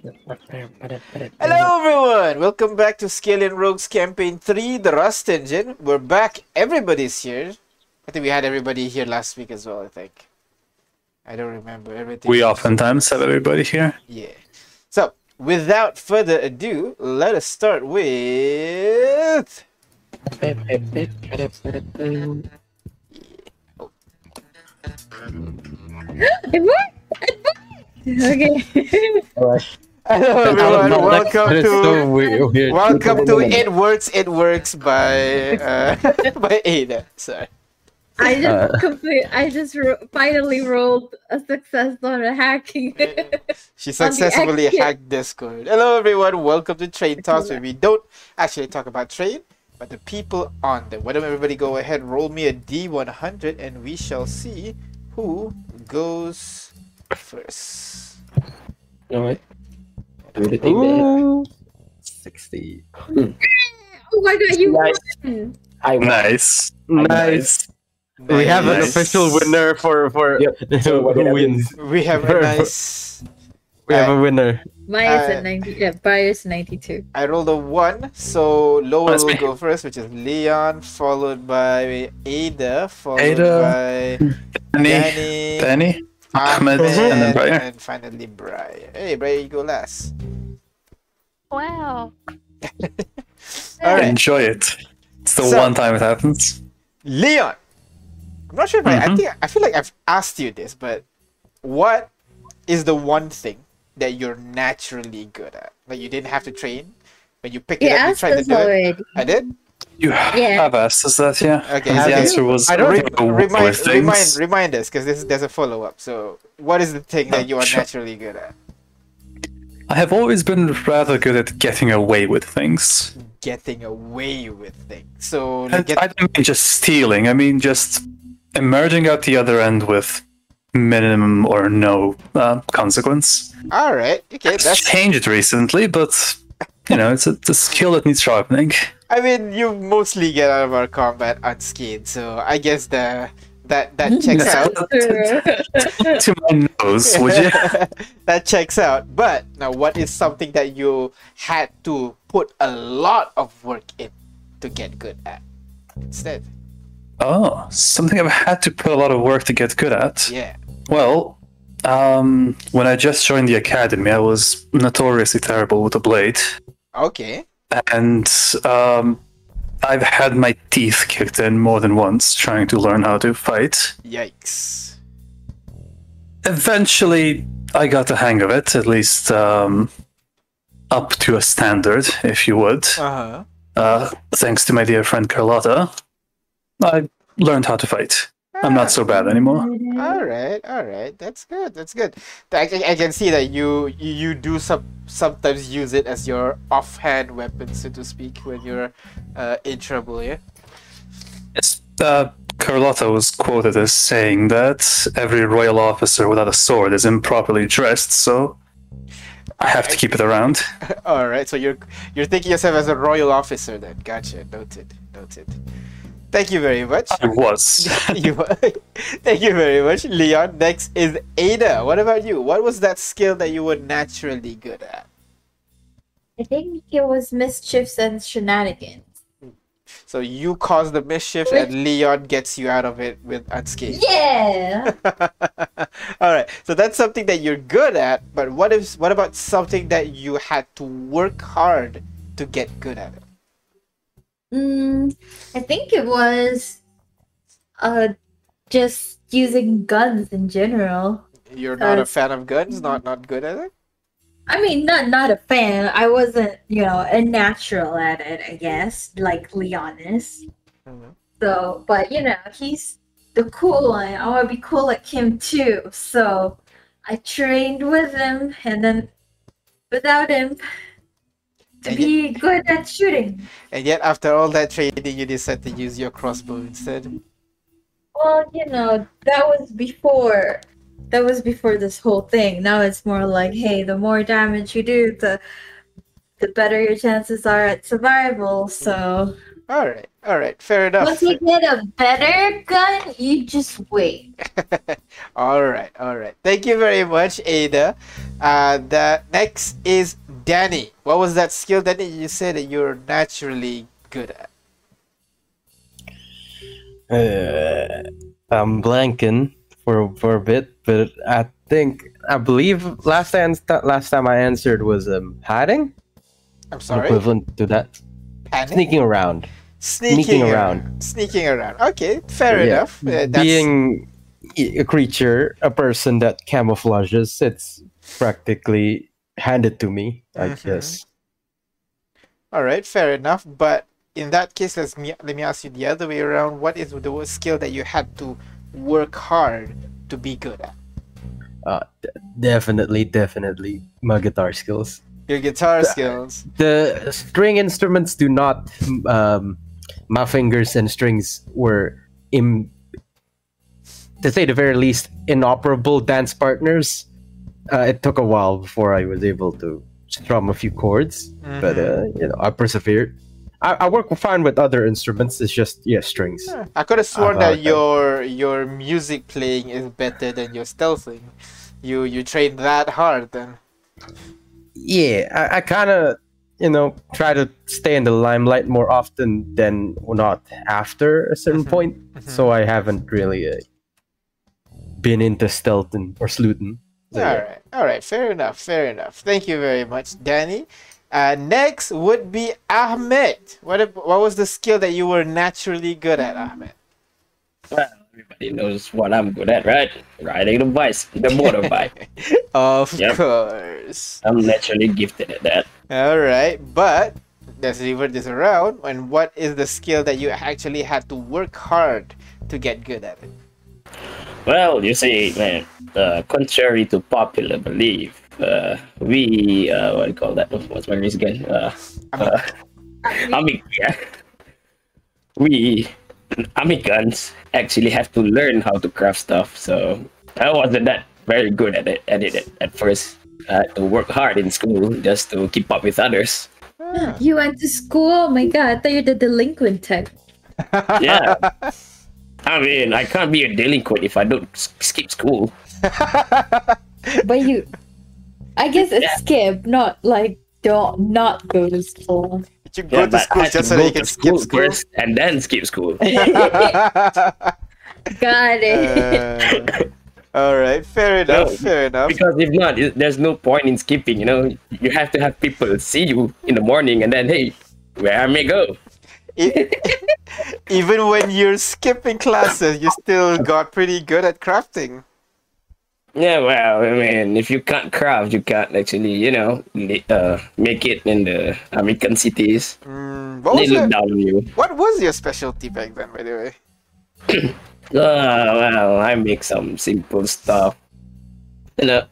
Hello everyone! Welcome back to Scalian Rogues Campaign 3, the Rust Engine. We're back. Everybody's here. I think we had everybody here last week as well, I think. I don't remember everything. We oftentimes have everybody here. Yeah. So, without further ado, let us start with... It worked! It worked! Okay. Hello everyone, welcome to... so weird. weird. Welcome to It Works, It Works by uh, by Ada. Sorry. I just Uh. complete. I just ro- finally rolled a success on a hacking. She successfully hacked Discord. Hello everyone, welcome to Train Talks where we don't actually talk about train, but the people on them. Why don't everybody go ahead, roll me a D100 and we shall see who goes first. Alright. Do the thing there. Ooh. 60. oh my god, you Nice. won! I won. Nice. Nice. We have an official winner for for Yep. So who did I win? wins. We have a nice. We have a winner. Bias Uh, at 90. Yeah, bias 92. I rolled a one, so lower That's will me. go first, which is Leon, followed by Ada, followed Ada. by Danny, Danny, Danny, Ahmed, Ahmed, and then Brian. and finally Brian. Hey, Brian, you go last. Wow. All right, Enjoy it. It's the So- one time it happens. Leon. I'm not sure if I, I mm-hmm. think I feel like I've asked you this, but what is the one thing that you're naturally good at? Like you didn't have to train, but you picked You it up, you asked tried to us do it. I did. You have asked us that, yeah. Okay, And so the you- answer was I don't you re- know, remind, with remind things. remind us because this there's a follow up. So, what is the thing that you are naturally good at? I have always been rather good at getting away with things. Getting away with things. So, like, get, I don't mean just stealing, I mean just emerging out the other end with minimum or no uh, consequence. all right, okay, It's that's. changed recently, but you know, it's a, it's a skill that needs sharpening. I mean, you mostly get out of our combat unscathed, so I guess the that that checks out. to my nose, would you? that checks out. But now, what is something that you had to put a lot of work in to get good at instead? Oh, something I've had to put a lot of work to get good at. Yeah. Well, um, when I just joined the academy, I was notoriously terrible with a blade, Okay. and um, I've had my teeth kicked in more than once trying to learn how to fight. Yikes. Eventually, I got the hang of it, at least um, up to a standard, if you would. Uh huh. Uh, thanks to my dear friend Carlotta, I learned how to fight. I'm not so bad anymore. All right, all right. That's good. That's good. I, can- I can see that you you, you do some sometimes use it as your offhand weapon, so to speak, when you're uh, in trouble. Yeah. Yes. Uh, Carlotta was quoted as saying that every royal officer without a sword is improperly dressed, so I have to keep it around. all right. So you're you're thinking yourself as a royal officer then. Gotcha. Noted. Noted. Thank you very much. I was. you thank you very much, Leon. Next is Ada. What about you? What was that skill that you were naturally good at? I think it was mischiefs and shenanigans. So you cause the mischief, and Leon gets you out of it with unscathed. Yeah! All right. So that's something that you're good at. But what if? What about something that you had to work hard to get good at it? Mm, I think it was uh just using guns in general. You're not a fan of guns. Not not good at it. I mean, not not a fan. I wasn't, you know, a natural at it. I guess, like Leon is. Mhm. So, but you know, he's the cool one. I want to be cool like him too. So, I trained with him, and then without him, to And be good at shooting. And yet, after all that training, you decide to use your crossbow instead. Well, you know, that was before. That was before this whole thing. Now it's more like, hey, the more damage you do, the the better your chances are at survival. So All right. All right. Fair enough. once you get a better gun, you just wait. all right, all right. Thank you very much, Ada. Uh, the next is Danny. What was that skill, Danny? You said that you're naturally good at. Uh, I'm blanking for for a bit, but I think I believe last time last time I answered was um hiding, I'm sorry. equivalent to that. Panic? Sneaking around, Sneaking, sneaking around. around. Sneaking around. Okay, fair Yeah. enough. Uh, being a creature, a person that camouflages. It's practically handed to me, I Mhm. guess. all right, fair enough. But in that case, let's me let me ask you the other way around. What is the skill that you had to work hard to be good at? Uh, d- definitely, definitely, my guitar skills. Your guitar The- skills. the string instruments do not um, my fingers and strings were in to say the very least inoperable dance partners uh, it took a while before i was able to strum a few chords but Mhm. uh, you know i persevered I, I work fine with other instruments it's just yeah strings I could have sworn I've that that. your your music playing is better than your stealthing. You you trained that hard then. yeah i, I kind of you know try to stay in the limelight more often than not after a certain Mhm. point so I haven't really uh, been into stealthing or sleuthing. So, All yeah. right, all right, fair enough, fair enough. Thank you very much, Danny. Uh, next would be Ahmed. What what was the skill that you were naturally good at, Ahmed? Well, everybody knows what I'm good at, right? Riding the bike, the motorbike. Of Yep. course. I'm naturally gifted at that. All right, but let's revert this around. And what is the skill that you actually had to work hard to get good at it? Well, you see, man, uh, contrary to popular belief, uh, we, uh, what do you call that? What's my race again? Uh, uh, Amik, yeah. We, Amikans, actually have to learn how to craft stuff, so I wasn't that very good at it at, it at, first. I had to work hard in school just to keep up with others. You went to school? Oh my god, I thought you're the delinquent type. Yeah. I mean, I can't be a delinquent if I don't skip school. But you, I guess it's Yeah. skip, not like don't not go to school. Did you go Yeah, to school just so that you can to skip school school? first and then skip school. Got it. Uh, all right, fair enough, No, fair enough. because if not, there's no point in skipping. You know, you have to have people see you in the morning and then, hey, where am I may go. Even when you're skipping classes, you still got pretty good at crafting. Yeah, well, I mean, if you can't craft, you can't actually, you know, uh, make it in the American cities. Mm, what, was They your, down on you. what was your specialty back then, by the way? Uh, well, I make some simple stuff. You know.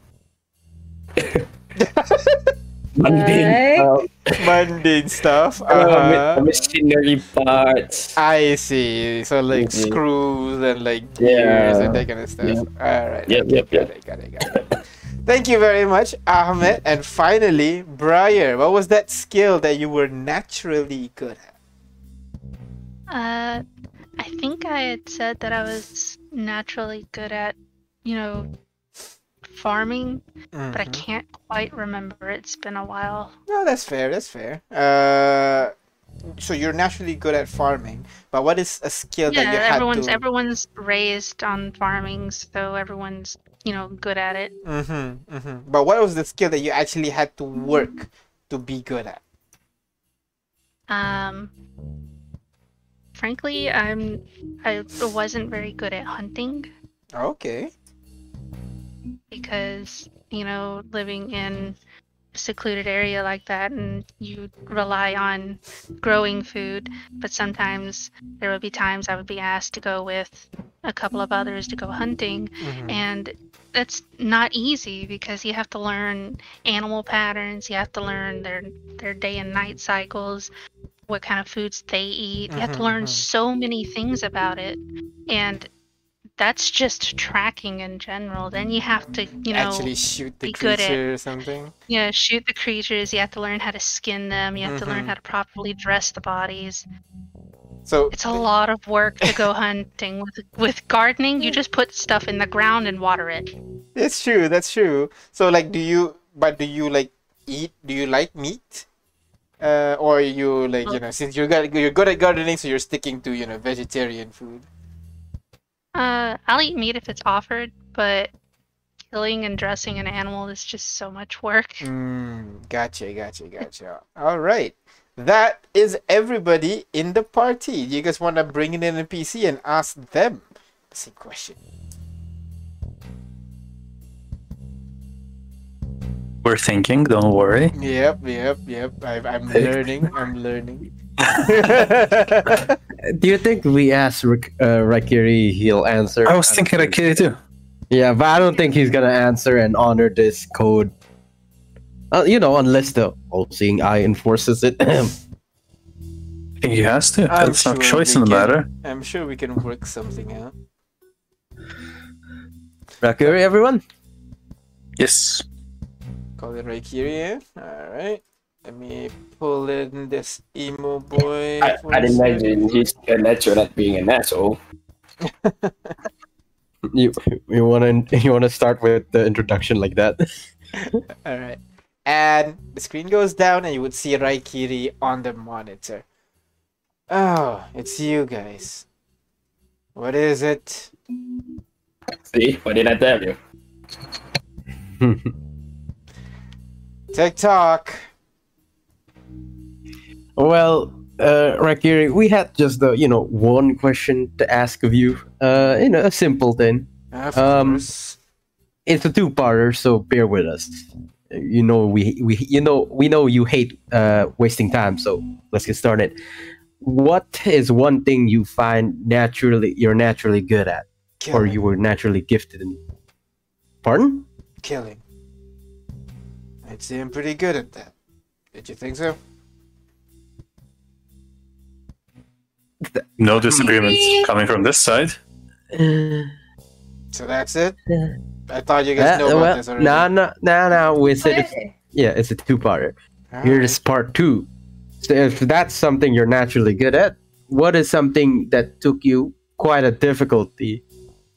Mundane Alright. stuff. Mundane stuff. Uh, Uh-huh. ma- machinery parts. I see. So like Mhm. screws and like gears Yeah. and that kind of stuff. Yep. All right. Yep, okay, yep, got yep. it, got it, got it. Thank you very much, Ahmed. And finally, Briar, what was that skill that you were naturally good at? Uh, I think I had said that I was naturally good at, you know, farming, but I Mhm. can't quite remember. It's been a while. No, that's fair. That's fair. Uh, so you're naturally good at farming, but what is a skill that you Yeah, had everyone's to? everyone's raised on farming, so everyone's you know good at it. Mm-hmm, mm-hmm. But what was the skill that you actually had to work to be good at? Um, frankly, I'm I wasn't very good at hunting Okay. Because you know living in a secluded area like that and you rely on growing food but sometimes there would be times i would be asked to go with a couple of others to go hunting Mhm. and that's not easy because you have to learn animal patterns you have to learn their their day and night cycles what kind of foods they eat you have to Mhm, learn mhm. so many things about it and that's just tracking in general then you have to you know actually shoot the be good at- creature or something. yeah shoot the creatures you have to learn how to skin them you have to learn Mhm. how to properly dress the bodies So it's a lot of work to go hunting with with gardening you just put stuff in the ground and water it It's true. That's true. So, like, do you? But do you like eat? Do you like meat? Uh, or you like you know since you're good you're good at gardening, so you're sticking to you know vegetarian food. Uh, I'll eat meat if it's offered, but killing and dressing an animal is just so much work. Mm, gotcha, gotcha, gotcha. All right. That is everybody in the party. You guys want to bring it in an NPC and ask them the same question? We're thinking, don't worry. Yep, yep, yep. I, I'm learning. I'm learning. Do you think we ask Rik- uh, Rakiri, he'll answer? I was thinking like Kitty too. Yeah, but I don't think he's gonna answer and honor this code. Uh, you know, unless the all-seeing eye enforces it. I think he has to. I'm That's no sure choice in the can. matter. I'm sure we can work something out. Rakiri, everyone. Yes. Call it Raikiri. Alright. Let me pull in this emo boy. I, for I'd imagine he's a natural at being an asshole. You you wanna you wanna start with the introduction like that? Alright. And the screen goes down and you would see Raikiri on the monitor. Oh, it's you guys. What is it? See, what did I tell you? TikTok. Well, uh, Rakiri, we had just the you know one question to ask of you. Uh, you know, a simple thing. Of Um, course. It's a two-parter, so bear with us. You know, we we you know we know you hate uh wasting time, so let's get started. What is one thing you find naturally you're naturally good at, or you were naturally gifted in? Pardon? Killing. I'd say I'm pretty good at that. Did you think so? No disagreements coming from this side. So that's it? I thought you guys Uh, know about well, this already. no, no, no, no. We said it's yeah, it's a two-parter. Here's part two. So if that's something you're naturally good at, what is something that took you quite a difficulty,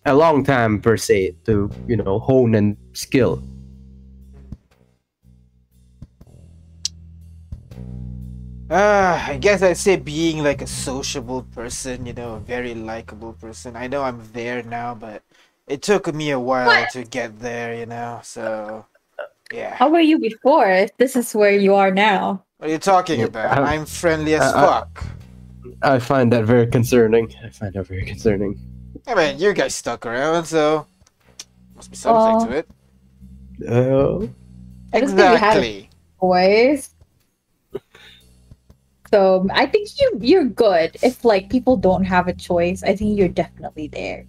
a long time per se, to you know hone and skill? Uh, I guess I'd say being like a sociable person, you know, a very likable person. I know I'm there now, but it took me a while What? to get there, you know, so yeah. How were you before? If this is where you are now. What are you talking about? I- I'm friendly as I- I- fuck. I find that very concerning. I find that very concerning. I mean, you guys stuck around, so must be something Well, to it. Oh, I don't think we Exactly. Boys. So I think you you're good. If like people don't have a choice, I think you're definitely there.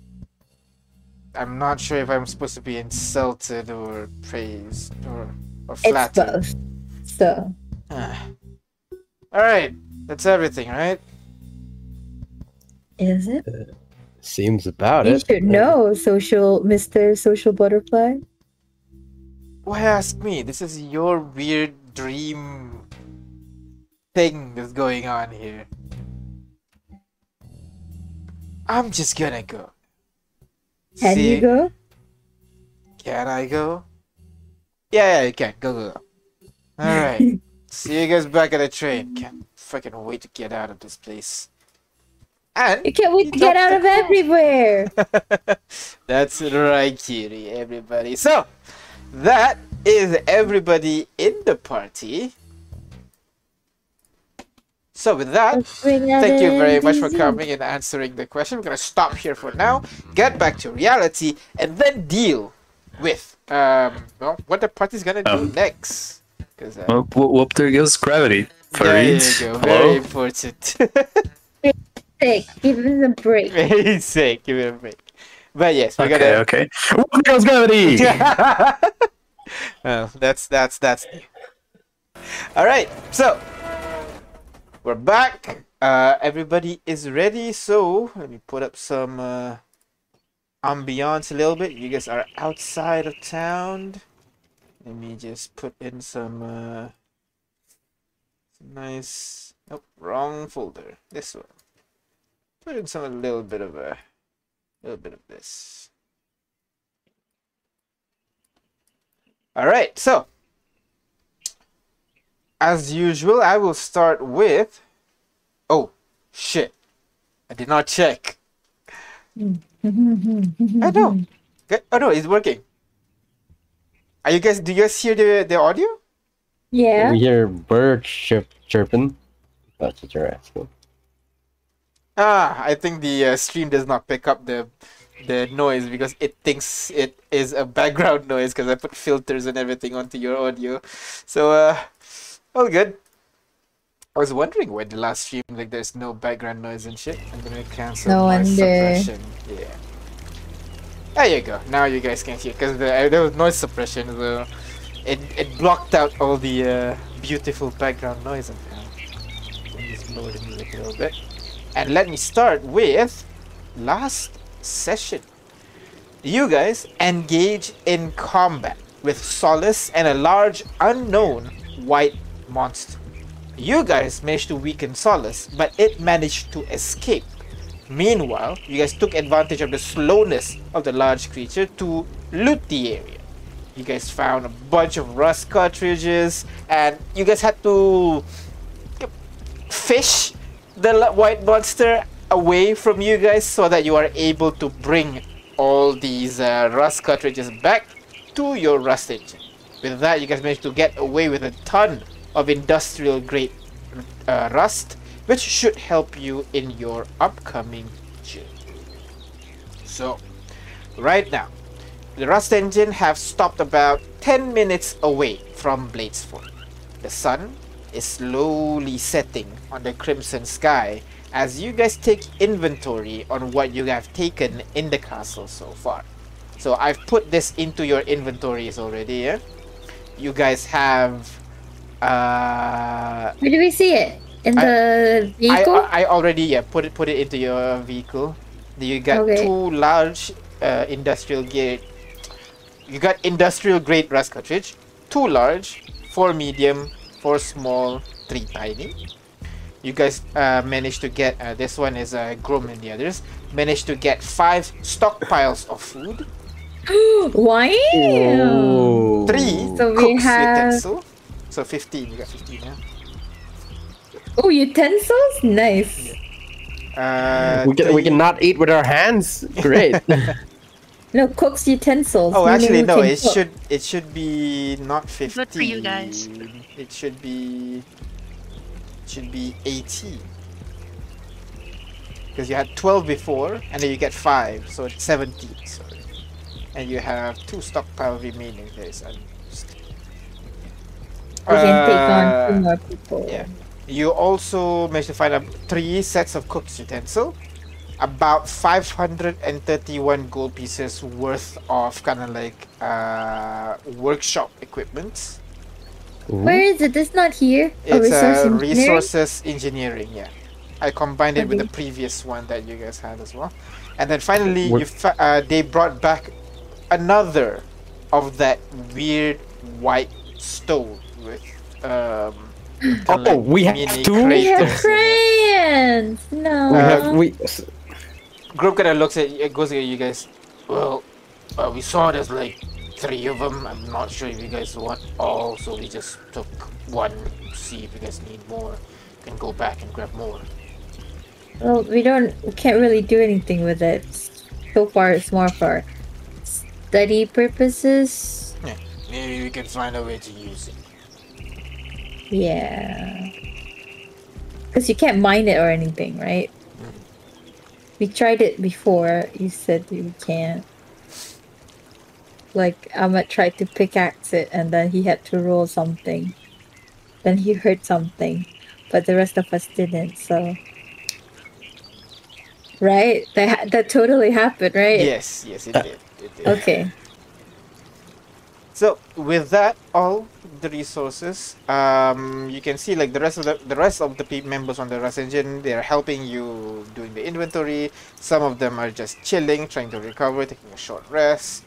I'm not sure if I'm supposed to be insulted or praised or or flattered. It's flattered. both. So Ah. All right, that's everything, right? is it? seems about You it. should know, social Mr. Social Butterfly. Why ask me? This is your weird dream thing that's going on here. I'm just gonna go. Can See? you go? Can I go? Yeah, yeah, you can. Go, go, go. Alright. See you guys back at the train. Can't fucking wait to get out of this place. And You can't wait You to get out of everywhere. That's right, Kiri, everybody. So, that is everybody in the party. So, with that, thank you very much for coming and answering the question. We're going to stop here for now, get back to reality, and then deal with um, well, what the party's going to do Um, next. Because uh, Whoop, whoop, whoop, there goes gravity. there you Farid, go. Very hello? important. Sick. Give him a break. Very sick. Give it a break. But yes, we're Okay, gonna. okay. Whoop, there goes gravity! well, that's that's that's new. All right, so we're back. Uh, everybody is ready. So let me put up some uh, ambiance a little bit. You guys are outside of town. Let me just put in some uh, some nice. Nope, wrong folder. This one. Put in some a little bit of a little bit of this. All right, so as usual, I will start with. Oh, shit! I did not check. I know. Okay. Oh no, it's working. Are you guys? Do you guys hear the the audio? Yeah. We hear birds chirp, chirping. That's what you're asking. Ah, I think the uh, stream does not pick up the the noise because it thinks it is a background noise because I put filters and everything onto your audio. So uh, all good. I was wondering why the last stream like there's no background noise and shit. I'm gonna cancel No noise suppression. Yeah. There you go. Now you guys can hear because the, uh, there was noise suppression, so it it blocked out all the uh, beautiful background noise. And let me just lower the music a little bit. And let me start with last session. You guys engage in combat with Solace and a large unknown white monster. You guys managed to weaken Solace, but it managed to escape. Meanwhile, you guys took advantage of the slowness of the large creature to loot the area. You guys found a bunch of rust cartridges, and you guys had to fish the white monster away from you guys so that you are able to bring all these uh, rust cartridges back to your rust engine. With that, you guys managed to get away with a ton of industrial grade uh, rust, which should help you in your upcoming journey. So, right now, the rust engine have stopped about 10 minutes away from Bladesford. The sun is slowly setting on the crimson sky as you guys take inventory on what you have taken in the castle so far. So I've put this into your inventories already, yeah? You guys have uh Where do we see it? In I- the I, vehicle? I already yeah put it put it into your vehicle. You got Okay. two large uh, industrial grade. You got industrial grade rust cartridge, two large, four medium, four small, three tiny. You guys uh, managed to get uh, this one is uh, Grom and the others managed to get five stockpiles of food, Wow. Oh. three So we cooks have- utensil, so fifteen. You got fifteen now. Oh, utensils? Nice. Uh, We can we three- cannot eat with our hands. Great. No, cook's utensils. Oh, actually, no. It cook. should it should be not fifteen. Good for you guys. It should be it should be eighteen. Because you had twelve before, and then you get five, so it's seventeen. Sorry, and you have two stockpile remaining. There is unused. We can take on two Uh, more people. yeah. You also managed to find out three sets of cook's utensil, about 531 gold pieces worth of kind of like uh, workshop equipment. Where is it? It's not here. Oh, It's resource uh, engineering? resources engineering, yeah. I combined it with the previous one that you guys had as well. And then finally, What- you fa- uh, they brought back another of that weird white stone with um, Oh, like we have two? We have craters in it. crayons. No. we have we. Group kind of looks at it goes at you guys. Well, uh, we saw there's like three of them. I'm not sure if you guys want all, so we just took one. to See if you guys need more. Can go back and grab more. Well, we don't. We can't really do anything with it. So far, it's more for study purposes. Yeah, Maybe we can find a way to use it. Yeah. Because you can't mine it or anything, right? We tried it before. You said you can't. Like Ahmed tried to pickaxe it, and then he had to roll something. Then he heard something, but the rest of us didn't. So, right? That ha- that totally happened, right? Yes, yes, it uh, did. It did. Okay. So with that, all the resources, um, you can see like the rest of the the rest of the members on the Rust engine, they are helping you doing the inventory. Some of them are just chilling, trying to recover, taking a short rest.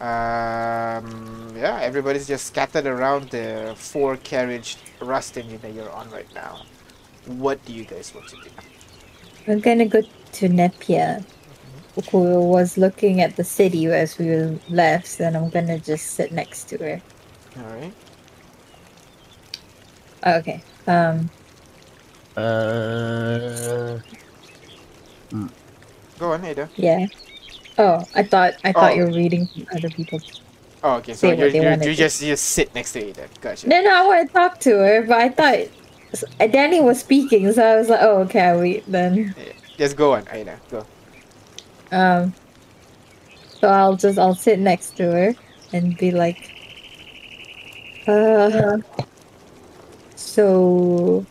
Um, yeah, everybody's just scattered around the four carriage Rust engine that you're on right now. What do you guys want to do? I'm gonna go to Nepia, who was looking at the city as we left, and I'm gonna just sit next to her. All right. Okay. Um. Uh, Go on, Ada. Yeah. Oh, I thought I thought Oh. you were reading from other people's. Oh, okay. So Say what you they you wanna you just you just sit next to Ada. Gotcha. No, no, I want to talk to her, but I thought Danny was speaking, so I was like, oh, okay, I'll wait then. Yeah. Just go on, Ada. Go. Um. So I'll just I'll sit next to her and be like, uh. So,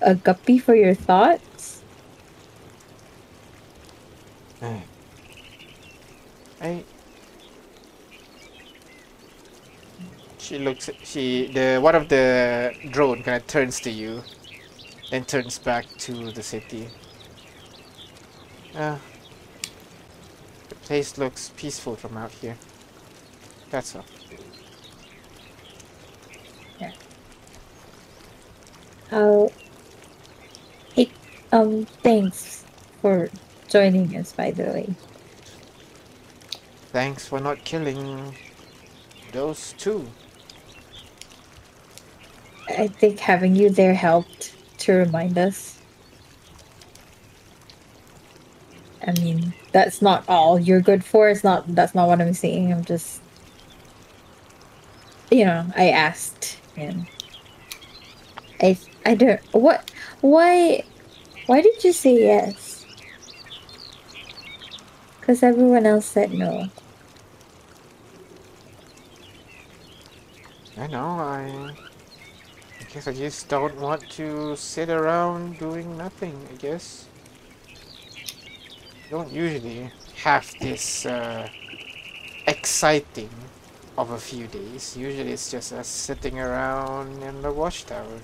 a guppy for your thoughts? I. She looks. She the one of the drone kind of turns to you, then turns back to the city. Uh, the place looks peaceful from out here. That's all. How? Hey, um, thanks for joining us, by the way. Thanks for not killing those two. I think having you there helped to remind us. I mean, that's not all you're good for. It's not. That's not what I'm saying. I'm just, you know, I asked and I I don't what why why did you say yes? Because everyone else said no. I know, I... I guess I just don't want to sit around doing nothing, I guess. Don't usually have this, uh, exciting of a few days. Usually it's just us sitting around in the watchtower.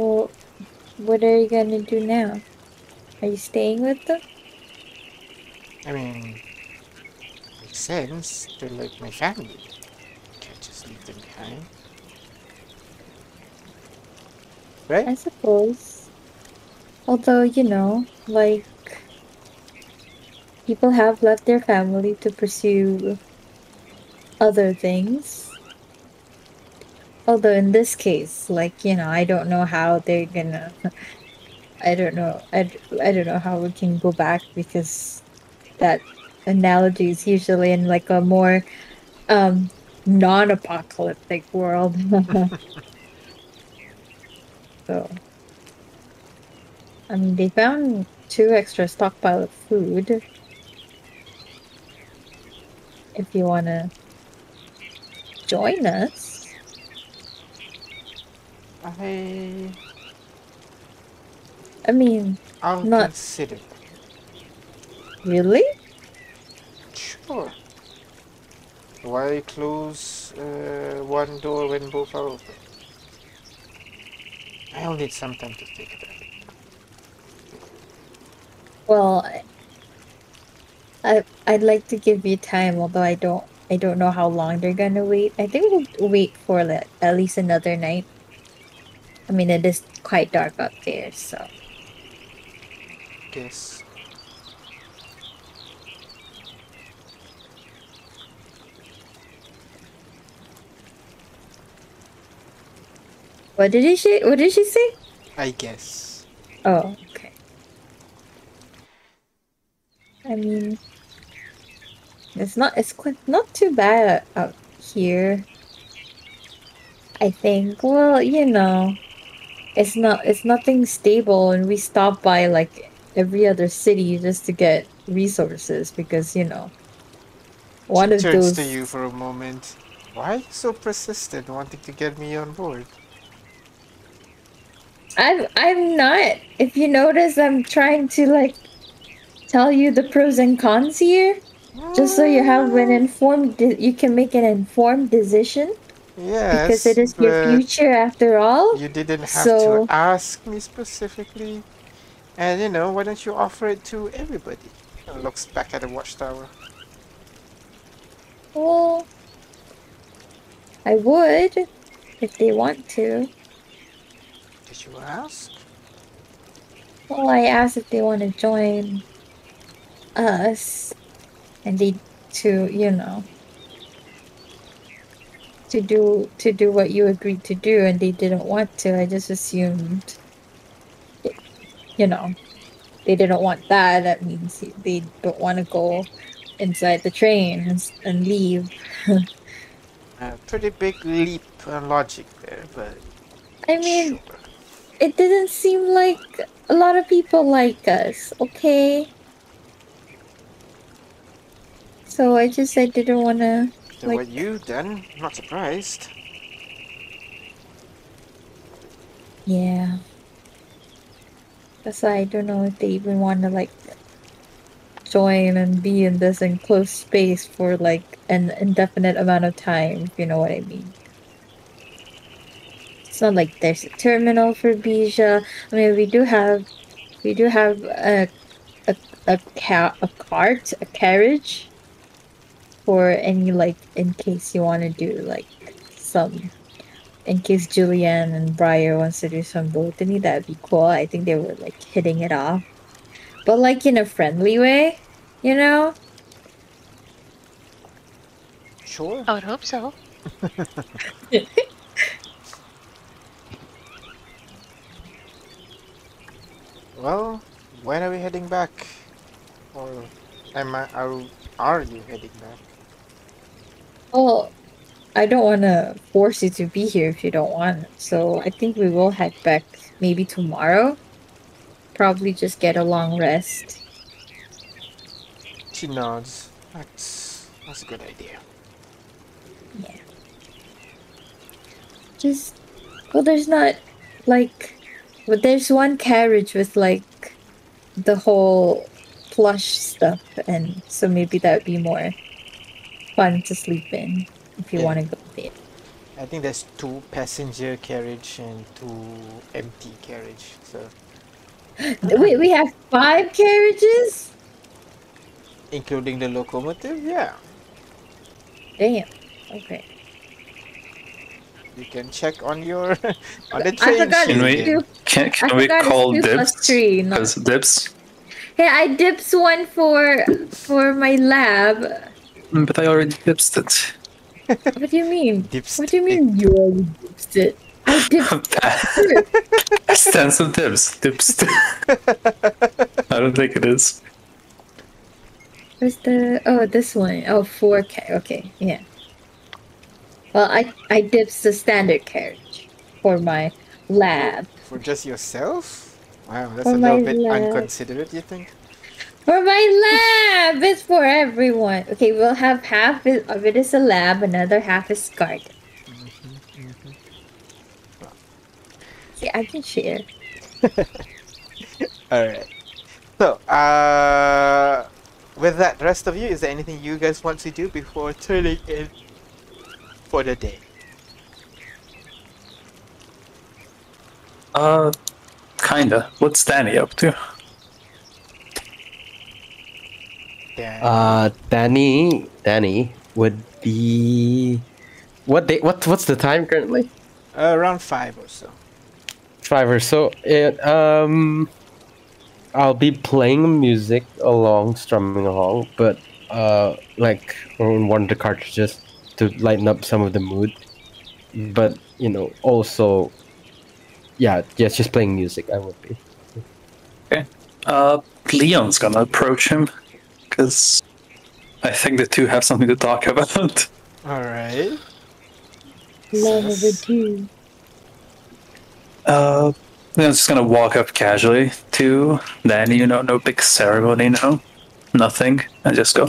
Well, what are you gonna do now? Are you staying with them? I mean, makes sense. They're like my family. Can't just leave them behind. Right? I suppose. Although, you know, like people have left their family to pursue other things. Although in this case, like, you know, I don't know how they're gonna I don't know. I, I don't know how we can go back because that analogy is usually in like a more um non-apocalyptic world. so I mean, they found two extra stockpile of food. If you wanna join us, I... I mean, I'll Not- consider. really? Sure. Why close uh, one door when both are open? I'll need some time to think about it. Well, I- I I'd like to give you time, although I don't I don't know how long they're gonna wait. I think we'll wait for like, at least another night. I mean, it is quite dark up there, so Guess. what did she what did she say? I guess. Oh, okay. I mean, it's not it's quite not too bad out here. I think. Well, you know, it's not it's nothing stable, and we stop by like every other city just to get resources because you know. One she of turns those. to you for a moment. Why are you so persistent wanting to get me on board? I'm I'm not. If you notice, I'm trying to like tell you the pros and cons here, just so you have an mm. informed. De- you can make an informed decision Yes, because it is your future after all. You didn't have So- to ask me specifically. And you know, why don't you offer it to everybody? And looks back at the watchtower. Well, I would if they want to. Did you ask? Well, I asked if they want to join us. and they to you know to do to do what you agreed to do and they didn't want to i just assumed you know they didn't want that that means they don't want to go inside the train and, leave A pretty big leap on logic there, but i mean sure. it didn't seem like a lot of people like us okay so i just i didn't want to Like- what you've done, I'm not surprised. Yeah. That's why I don't know if they even want to like join and be in this enclosed space for like an indefinite amount of time, if you know what I mean. It's not like there's a terminal for Bija. I mean, we do have, we do have a, a, a, ca- a cart, a carriage for any like, in case you want to do like some in case Julianne and Briar wants to do some botany, that'd be cool. I think they were like hitting it off. But like in a friendly way, you know? Sure. I would hope so. Well, when are we heading back? Or am I, are, are you heading back? Well, I don't want to force you to be here if you don't want. So I think we will head back maybe tomorrow. Probably just get a long rest. She nods. That's, that's a good idea. Yeah. Just, well, there's not like, but there's one carriage with like the whole plush stuff, and so maybe that would be more fun to sleep in if you Yeah. want to go there. I think there's two passenger carriage and two empty carriage. So Wait, we have five carriages? including the locomotive, yeah. Damn. Okay. You can check on your on the train Can we- two. Can, can we call it's dips? three. Not... Because dips? Hey, I dips one for for my lab. Mm, But I already dipsed it. What do you mean? Dips What do you mean you already dipped it? I dipped Stands of dips. Dipsed. I don't think it is. Where's the oh this one? Oh, 4K. okay, yeah. Well I I dipped the standard carriage for my lab. for just yourself? Wow, that's For a little bit lab. unconsiderate, you think? For my lab! It's for everyone. Okay, we'll have half it- of it is a lab, another half is garden. See, I can share. Alright. So, uh with that, rest of you, is there anything you guys want to do before turning in for the day? Uh, kinda. What's Danny up to? Yeah. Uh, Danny, Danny would be what day? What what's the time currently? around five or so. Five or so. It um, I'll be playing music along, strumming along, but uh, like on one of the cartridges to lighten up some of the mood. But you know, also, yeah, yes, just playing music. I would be. Okay. Uh, Leon's gonna approach him. Because I think the two have something to talk about. Alright. Love of Sus. Uh, too. Uh, Leon's just gonna walk up casually to Danny, you know, no big ceremony, no. Nothing. I just go,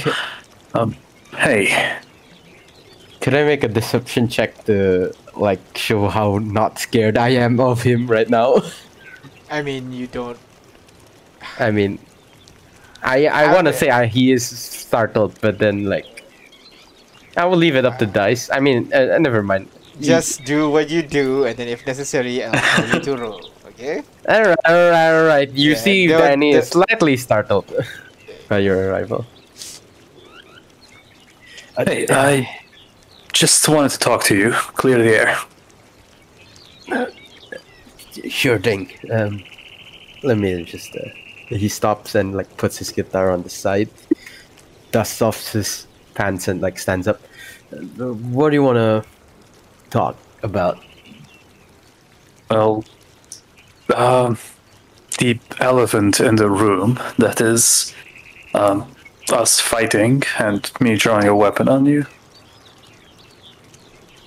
um, hey, Could I make a deception check to like show how not scared I am of him right now? I mean, you don't. I mean, I I want to say I, he is startled, but then like, I will leave it up to dice. I mean, uh, uh, never mind. Just do what you do, and then if necessary, I'll tell you to roll. Okay? All right, all right, all right. You Yeah, see, don't- Danny is slightly startled by your arrival. Uh, hey, I just wanted to talk to you. Clear the air. Sure thing. Um, let me just. Uh, he stops and like puts his guitar on the side. dusts off his pants and like stands up. What do you want to talk about? Well, um, the elephant in the room that is um, us fighting and me drawing a weapon on you.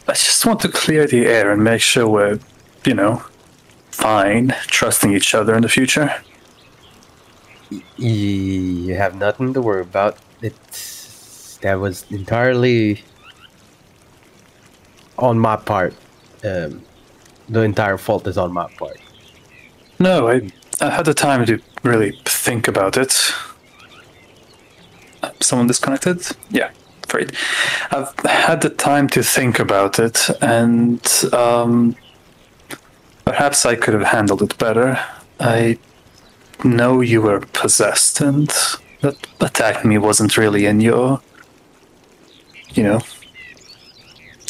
I just want to clear the air and make sure we're, you know, fine, trusting each other in the future. You have nothing to worry about. It's that was entirely on my part. Um, the entire fault is on my part. No, I, I had the time to really think about it. Uh, Someone disconnected? Yeah, great. I've had the time to think about it, and um, perhaps I could have handled it better. I know you were possessed, and that attack me wasn't really in your, you know,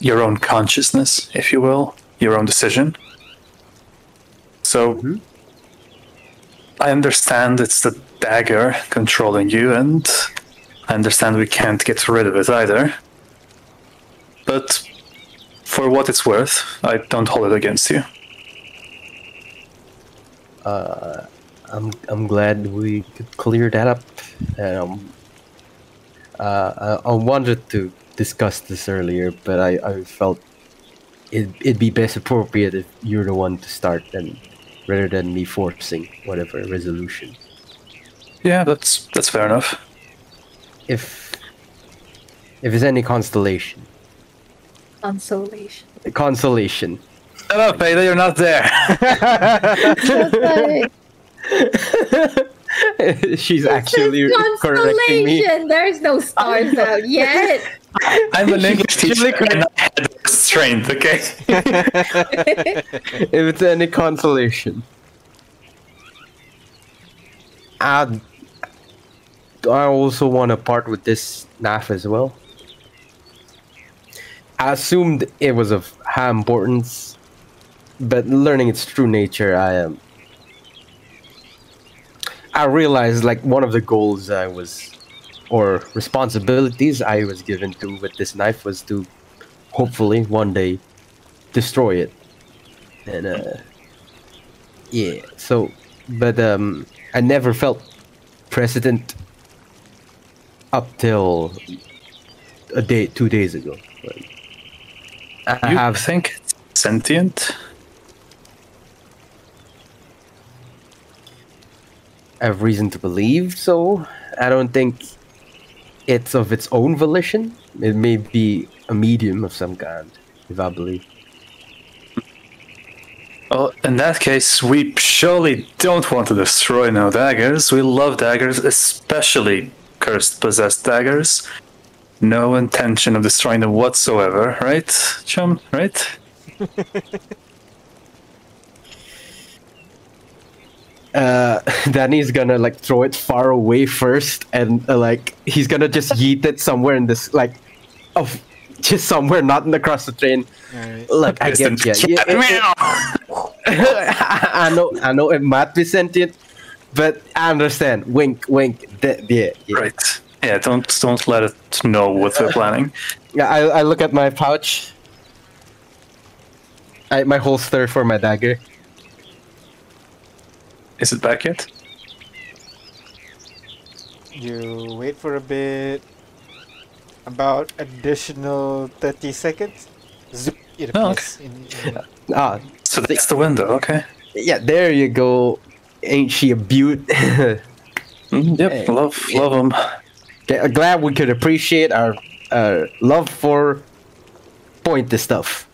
your own consciousness, if you will, your own decision. So mm-hmm. I understand it's the dagger controlling you, and I understand we can't get rid of it either. But for what it's worth, I don't hold it against you. Uh, I'm I'm glad we could clear that up. Um, uh, I, I wanted to discuss this earlier, but I, I felt it, it'd be best appropriate if you're the one to start, and rather than me forcing whatever resolution. Yeah, that's that's fair enough. If if it's any constellation, Consolation. consolation. Shut up, Ada, you're not there. Just like, She's it actually correcting me. There's no stars out yet. I'm an English teacher Actually and I had restraint, okay? if it's any consolation. I, I also want to part with this NAF as well. I assumed it was of high importance, but learning its true nature, I am. I realized like one of the goals I was, or responsibilities I was given to with this knife was to, hopefully one day, destroy it and uh yeah so but um i never felt precedent up till a day two days ago Like, i You have think it's sentient? I have reason to believe so i don't think it's of its own volition it may be a medium of some kind if i believe Well, in that case, we surely don't want to destroy no daggers. We love daggers, especially cursed possessed daggers. No intention of destroying them whatsoever, right, chum? Right? uh Danny's gonna like throw it far away first and uh, like he's gonna just yeet it somewhere in this like of just somewhere not in the across the train Alright. like i get you yeah, it- it- i know i know it might be sentient but i understand wink wink Th- yeah, yeah. Right. Yeah, don't don't let it know what we're planning. yeah I, I look at my pouch I, my holster for my dagger Is it back yet? You wait for a bit. About additional 30 seconds. Zip, it Oh, appears in, in ah So that's the window, okay. yeah there you go ain't she a beaut Mm, yep, Hey. love love them. Okay, I'm glad we could appreciate our uh, love for point pointy stuff.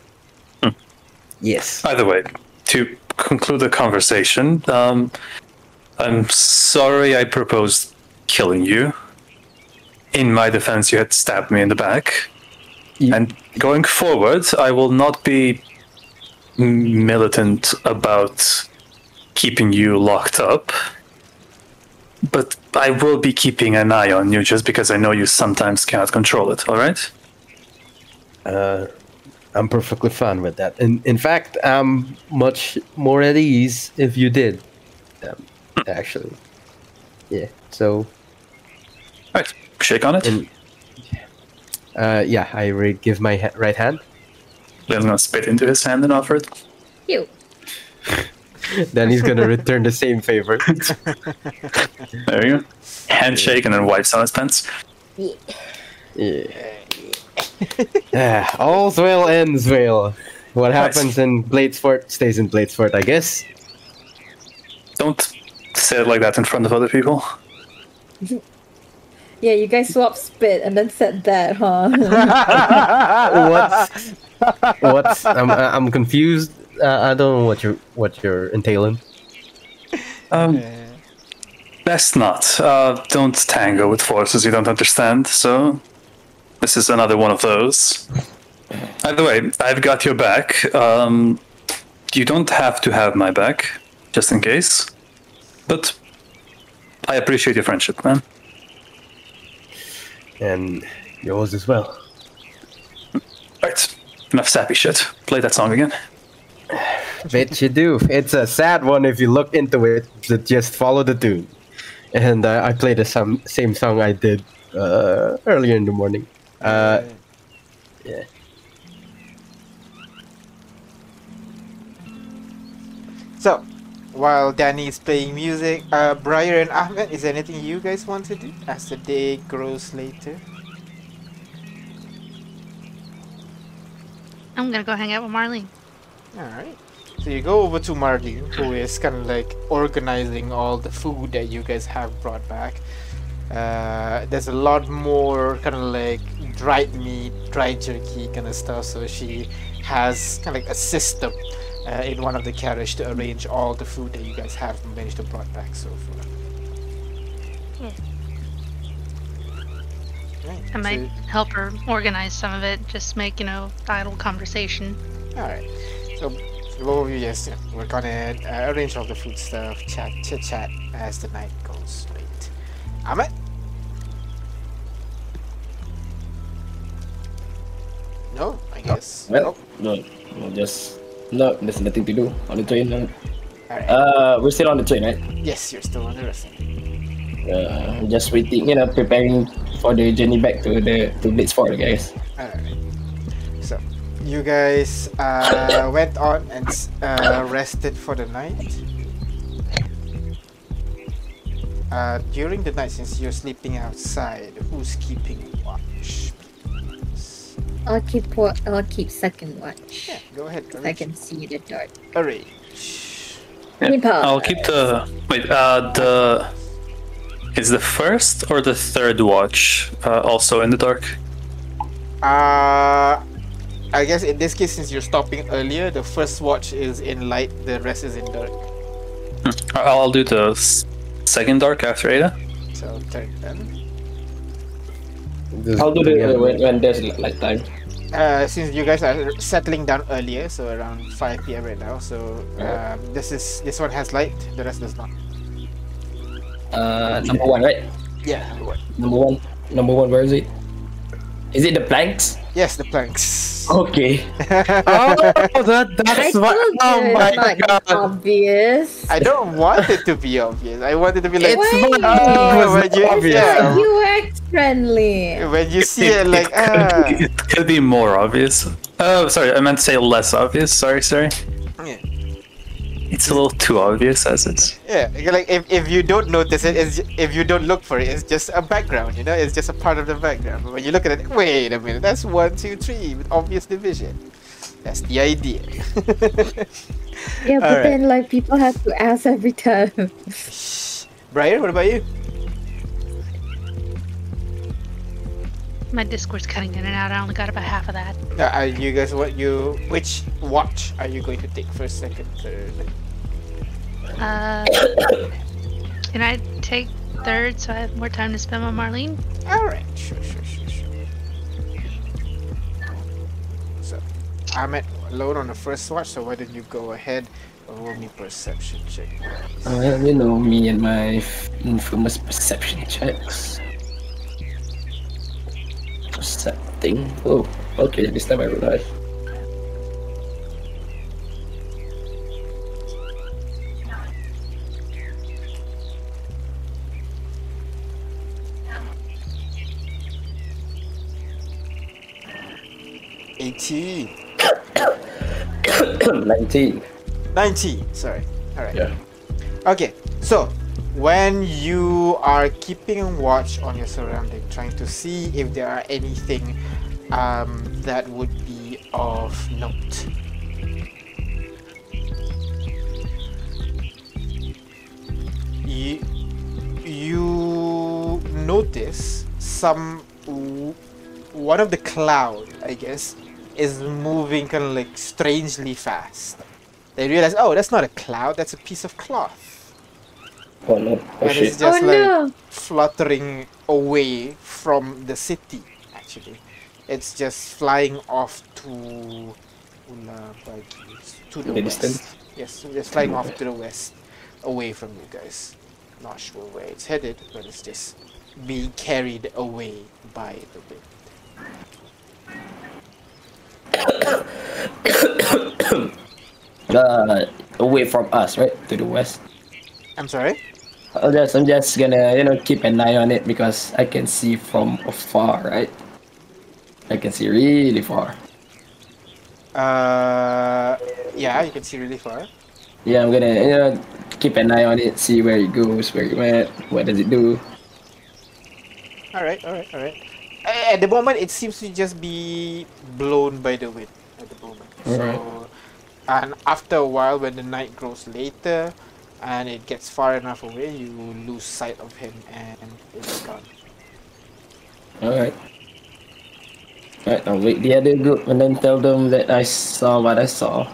Yes. By the way, to conclude the conversation, um, I'm sorry I proposed killing you. In my defense, you had stabbed me in the back. You- And going forward, I will not be militant about keeping you locked up. But I will be keeping an eye on you just because I know you sometimes cannot control it, alright? Uh, I'm perfectly fine with that. In in fact, I'm much more at ease if you did. Um, actually, yeah. So Right. shake on it. And uh, yeah, I re- give my ha- right hand. Leon's gonna spit into his hand and offer it. You. Then he's gonna return the same favor. There you go. Handshake and then wipes on his pants. Yeah. Yeah. Ah, all's well ends well. What Nice. happens in Bladesport stays in Bladesport, I guess. Don't say it like that in front of other people. Yeah, you guys swap spit and then said that, huh? What's what's I'm I'm confused. Uh, I don't know what you're what you're entailing. Um, best not. Uh, don't tango with forces you don't understand. So, this is another one of those. Either way, I've got your back. Um, you don't have to have my back, just in case. But I appreciate your friendship, man. And yours as well. Right, enough sappy shit. Play that song again. Bet you do. It's a sad one if you look into it. But just follow the tune. And uh, I played the same song I did uh, earlier in the morning. Uh, yeah. So, while Danny is playing music, uh, Briar and Ahmed, is there anything you guys want to do as the day grows later? I'm gonna go hang out with Marlene. Alright. So you go over to Marlene, who is kind of like organizing all the food that you guys have brought back. Uh, there's a lot more kind of like dried meat, dried jerky kind of stuff. So she has kind of like a system uh, in one of the carriage to arrange all the food that you guys have managed to brought back so far. Yeah. Right, I might so- help her organize some of it, just make, you know, idle conversation. Alright. So of you you know, work on it, uh, arrange all the food stuff, chat chit chat as the night goes late. Ahmed? No, I guess. Well, no, no, just no. There's nothing to do on the train. No. Alright. Uh, we're still on the train, right? yes, you're still on the rest. Uh, just waiting, you know, preparing for the journey back to the to Blitzford, I guess. Alright. So you guys uh, went on and uh, rested for the night. Uh, during the night, since you're sleeping outside, who's keeping watch? Please? I'll keep wa- I'll keep second watch. Yeah, go ahead. I can see the dark. Arrange. Yeah. I'll keep the wait. Uh, the is the first or the third watch uh, also in the dark? Uh, I guess in this case, since you're stopping earlier, the first watch is in light, the rest is in dark. Hmm. I'll do the second dark after Ada. So turn then. I'll do the when, when there's like time. Uh, since you guys are settling down earlier, so around 5 p.m. right now, so um, this is this one has light, the rest does not. Uh, number one, right? Yeah. what? Number one. Number one. Where is it? Is it the planks? Yes, the planks. Okay. Oh, that, that's what. Oh my not god. obvious. I don't want it to be obvious. I want it to be like, It's not oh, was when you, obvious. yeah, You act friendly. when you see it, like, it, could, ah. it could be more obvious. Oh, sorry, I meant to say less obvious. Sorry, sorry. Yeah. It's a little too obvious as it's. Yeah, like if, if you don't notice it, it's, if you don't look for it, it's just a background, you know? It's just a part of the background. But when you look at it, wait a minute, that's one, two, three with obvious division. That's the idea. Yeah, but Alright. then like people have to ask every time. Brian, what about you? My Discord's cutting in and out. I only got about half of that. Uh, are you guys what you which watch are you going to take first, second, third? Uh, can I take third so I have more time to spend on Marlene? All right, sure, sure, sure, sure. So, I'm at load on the first watch, so why don't you go ahead and roll me perception check? Well, uh, you know me and my infamous perception checks. Percepting. Oh, okay, this time I realized. 80. 19. sorry. All right. Yeah. Okay, so when you are keeping watch on your surrounding, trying to see if there are anything um, that would be of note. You notice some one of the cloud, I guess, is moving kind of like strangely fast. They realize, oh, that's not a cloud, that's a piece of cloth. Oh no. Oh and it's just oh like no! fluttering away from the city, actually. It's just flying off to Ula Bagi, to the The west. distance? Yes, just flying off to the west, away from you guys. Not sure where it's headed, but it's just being carried away by the wind. Uh, away from us, right? To the west. I'm sorry? I'll just, I'm just gonna, you know, keep an eye on it because I can see from afar, right? I can see really far. Uh, yeah, you can see really far. Yeah, I'm gonna, you know, keep an eye on it, see where it goes, where it went, what does it do. All right, all right, all right. A- At the moment, it seems to just be blown by the wind. At the moment, Alright. so and after a while, when the night grows later, and it gets far enough away, you lose sight of him, and it's gone. Alright. Alright, I'll wait the other group and then tell them that I saw what I saw.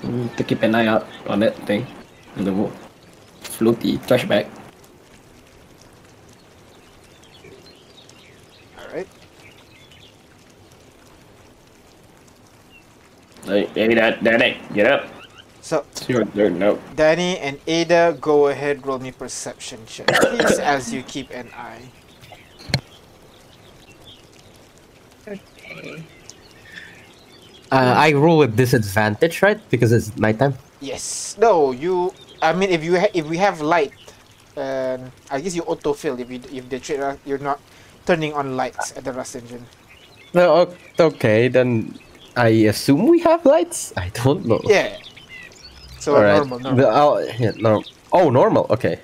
Mm, to keep an eye out on that thing. The floaty trash All right. Hey, hey, that, that, hey, get up. So It's your turn. Danny and Ada, go ahead, roll me perception check, please, as you keep an eye. Okay. Uh, I roll with disadvantage, right? Because it's nighttime. Yes. No, you. I mean, if you ha- if we have light, um, I guess you autofill if you if the tra- you're not turning on lights at the rust engine. No, okay, then I assume we have lights. I don't know. Yeah. So All right. normal, normal. The- oh, yeah, no. Oh, normal. Okay.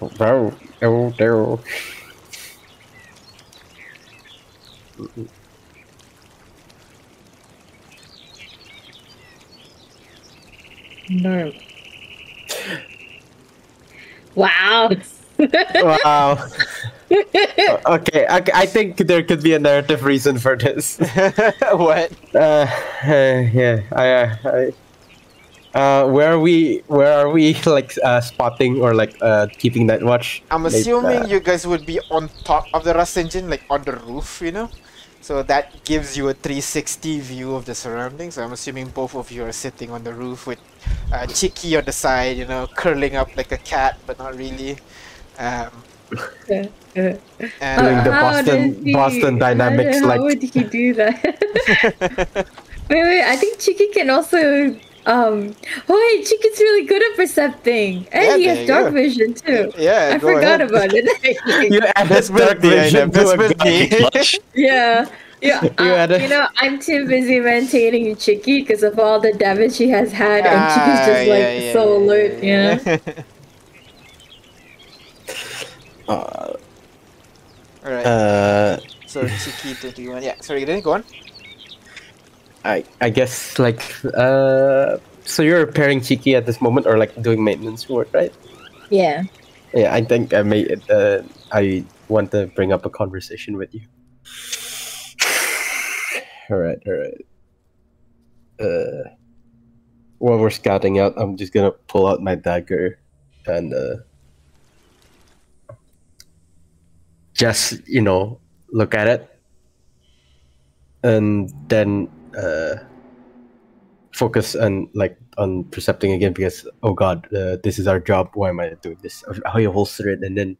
Oh, oh, oh. No. Wow. Wow. okay, I, I think there could be a narrative reason for this. what? Uh, uh, yeah, I, uh, I, uh, where are we? Where are we? Like uh, spotting or like uh, keeping night watch? I'm assuming uh, you guys would be on top of the rust engine, like on the roof, you know. So that gives you a 360 view of the surroundings. I'm assuming both of you are sitting on the roof with uh, Chicky on the side, you know, curling up like a cat, but not really. Um, and, Doing the Boston- he- Boston Dynamics, how, like- How would he do that? wait, wait. I think Chicky can also. Um. Oh, wait. Chicky's really good at percepting, and Yeah, he has dark go. vision too. yeah, I forgot ahead. about it. You added That's dark with vision to a with guy. me. Clutch. yeah. Yeah, You uh, had a- you know, I'm too busy maintaining Chicky because of all the damage he has had, and Chicky's Ah, just like yeah, yeah, so yeah, alert, yeah, yeah. yeah. Uh, Alright, uh, so Chicky 21. Yeah, sorry, didn't go on. I I guess like uh, so you're repairing Chicky at this moment or like doing maintenance work, right? Yeah. Yeah, I think I may. Uh, I want to bring up a conversation with you. All right, all right. Uh, while we're scouting out, I'm just gonna pull out my dagger and uh, just you know look at it, and then uh, focus on like on percepting again because oh god, uh, this is our job. Why am I doing this? How you holster it, and then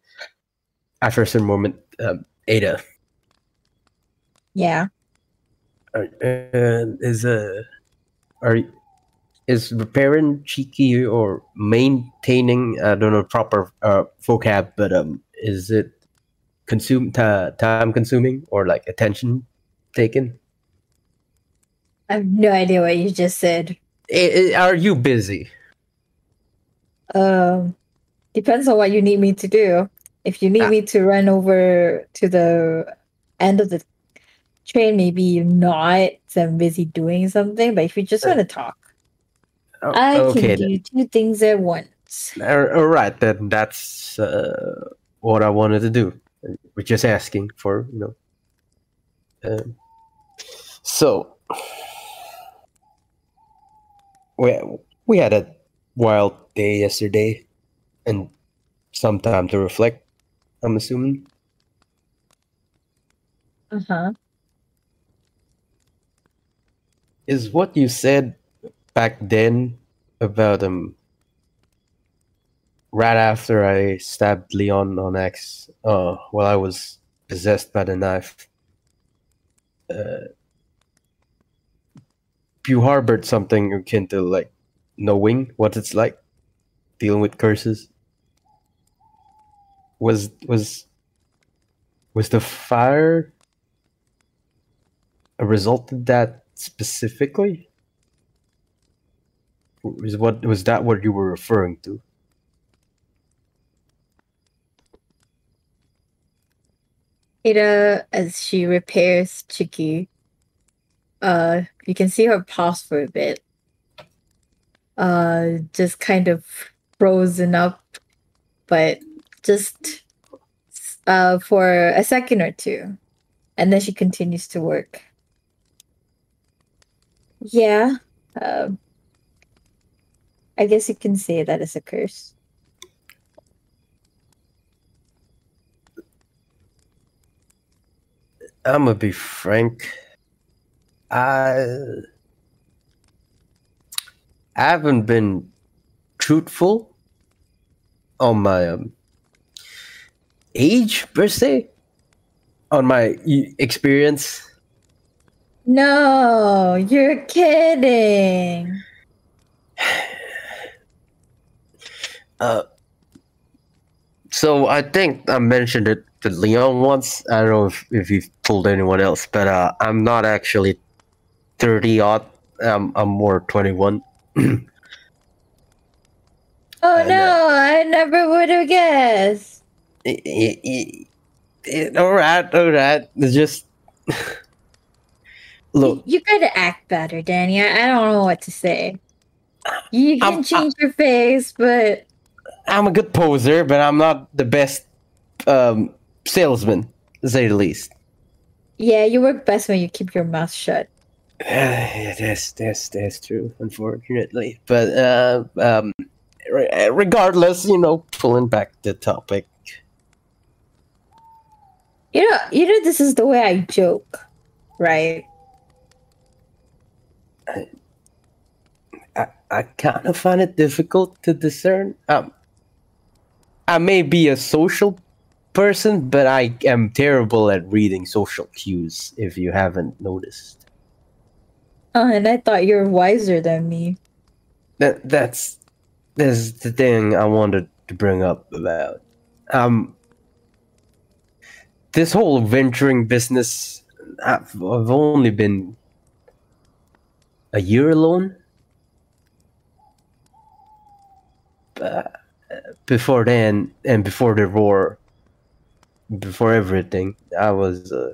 after a certain moment, um, Ada Yeah. uh, is uh, are is repairing cheeky or maintaining? I don't know proper uh, vocab, but um, is it consume time consuming or like attention taken? I have no idea what you just said. I- I- are you busy? Um, depends on what you need me to do. If you need Ah. me to run over to the end of the train, maybe not. 'cause I'm busy doing something. But if you just Uh, want to talk, Oh, I okay, can then. do two things at once. All all right, then that's uh, what I wanted to do. We're just asking for, you know. Um, so we we had a wild day yesterday, and some time to reflect. I'm assuming. Uh huh. Is what you said back then about um right after I stabbed Leon on X uh while I was possessed by the knife uh you harbored something akin to like knowing what it's like dealing with curses. Was was was the fire a result of that specifically? Was what was that what you were referring to Ada, as she repairs Chicky, uh, you can see her pause for a bit. Uh, just kind of frozen up, but just uh for a second or two, and then she continues to work. Yeah, um, I guess you can say that is a curse. I'm gonna be frank. I I haven't been truthful on my um, age per se, on my experience. No, you're kidding. Uh, so I think I mentioned it to Leon once. I don't know if, if you've told anyone else, but uh, I'm not actually 30 odd. I'm, I'm more 21. Oh And, uh, no, I never would have guessed. I- I- I- I- all right, all right. It's just look. You, you gotta act better, Danny. I, I don't know what to say. You can I'm- change your face, but I'm a good poser, but I'm not the best um, salesman, to say the least. yeah, you work best when you keep your mouth shut. that's that's that's true, unfortunately. But uh, um, re- regardless, you know, pulling back the topic. You know, you know, this is the way I joke, right? I, I kind of find it difficult to discern. Um, I may be a social person, but I am terrible at reading social cues. If you haven't noticed, Oh, and I thought you were wiser than me. that that's that's the thing I wanted to bring up about. Um, this whole venturing business, I've, I've only been a year alone. But before then, and before the war, before everything, I was. Uh,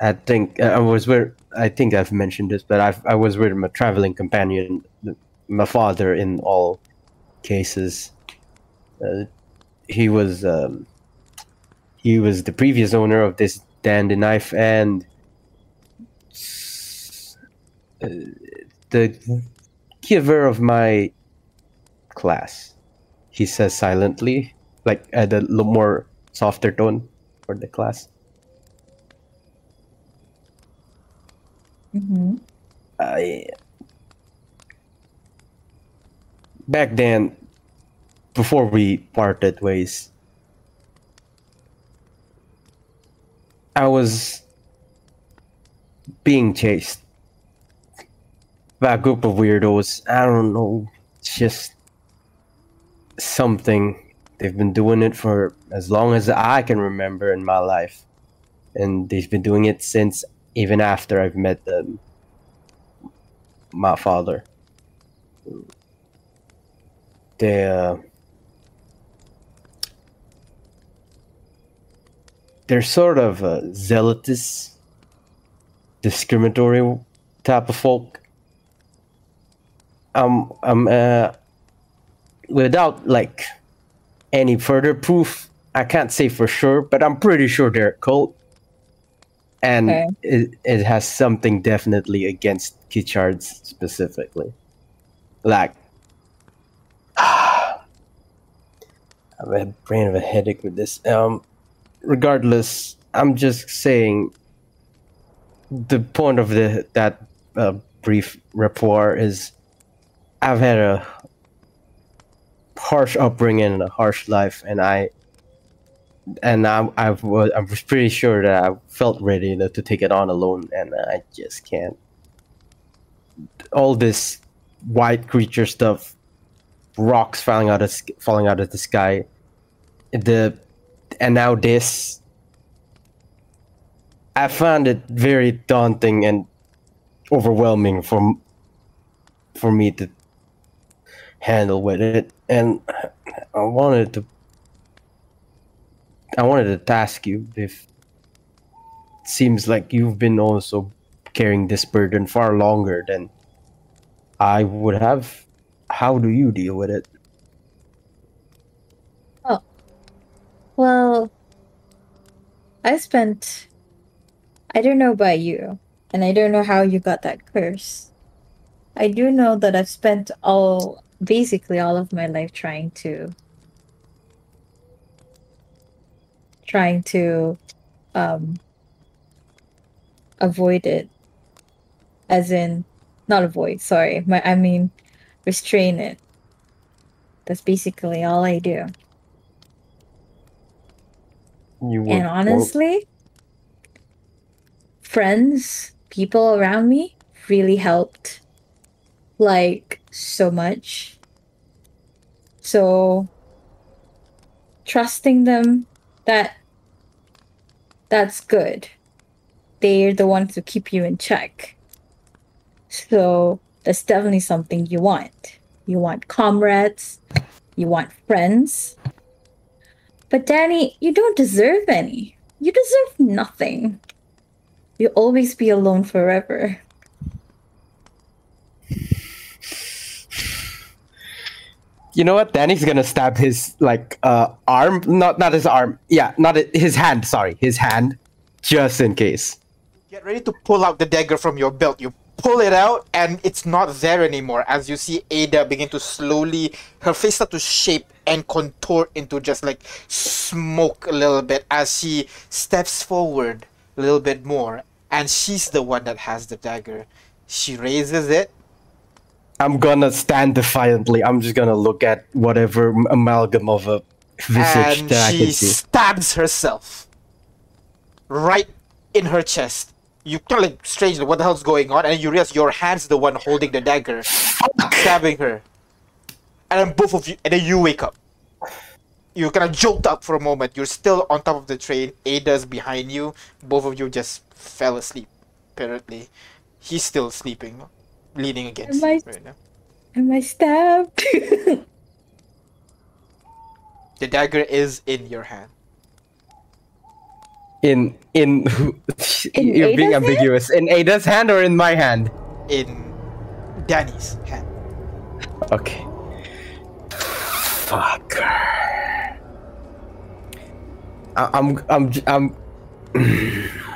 I think I was with. I think I've mentioned this, but I I was with my traveling companion, my father, in all cases. Uh, he was um, he was the previous owner of this dandy knife and the giver of my class. He says silently, like at a little more softer tone for the class. Mm-hmm. I back then, before we parted ways, I was being chased by a group of weirdos. I don't know, just something they've been doing it for as long as I can remember in my life, and they've been doing it since even after I've met them. My father. They. Uh, they're sort of zealotous, discriminatory type of folk. Um, um, uh, without like any further proof, I can't say for sure, but I'm pretty sure they're a cult, and Okay. it it has something definitely against Kichards specifically, like. I have a brain of a headache with this. Um, regardless, I'm just saying the point of the that uh, brief rapport is I've had a harsh upbringing and a harsh life, and I and I I was I was pretty sure that I felt ready know, to take it on alone, and I just can't. All this white creature stuff, rocks falling out of falling out of the sky, the and now this i found it very daunting and overwhelming for for me to handle with it and i wanted to i wanted to task you if it seems like you've been also carrying this burden far longer than i would have how do you deal with it Oh. Well, I spent. I don't know about you, and I don't know how you got that curse. I do know that I've spent all, basically all of my life trying to. trying to um avoid it as in not avoid sorry my i mean restrain it that's basically all i do you And honestly, friends, people around me really helped. Like, so much. So, trusting them, that that's good. They're the ones who keep you in check. So, that's definitely something you want. You want comrades, you want friends, but Danny, you don't deserve any. You deserve nothing. You'll always be alone forever. You know what? Danny's gonna stab his like uh arm, not not his arm. Yeah, not hi- his hand. Sorry, his hand, just in case. Get ready to pull out the dagger from your belt. You pull it out, and it's not there anymore. As you see Ada begin to slowly, her face start to shape and contort into just like smoke a little bit as she steps forward a little bit more, and she's the one that has the dagger. She raises it. I'm gonna stand defiantly. I'm just gonna look at whatever amalgam of a visage and that I she can see. she stabs herself right in her chest. You kind of like strangely, what the hell's going on? And you realize your hand's the one holding the dagger, stabbing her. And then both of you, and then you wake up. You kind of jolt up for a moment. You're still on top of the train. Ada's behind you. Both of you just fell asleep. Apparently, he's still sleeping, leaning against Am I- right now. Am I stabbed? The dagger is in your hand. In in, In you're being Ada's hand? ambiguous. In Ada's hand or in my hand? In Danny's hand. Okay. Fuck. I, I'm I'm j- I'm.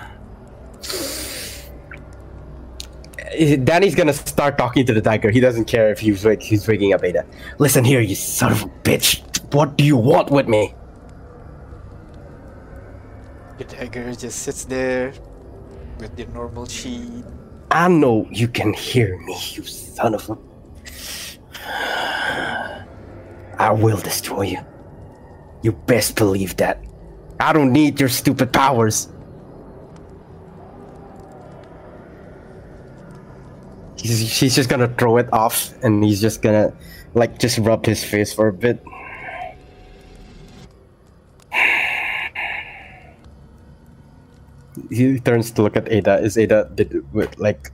Danny's gonna start talking to the tiger. He doesn't care if he's wake, he's waking up Ada. Listen here, you son of a bitch. What do you want with me? The tiger just sits there with the normal sheet. I know you can hear me, you son of a. I will destroy you. You best believe that. I don't need your stupid powers. he's, she's just gonna throw it off and he's just gonna like just rub his face for a bit. He turns to look at ada. Is ada did like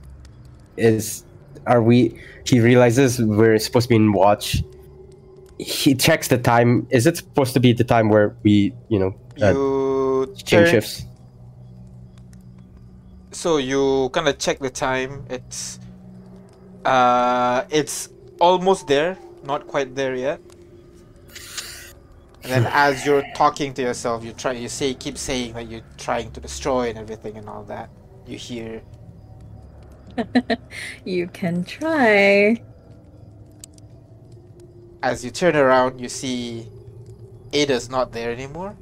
is are we he realizes we're supposed to be in watch. He checks the time. Is it supposed to be the time where we you know uh, you change turn... shifts? So you kind of check the time. It's uh, it's almost there, not quite there yet. And then as you're talking to yourself, you try, you say, keep saying that you're trying to destroy and everything and all that. You hear, You can try. as you turn around, you see Ada's not there anymore.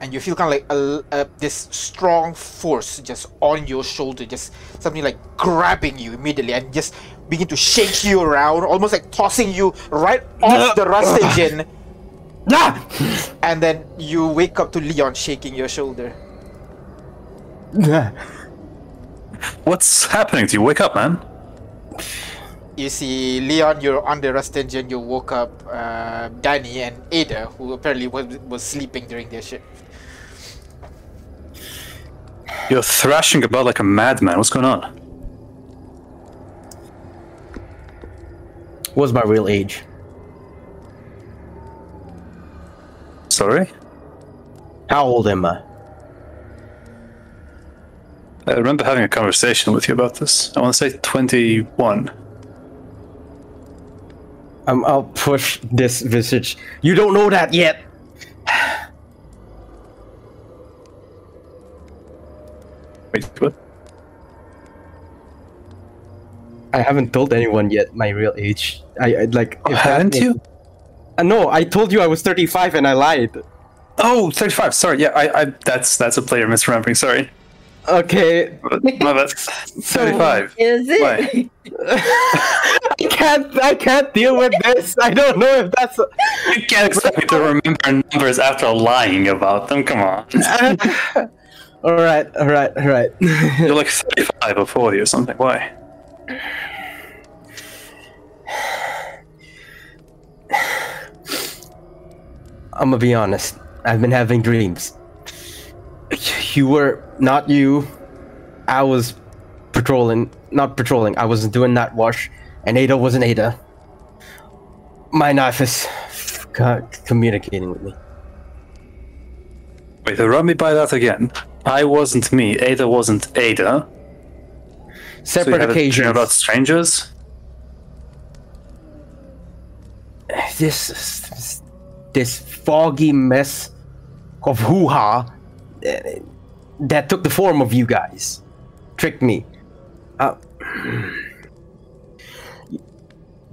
And you feel kind of like a, a, this strong force just on your shoulder, just something like grabbing you immediately and just begin to shake you around, almost like tossing you right off the rust engine. And then you wake up to Leon shaking your shoulder. What's happening to you? Wake up, man. You see Leon, you're on the rust engine. You woke up uh, Danny and Ada, who apparently was, was sleeping during their shift. You're thrashing about like a madman. What's going on? What's my real age? Sorry? How old am I? I remember having a conversation with you about this. I want to say 21. Um, I'll push this visage. You don't know that yet. Wait, what? I haven't told anyone yet my real age. I, I like. Oh, haven't was- you? Uh, no, I told you I was 35 and I lied. Oh, 35. Sorry. Yeah, I, I that's that's a player misremembering. Sorry. Okay. My bad. 35. Is it? Why? I can't. I can't deal with this. I don't know if that's. You can't expect me to remember numbers after lying about them. Come on. all right. All right. All right. You're like 35 or 40 or something. Why? I'm gonna be honest. I've been having dreams. You were not you. I was patrolling, not patrolling. I wasn't doing that wash, and Ada wasn't Ada. My knife is communicating with me. Wait, they run me by that again. I wasn't me. Ada wasn't Ada. Separate dream occasions. about strangers. this this- this foggy mess of hoo ha that took the form of you guys tricked me. Uh,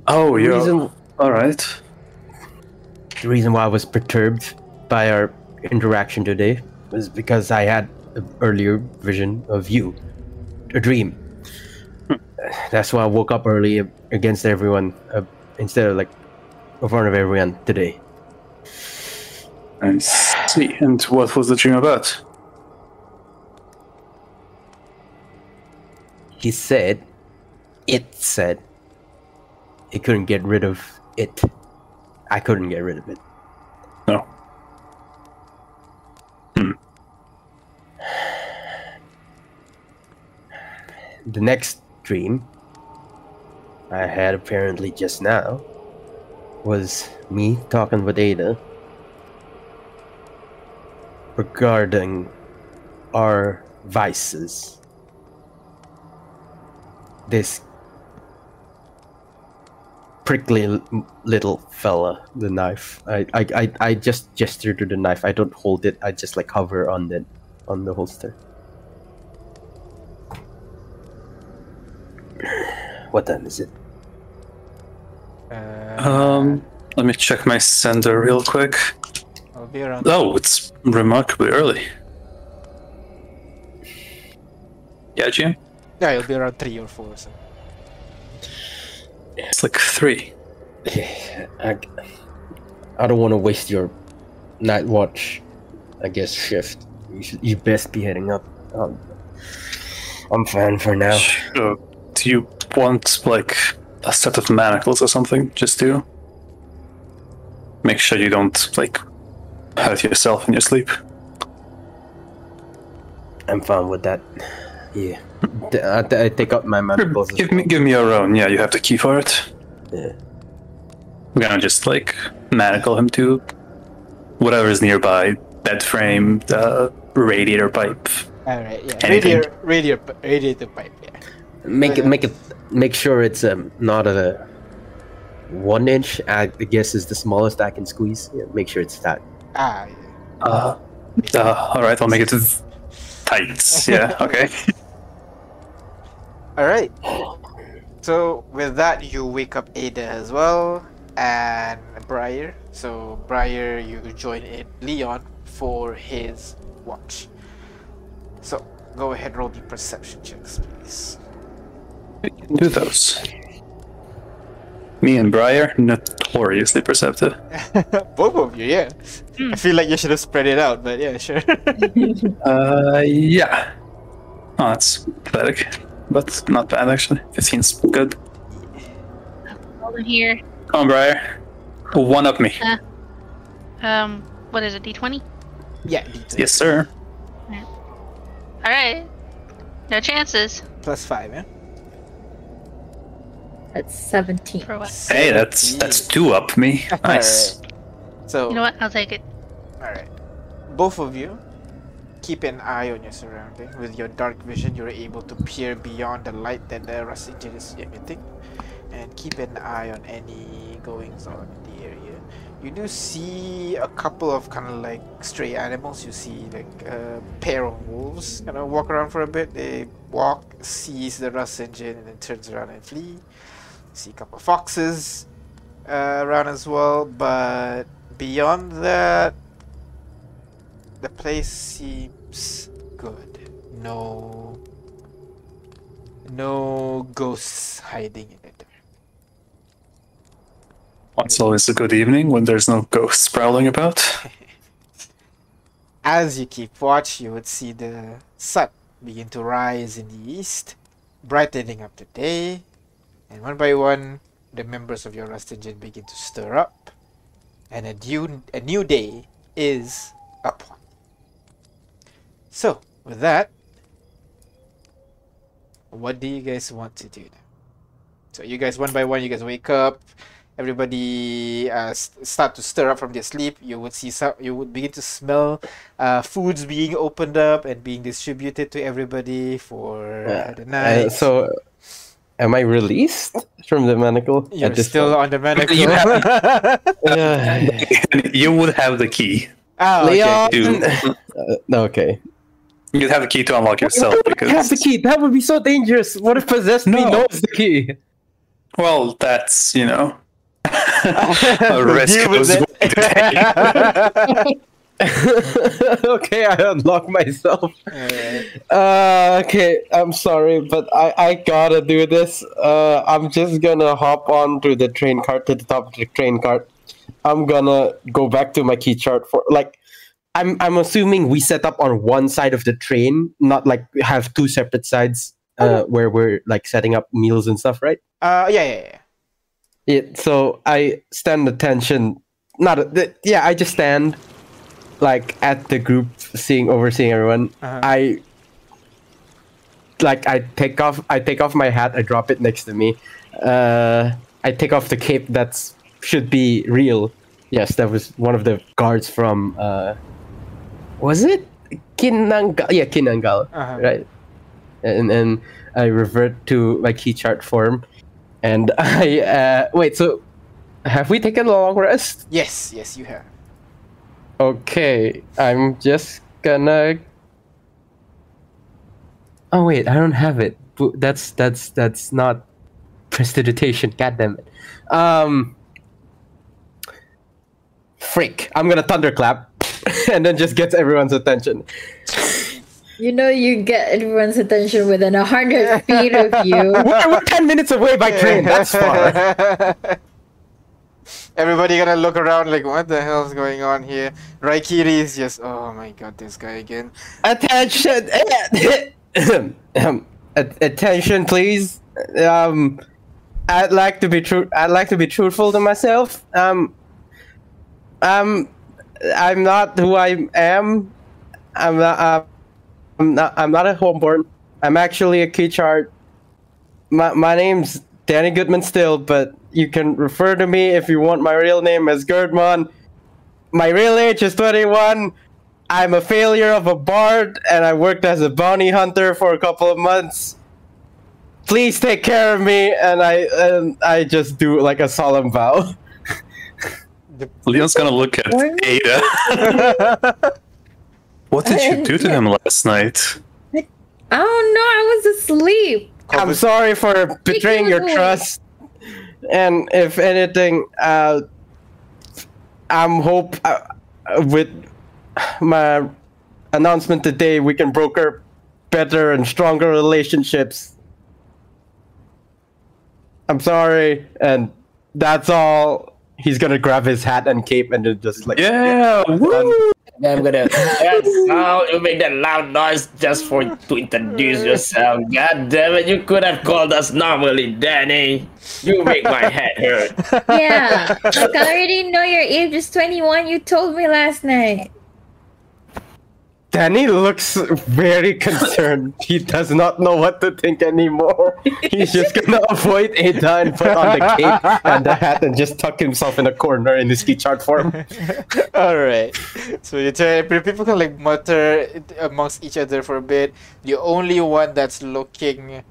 Oh, you're reason all right. the reason why I was perturbed by our interaction today was because I had earlier vision of you, a dream. That's why I woke up early against everyone uh, instead of like in front of everyone today. I see. And what was the dream about? He said, it said, he couldn't get rid of it. I couldn't get rid of it. No. The next dream I had apparently just now was me talking with Ada regarding our vices. This prickly little fella, the knife. I, I, I, I just gesture to the knife. I don't hold it. I just like hover on the on the holster. What time is it? Uh, Um, let me check my sender real quick. I'll be around. Oh, it's remarkably early. Yeah, Jim? Yeah, it'll be around three or four. So. It's like three. I, I don't want to waste your night watch, I guess, shift. You, should, you best be heading up. Um, I'm fine for now. Sure. Do you want like a set of manacles or something? Just to make sure you don't like hurt yourself in your sleep. I'm fine with that. Yeah. I take up my manacles. Give me well. give me your own. Yeah, you have the key for it. Yeah. We're gonna just like manacle him to whatever is nearby, bed frame, the radiator pipe. All right, yeah. Anything. Radiator, radiator, radiator pipe. Yeah. Make it, make it, make sure it's um not a one inch. I guess is the smallest I can squeeze. Yeah, make sure it's that. Ah, yeah. Uh, uh, all right, I'll make it to tights. Yeah, okay. All right. So with that, you wake up Ada as well, and Briar. So Briar, you join in Leon for his watch. So go ahead, roll the perception checks, please. Do those. Me and Briar, notoriously perceptive. Both of you, yeah. I feel like you should have spread it out, but yeah, sure. Uh, yeah. Oh, that's pathetic, but not bad actually. 15's good. Over here. Come on, Briar. One up me. Um, what is it? D20. yeah, detail. Yes, sir. All right. No chances Plus five, yeah. That's 17. Hey, that's that's two up me. Nice. Alright. So You know what? I'll take it. Alright. Both of you keep an eye on your surrounding. With your dark vision, you're able to peer beyond the light that the rust engine is emitting. And keep an eye on any goings on in the area. You do see a couple of kind of like stray animals. You see like a pair of wolves kind of walk around for a bit. They walk, sees the rust engine, and then turns around and flee. See a couple of foxes uh, around as well, but beyond that, the place seems good. No, no ghosts hiding in it. It's always a good evening when there's no ghosts prowling about. As you keep watch, you would see the sun begin to rise in the east, brightening up the day, and one by one, the members of your rust engine begin to stir up, and a new, a new day is upon. So, with that, what do you guys want to do now? So, you guys, one by one, you guys wake up. Everybody uh, start to stir up from their sleep. You would see some. You would begin to smell uh, foods being opened up and being distributed to everybody for uh, the night. Uh, so, am I released from the manacle? You're at this still on the manacle. You Uh, you would have the key. oh, okay. Leon. You, Uh, okay. you'd have the key to unlock yourself I because have the key. That would be so dangerous. What if possessed me No. knows the key? well, that's you know a risk Deal I was willing to take. okay, I unlock myself. Alright. Uh, okay, I'm sorry, but I, I gotta do this. Uh, I'm just gonna hop on to the train cart to the top of the train cart. I'm gonna go back to my key chart for like. I'm I'm assuming we set up on one side of the train, not like have two separate sides uh, where we're like setting up meals and stuff, right? Uh, yeah, yeah, yeah. Yeah, so I stand attention. Not a, th- yeah, I just stand like at the group, seeing overseeing everyone. Uh-huh. I like I take off I take off my hat. I drop it next to me. Uh, I take off the cape that's should be real. Yes, that was one of the guards from. Uh, was it Kinangal? Yeah, Kinangal. Uh-huh. Right. And then I revert to my key chart form, and I uh, wait. So, have we taken a long rest? Yes, yes, you have. Okay, I'm just gonna. Oh wait, I don't have it. That's that's that's not prestidigitation. God damn it. Um. Freak! I'm gonna thunderclap, and then just gets everyone's attention. You know you get everyone's attention within a hundred feet of you. We're, we're ten minutes away by train. That's far. Everybody gonna look around like, what the hell's going on here? Raikiri is just, oh my god, this guy again. Attention! Um, attention, please. Um, I'd like to be true. I'd like to be truthful to myself. Um, Um, I'm not who I am. I'm not. Uh, I'm not. I'm not a homeborn. I'm actually a key chart. My my name's Danny Goodman still, but you can refer to me if you want my real name as Gerdmon. My real age is 21. I'm a failure of a bard, and I worked as a bounty hunter for a couple of months. Please take care of me, and I and I just do like a solemn vow. Leon's gonna look at What? Ada. What did you do to him last night? I don't know. I was asleep. I'm sorry for betraying your trust. And if anything, uh, I'm hope uh, with my announcement today, we can broker better and stronger relationships. I'm sorry, and that's all. He's gonna grab his hat and cape and just like Yeah, woo! I'm gonna. Yes, now you make that loud noise just for to introduce yourself. God damn it! You could have called us normally, Danny. You make my head hurt. Yeah. I already know your age is 21. You told me last night. Danny looks very concerned. he does not know what to think anymore. He's just gonna avoid Ada and put on the cape and the hat and just tuck himself in a corner in his ski chart form. All right. So you people can like mutter amongst each other for a bit. The only one that's looking,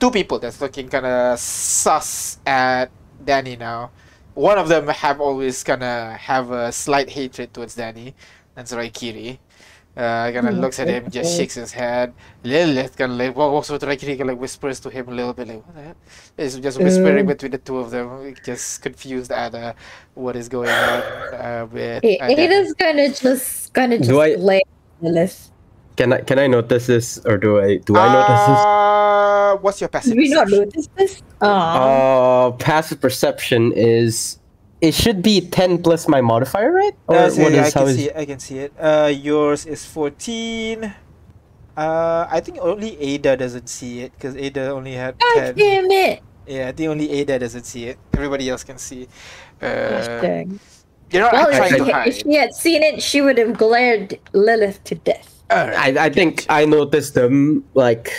two people that's looking kind of sus at Danny now. One of them have always kind of have a slight hatred towards Danny. That's Raikiri. Uh, kind of looks at him, just shakes his head. Lilith kind of like walks over to Raikiri, kind of like whispers to him a little bit, like, what the hell? It's just whispering between the two of them, just confused at uh, what is going on uh, with. A- uh, Danny. Ada's gonna just gonna just Do I- lay Lilith. Can I can I notice this or do I do I notice this? Uh, what's your passive? Did we not notice this? Aw. Uh, passive perception is it should be ten plus my modifier, right? Or Uh, so what yeah, I is how can is see it. I can see it. Uh, yours is fourteen. Uh, I think only Ada doesn't see it because Ada only had God ten. damn it! Yeah, I think only Ada doesn't see it. Everybody else can see. Uh, Hashtag. you're not Well, trying if to she, hide. if she had seen it, she would have glared Lilith to death. Alright, I I think I noticed them like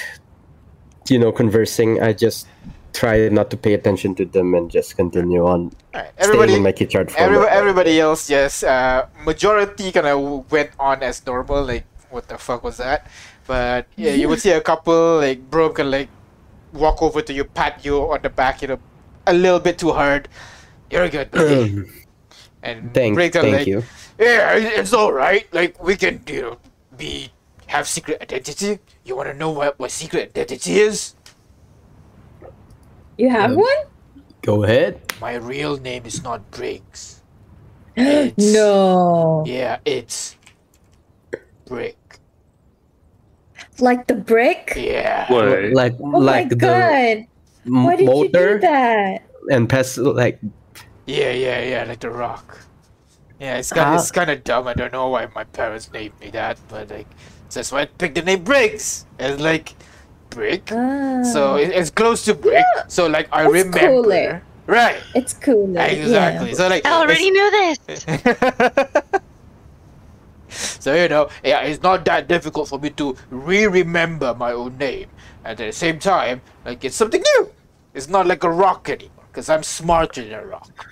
you know conversing. I just try not to pay attention to them and just continue on staying Everybody, in my key chart form. everybody, else yes, uh, majority kind of went on as normal. Like, what the fuck was that? But yeah, you would see a couple like bro can like walk over to you, pat you on the back, you know, a little bit too hard. You're good. buddy." and Thank, can, thank like, you. Yeah, it's all right. Like we can, you know, be have secret identity. You want to know what what secret identity is? You have Um, one? Go ahead. My real name is not Briggs. It's- no. Yeah, it's Brick. Like the brick? Yeah. Wait. Like Oh like my the god. m- Why did you do that? and pest like Yeah, yeah, yeah, like the rock. Yeah, it's kind of How- it's kind of dumb. I don't know why my parents named me that, but like, that's why I picked the name Briggs. And like Brick. Ah, So it, it's close to Brick. So like I That's remember. cooler. Right. it's cooler. Exactly. So like I already it's- knew this. so you know, yeah, it's not that difficult for me to re-remember my own name. And at the same time, like it's something new. It's not like a rock anymore, because I'm smarter than a rock.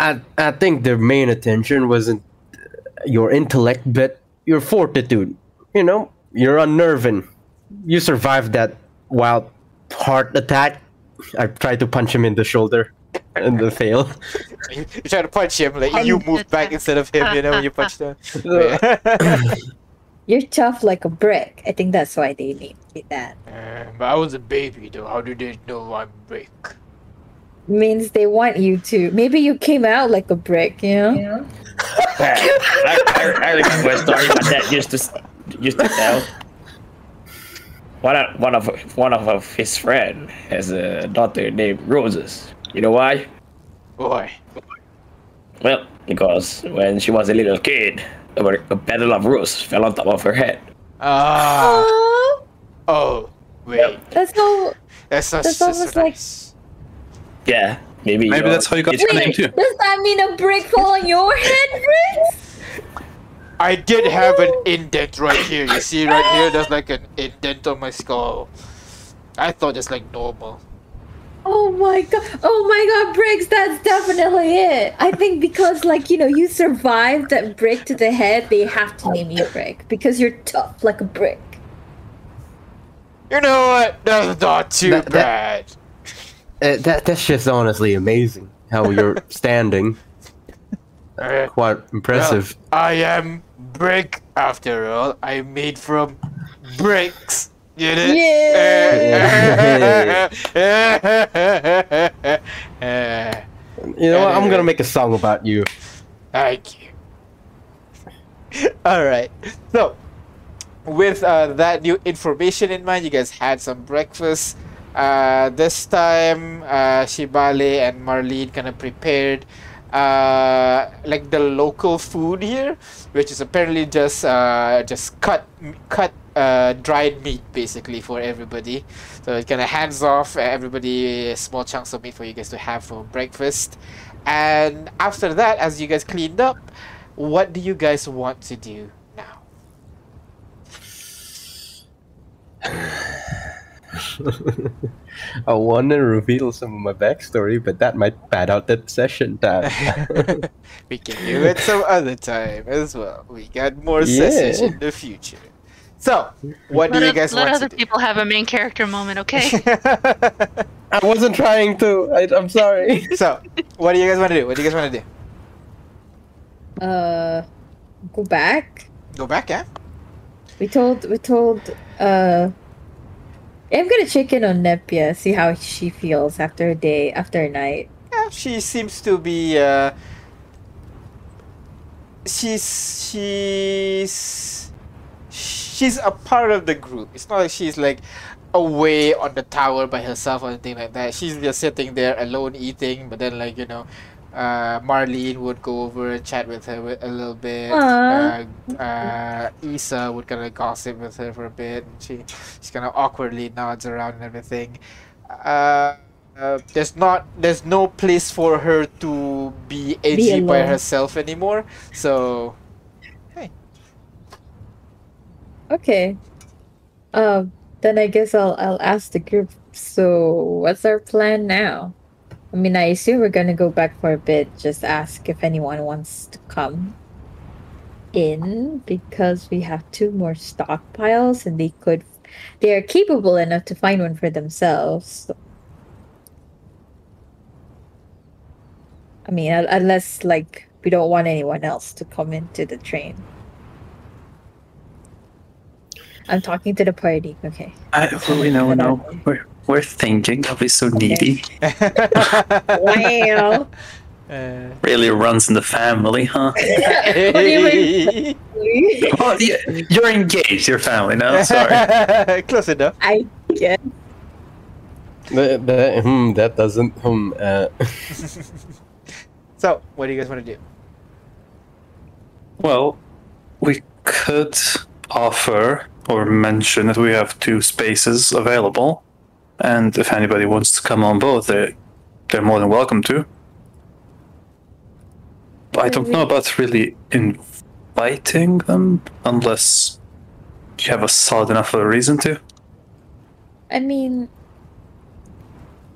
I I think the main attention wasn't your intellect, but your fortitude. You know, you're unnerving. You survived that wild heart attack. I tried to punch him in the shoulder, and the fail. You, you try to punch him, like you move back instead of him. You know when you punch them. You're tough like a brick. I think that's why they named you that. Uh, but I was a baby though. How do they know I'm Brick? Means they want you to. Maybe you came out like a brick, you know? I, I, I remember a story my dad used to s- used to tell. One of one of one of his friend has a daughter named Roses. You know why? Why? Well, because when she was a little kid, a, a petal of rose fell on top of her head. Ah. Oh, Oh. Wait. Yep. that's so. That's, that's, That's that's, almost so like- nice. Yeah, Maybe Maybe that's how you got your name too. does that mean a brick fall on your head, Briggs? I did have an indent right here. You see right here, there's like an indent on my skull. I thought it's like normal. Oh my god! Oh my god, Briggs, that's definitely it. I think because, like, you know, you survived that brick to the head, they have to name you Brick because you're tough like a brick. You know what? That's not too That- bad. that- Uh, that that's just honestly amazing how you're standing. Uh, Quite impressive. Well, I am brick after all. I'm made from bricks. Get it? Yeah. you know what? I'm gonna make a song about you. Thank you. All right. So, with uh, that new information in mind, you guys had some breakfast. Uh, this time, uh, Shibale and Marlene kind of prepared uh, like the local food here, which is apparently just uh, just cut cut uh, dried meat basically for everybody. So it's kind of hands off everybody small chunks of meat for you guys to have for breakfast. And after that, as you guys cleaned up, what do you guys want to do now? I want to reveal some of my backstory, but that might pad out that session time. we can do it some other time as well. We got more Yeah. sessions in the future. So, what do you oth- guys let want other to do? people have a main character moment, okay? I wasn't trying to. I, I'm sorry. so, what do you guys want to do? What do you guys want to do? Uh, go back. Go back, yeah? We told. We told. Uh, I'm gonna check in on Nepia, see how she feels after a day, after a night. Yeah, she seems to be uh she's she's she's a part of the group. It's not like she's like away on the tower by herself or anything like that. She's just sitting there alone eating, but then like, you know, uh, Marlene would go over and chat with her a little bit. Uh, uh, Isa would kind of gossip with her for a bit. And she she kind of awkwardly nods around and everything. Uh, uh, there's not there's no place for her to be edgy by herself anymore. So hey. Okay. Um, then I guess I'll I'll ask the group. So, what's our plan now? I mean, I assume we're gonna go back for a bit. Just ask if anyone wants to come in because we have two more stockpiles, and they could. They are capable enough to find one for themselves. I mean, unless like we don't want anyone else to come into the train. I'm talking to the party. Okay. I, well, you know, no, we're, we're thinking. Don't be so needy. Wow. Uh, Really runs in the family, huh? do you oh, you, are engaged. Your family now. Sorry. Close enough. I guess. that, that, hmm, that doesn't. Hmm, uh, So, what do you guys want to do? Well, we could offer or mention that we have two spaces available, and if anybody wants to come on board, they they're more than welcome to. But I don't know about really inviting them unless you have a solid enough of a reason to. I mean,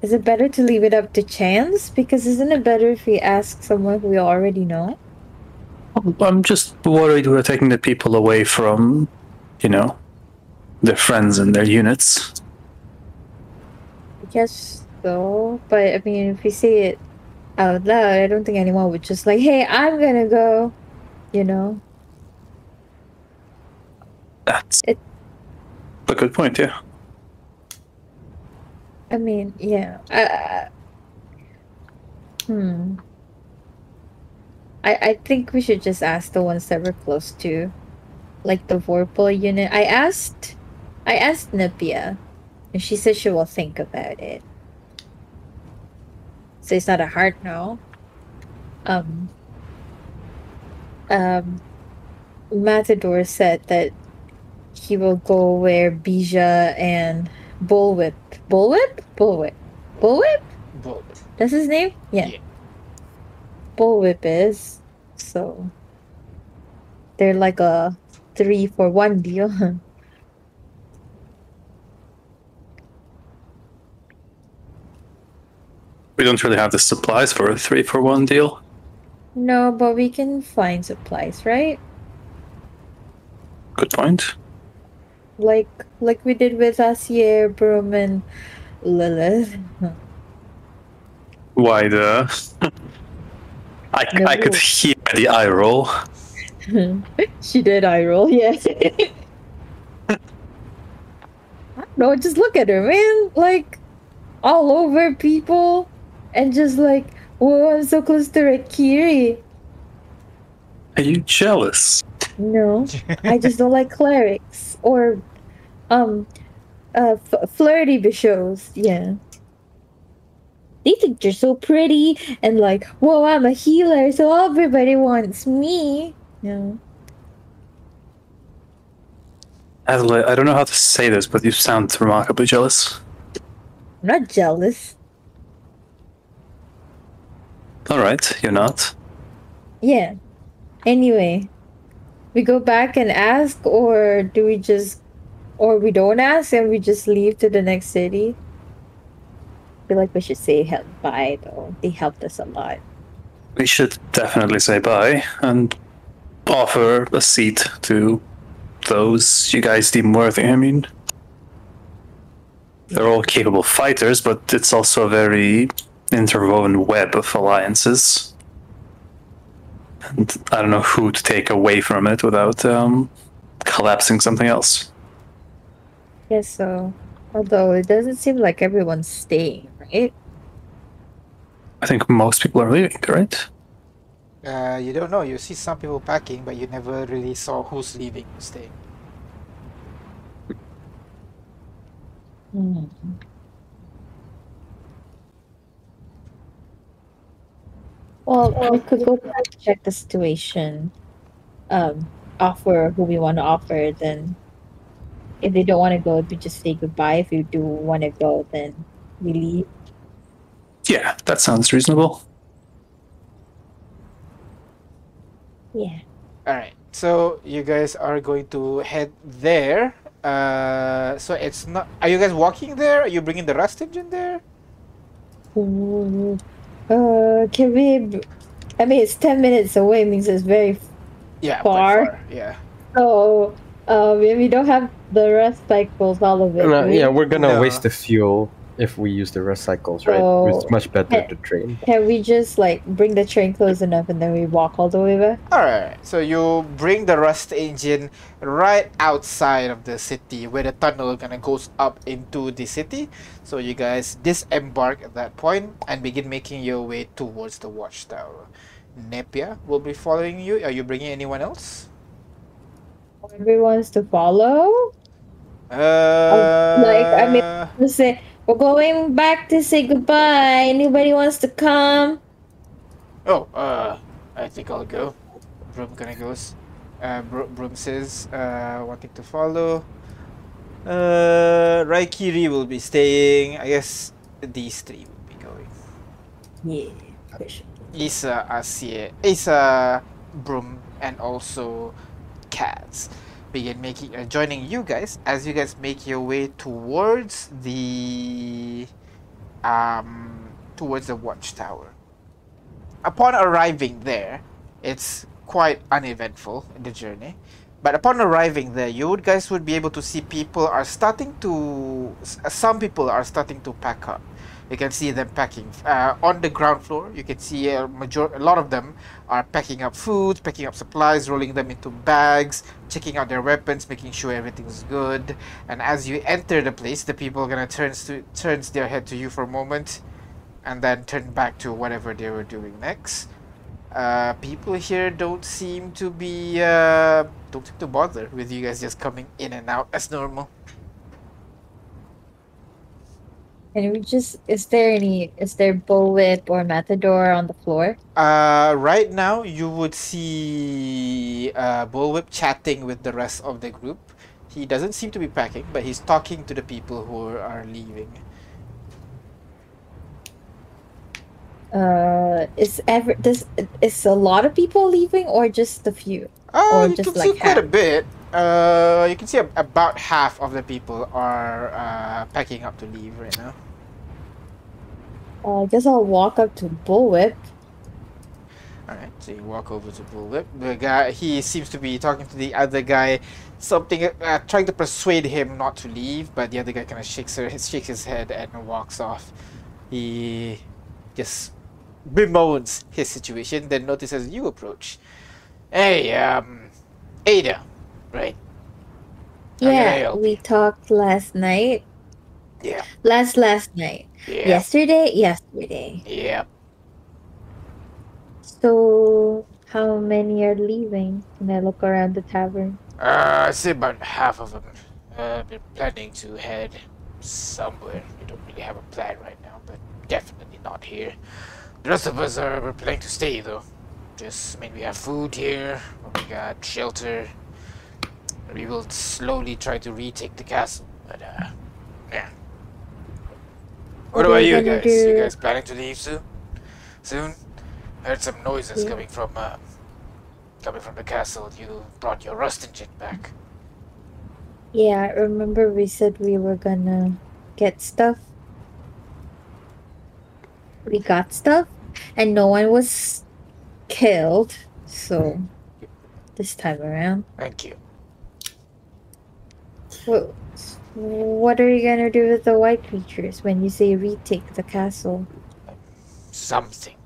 is it better to leave it up to chance? Because isn't it better if we ask someone we already know? I'm just worried we're taking the people away from, you know, their friends and their units. Guess so. But I mean, if we say it out loud, I don't think anyone would just like, hey, I'm gonna go. You know? That's It- a good point, yeah. I mean, yeah. Uh, hmm. I I think we should just ask the ones that we're close to, like the Vorpal unit. I asked, I asked Nepia, and she says she will think about it. So it's not a hard no. Um. Um. Matador said that he will go where Bija and Bullwhip. Bullwhip? Bullwhip. Bullwhip? Bull- That's his name? Yeah. Yeah. Bullwhip is. So they're like a three for one deal. We don't really have the supplies for a three for one deal. no, but we can find supplies, right? Good point. Like like we did with Asier, Broom, and Lilith. Why the? I, I could hear the eye roll. she did eye roll, yeah. no, just look at her, man. Like all over people, and just like, whoa, I'm so close to Raikiri. Are you jealous? No, I just don't like clerics or, um, uh, f- flirty bishops. Yeah. They think you're so pretty and like, whoa, I'm a healer, so everybody wants me. No. Adelaide, I don't know how to say this, but you sound remarkably jealous. I'm not jealous. Alright, you're not. Yeah. Anyway, we go back and ask, or do we just, or we don't ask and we just leave to the next city? I feel like we should say help bye though. They helped us a lot. We should definitely say bye and offer a seat to those you guys deem worthy. I mean, they're all capable fighters, but it's also a very interwoven web of alliances. And I don't know who to take away from it without um, collapsing something else. Yes, so. Although it doesn't seem like everyone's staying, right? I think most people are leaving, right? Uh, you don't know. You see some people packing, but you never really saw who's leaving, who's staying. Hmm. Well, we could go back check the situation. Um, offer who we want to offer. Then, if they don't want to go, we just say goodbye. If you do want to go, then we leave. Yeah, that sounds reasonable. Yeah. All right. So you guys are going to head there. Uh, so it's not. Are you guys walking there? Are you bringing the rust engine there? Ooh. Uh, can we? b- I mean, it's ten minutes away. Means it's very Yeah. Far. Quite far. Yeah. so. Um, if we don't have the rest cycles, all of it. We- yeah, we're gonna No. waste the fuel if we use the recycles, right? So- it's much better Yeah. to train. Can we just like bring the train close enough and then we walk all the way back? All right. So you bring the rust engine right outside of the city, where the tunnel kind of goes up into the city. So you guys disembark at that point and begin making your way towards the watchtower. Nepia will be following you. Are you bringing anyone else? Everyone's to follow. Uh, like, I mean- We say we're going back to say goodbye. Anybody wants to come? Oh, uh, I think I'll go. Broom kinda goes. Uh, Bro- Broom says, uh, wanting to follow. Uh, Raikiri will be staying. I guess these three will be going. Yeah, push. Isa, Asie, Isa, Broom, and also Kaz begin making uh, joining you guys as you guys make your way towards the um towards the watchtower. Upon arriving there, it's quite uneventful in the journey. But upon arriving there, you would guys would be able to see people are starting to some people are starting to pack up. You can see them packing uh, on the ground floor. You can see a major a lot of them are packing up food, packing up supplies, rolling them into bags, checking out their weapons, making sure everything's good. And as you enter the place, the people are gonna turns to turns their head to you for a moment, and then turn back to whatever they were doing next. Uh, people here don't seem to be uh, don't seem to bother with you guys just coming in and out as normal. And we just is there any is there bullwhip or matador on the floor? Uh, right now, you would see uh, Bullwhip chatting with the rest of the group. He doesn't seem to be packing, but he's talking to the people who are leaving. Uh, is ever this is a lot of people leaving or just a few? Uh, Or you just can see like quite a bit. Uh, you can see about half of the people are uh, packing up to leave right now. Uh, I guess I'll walk up to Bullwhip. All right, so you walk over to Bullwhip. The guy, he seems to be talking to the other guy, something, uh, trying to persuade him not to leave, but the other guy kind of shakes her, shakes his head and walks off. He just bemoans his situation, then notices you approach. Hey, um, Ada, right? Yeah, we talked last night. Yeah. Last last night. Yeah. Yesterday, yesterday. Yeah. So how many are leaving? Can I look around the tavern? Uh, I say about half of them. Uh, been planning to head somewhere. We don't really have a plan right now, but definitely not here. The rest of us are we're planning to stay though. Just I mean we have food here, we got shelter. We will slowly try to retake the castle, but uh, yeah. What about you guys? You guys planning to leave soon? Soon? Heard some noises Yeah. coming from uh, coming from the castle. You brought your rust engine back. Yeah, I remember we said we were gonna get stuff. We got stuff, and no one was killed. So this time around, Thank you. What what are you gonna do with the white creatures when you say retake the castle? Something.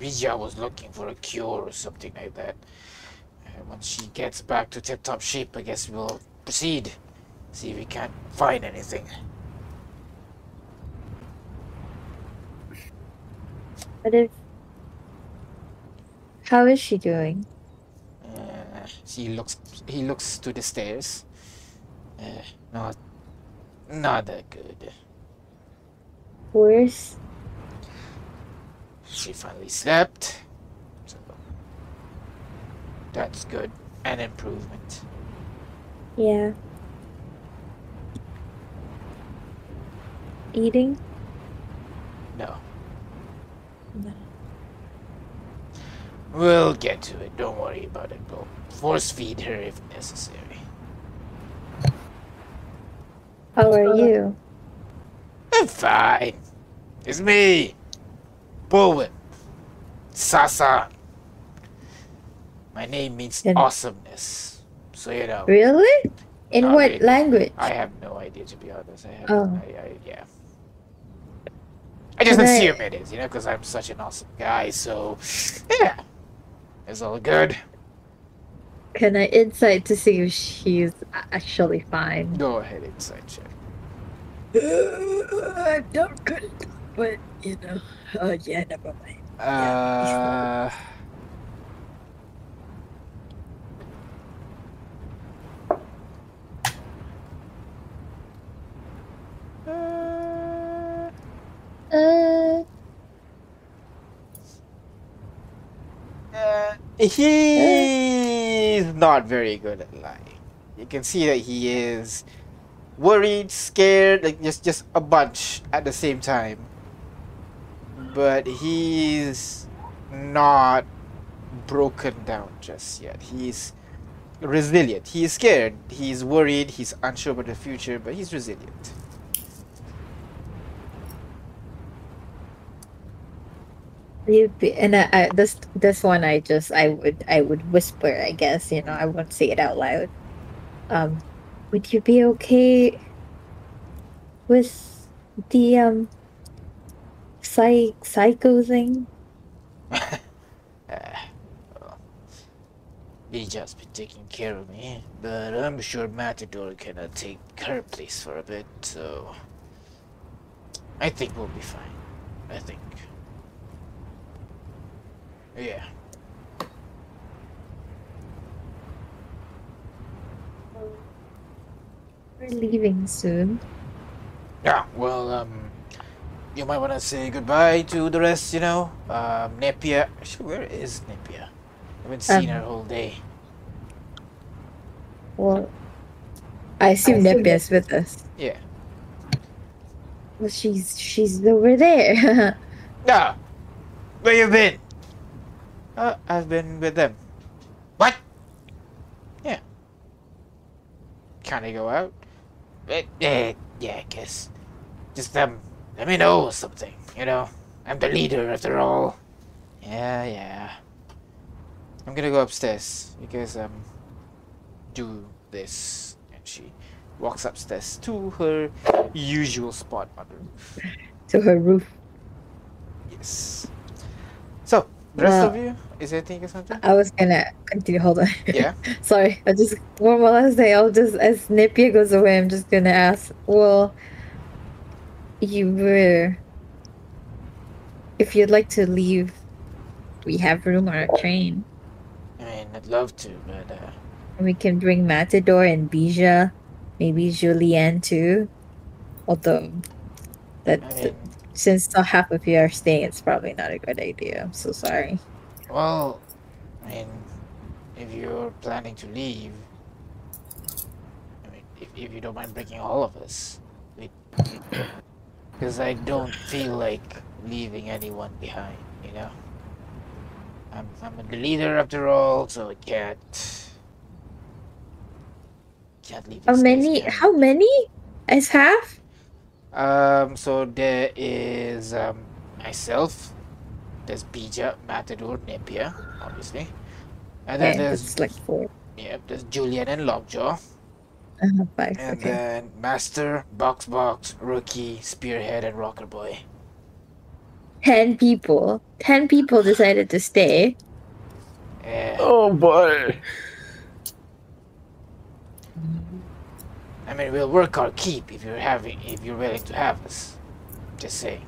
Bija was looking for a cure or something like that. Uh, once she gets back to tip-top shape, I guess we'll proceed. See if we can't find anything. What if? How is she doing? Uh, she looks. He looks to the stairs. Uh, not. Not that good. Worse? She finally slept. So that's good. An improvement. Yeah. Eating? No. No. We'll get to it. Don't worry about it. We'll force feed her if necessary. How are you? I'm fine. It's me. Bullwhip. Sasa. My name means And- awesomeness. So you know. Really? In what really. language? I have no idea to be honest. I have Oh. I, I yeah. I just Can I- assume it is, you know, because I'm such an awesome guy, so yeah. It's all good. Can I insight to see if she's actually fine? Go ahead, insight check. I'm not good, but you know, oh yeah, never mind. Uh uh, Uh, Uh, he's not very good at lying. You can see that he is worried, scared, like just just a bunch at the same time. But he's not broken down just yet. He's resilient. He is scared. He's worried. He's unsure about the future, but he's resilient. And I, I this this one I just I would I would whisper I guess you know I won't say it out loud. Um, would you be okay with the um psych psycho thing? Uh, he just been taking care of me, but I'm sure Matador cannot take her place for a bit, so I think we'll be fine. I think. Yeah. We're leaving soon. Yeah. Well, um, you might want to say goodbye to the rest. You know, um, Nepia. Actually, where is Nepia? I haven't seen Um, her whole day. Well, I assume Nepia's with us. Yeah. Well, she's she's over there. Ah, where you been? Uh, I've been with them. What? Yeah. Can I go out? Uh, uh, yeah, I guess. Just um, let me know something. You know, I'm the leader after all. Yeah, yeah. I'm gonna go upstairs because um, do this, and she walks upstairs to her usual spot on the roof. To her roof. Yes. The rest of you, is there anything or something? I was gonna continue. Hold on. Yeah. Sorry. I just one more last thing. I'll just as Nepia goes away, I'm just gonna ask. Well, you were. If you'd like to leave, we have room on our train. I mean, I'd love to, but uh, We can bring Matador and Bija, maybe Julianne too. Although, that I mean, since the half of you are staying, it's probably not a good idea. I'm so sorry. well, I mean, if you're planning to leave, I mean, if, if you don't mind breaking all of us, because I don't feel like leaving anyone behind, you know. I'm I'm the leader after all, so I can't can't leave. How many? How many? As half? Um, so there is um, myself, there's Bija, Matador, Nepia, obviously. And then Okay, there's, it's like four. yep, there's Julian and Lockjaw. Uh, five. And okay. then Master, Box Box, Rookie, Spearhead, and Rocker Boy. Ten people. Ten people decided to stay. Yeah, Oh boy. I mean, we'll work our keep if you're having, if you're willing to have us. Just saying.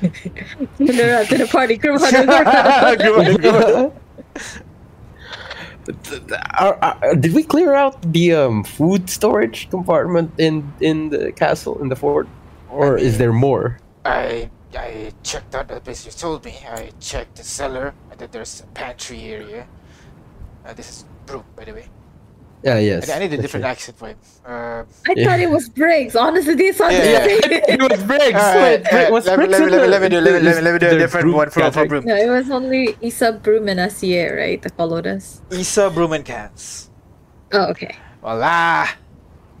They're out to the party. Come on, Are- are- did we clear out the um, food storage compartment in in the castle in the fort, or is there more? I I checked out the place you told me. I checked the cellar, and then there's a pantry area. Uh, this is Brooke, by the way. Yeah, yes. I, I need a different right. accent for him. Uh, I Yeah. thought it was Briggs. Honestly, this sounds Yeah. the same. it was Briggs. Alright, Wait, Brig- was let me- Briggs let me- let let me do- let me- let me- do a different group one for- for gathering? Brooke. No, it was only Isa, Broom, and Asier, right? That followed us. Isa Broom and Cans. Oh, okay. Well, ah,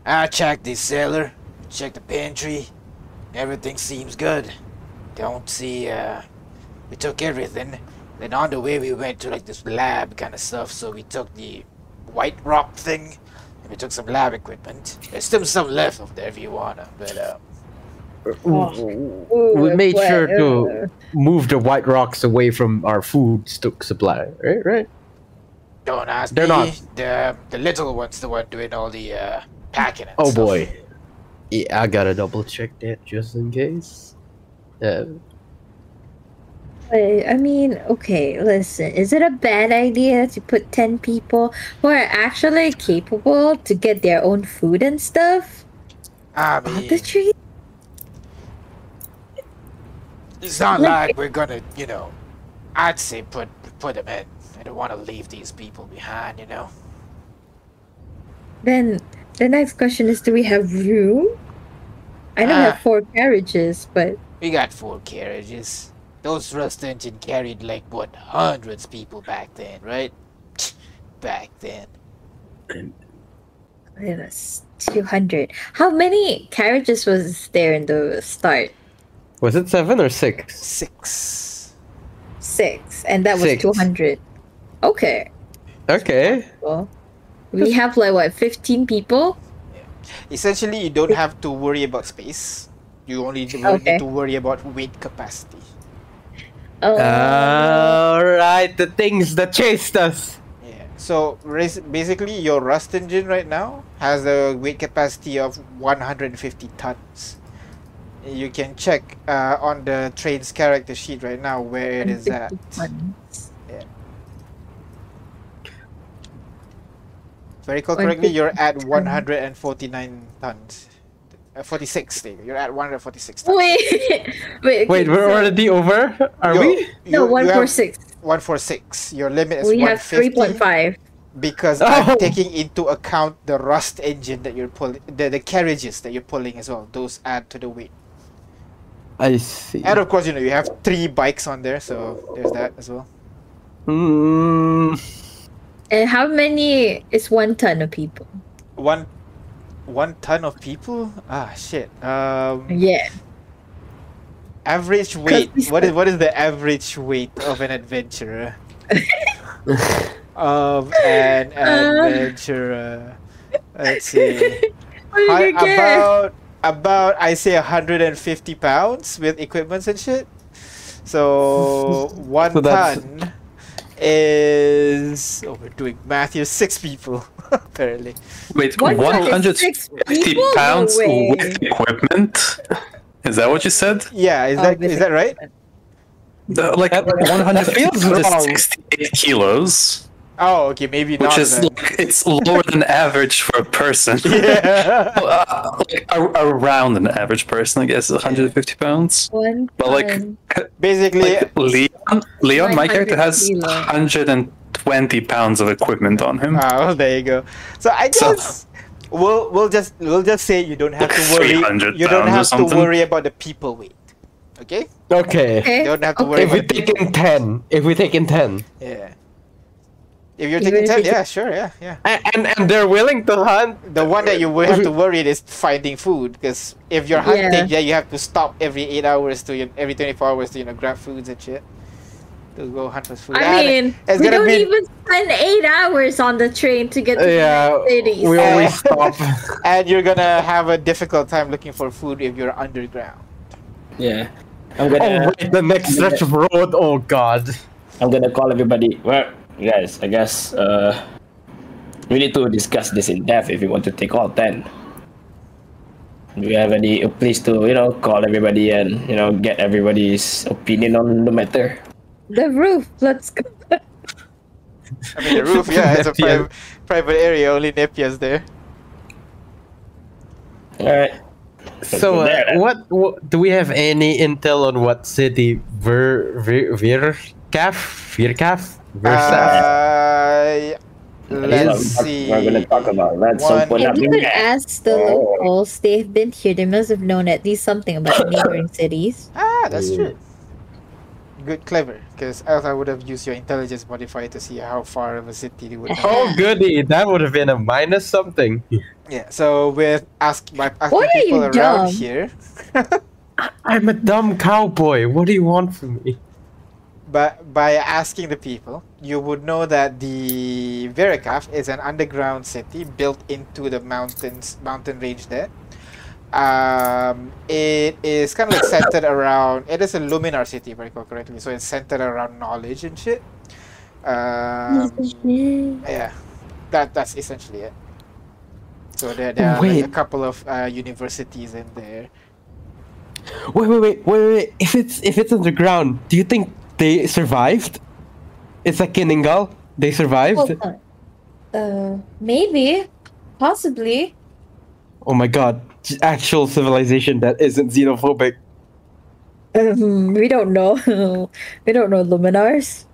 I checked the cellar, checked the pantry. Everything seems good. Don't see, uh, we took everything. Then on the way, we went to like this lab kind of stuff. So we took the white rock thing, and we took some lab equipment. There's still some left of there if you wanna, but uh, we made sure to move the white rocks away from our food stock supply. Right, right. don't ask They're me. not. The the little one's the one doing all the uh, packing. And Oh stuff. boy. Yeah, I gotta double check that just in case. Uh, But, I mean, okay, listen. Is it a bad idea to put 10 people who are actually capable to get their own food and stuff I on the tree? It's not Like- like we're gonna, you know. I'd say put put them in. I don't want to leave these people behind, you know. Then the next question is do we have room? I don't Ah. have four carriages, but We got four carriages. Those rust engine carried like what hundreds people back then, right? Back then. it was 200. How many carriages was there in the start? was it seven or six? Six. Six. And that was Six. 200. Okay. Okay. Well, we have like what, 15 people? Essentially, you don't have to worry about space. You only need to worry about weight capacity. Oh, All right, the things that chased us. Yeah. So res- basically, your rust engine right now has a weight capacity of 150 tons. You can check uh, on the train's character sheet right now where it is at. 150 tons. If I recall correctly, you're at 149 tons. Uh, 46. there you go. You're at 146. Wait, wait. Wait, we're already over? Are Yo, we? No, you- one you four have six. 146. Your limit is We have three point five. because Oh. I'm taking into account the rust engine that you're pulling, the, the carriages that you're pulling as well. Those add to the weight. I see. And of course, you know, you have three bikes on there, so there's that as well. Mm, And how many is one ton of people? One, one ton of people. Ah, shit. Um, Yeah. average weight. What is what is the average weight of an adventurer? of an adventurer. Let's see. What Hi- you get? about about I say 150 pounds with equipments and shit. So one So that's- ton is oh we're doing math here six people apparently. Wait, One 150 six? No pounds way. with equipment? Is that what you said? Yeah, is Oh, that with is that right? The- like That- 150 feels 68 kilos, Oh, okay, maybe not. which is then. like it's lower than average for a person. yeah. Uh, like, a- around an average person, I guess, 150 pounds. One But like. Basically, like Leon, Leon, my character has kilo. 120 pounds of equipment on him. Ah, well, there you go. So I So- we'll we'll just we'll just say you don't have Like to worry. 300 You don't have to worry about the people weight. Okay, okay. Okay. you don't have to worry If we about the take in ten, if we take in ten, Yeah. If you're taking ten, yeah, sure, yeah, yeah. and and, and they're willing to hunt. The one that you will have to worry is finding food because if you're Yeah. hunting, yeah. you have to stop every eight hours to you every twenty four hours to you know grab foods and shit. To go hunt for food. I And mean, it's we don't be- even spend eight hours on the train to get to Yeah, the city. we always stop. and you're gonna have a difficult time looking for food if you're underground. Yeah. I'm Oh gonna wait, the next stretch of road. Oh god. I'm gonna call everybody. Well, guys, I guess uh, we need to discuss this in depth if we want to take all ten. Do you have any a place to you know call everybody and you know get everybody's opinion on the matter? The roof. Let's go. I mean, the roof, yeah, it's a Nepia. private, private area. Only Nepia's there. All right. So, uh, there, then. what, what do we have any intel on what city Ver Vir Virkaf Virkaf Versaf? Uh, let's We're see. gonna talk about that. One- So, If you could yeah. ask the Oh. locals, they've been here. They must have known at least something about the neighboring cities. Ah, that's true. Good, clever. Because else I would have used your intelligence modifier to see how far of a city you would know. Oh goody, that would have been a minus something. Yeah. So with ask by asking Why are people you around dumb? here, I'm a dumb cowboy. What do you want from me? But by asking the people, you would know that the Veracaf is an underground city built into the mountains, mountain range there. Um, it is kind of like centered around. It is a Luminar city, if I recall correctly. So it's centered around knowledge and shit. Um, yeah, that that's essentially it. So there, there are like a couple of uh, universities in there. Wait, wait, wait, wait, wait. If it's if it's underground, do you think they survived? It's like Kinningal. They survived. On. Uh, maybe, possibly. Oh my god, actual civilization that isn't xenophobic. Um, we don't know. we don't know luminars.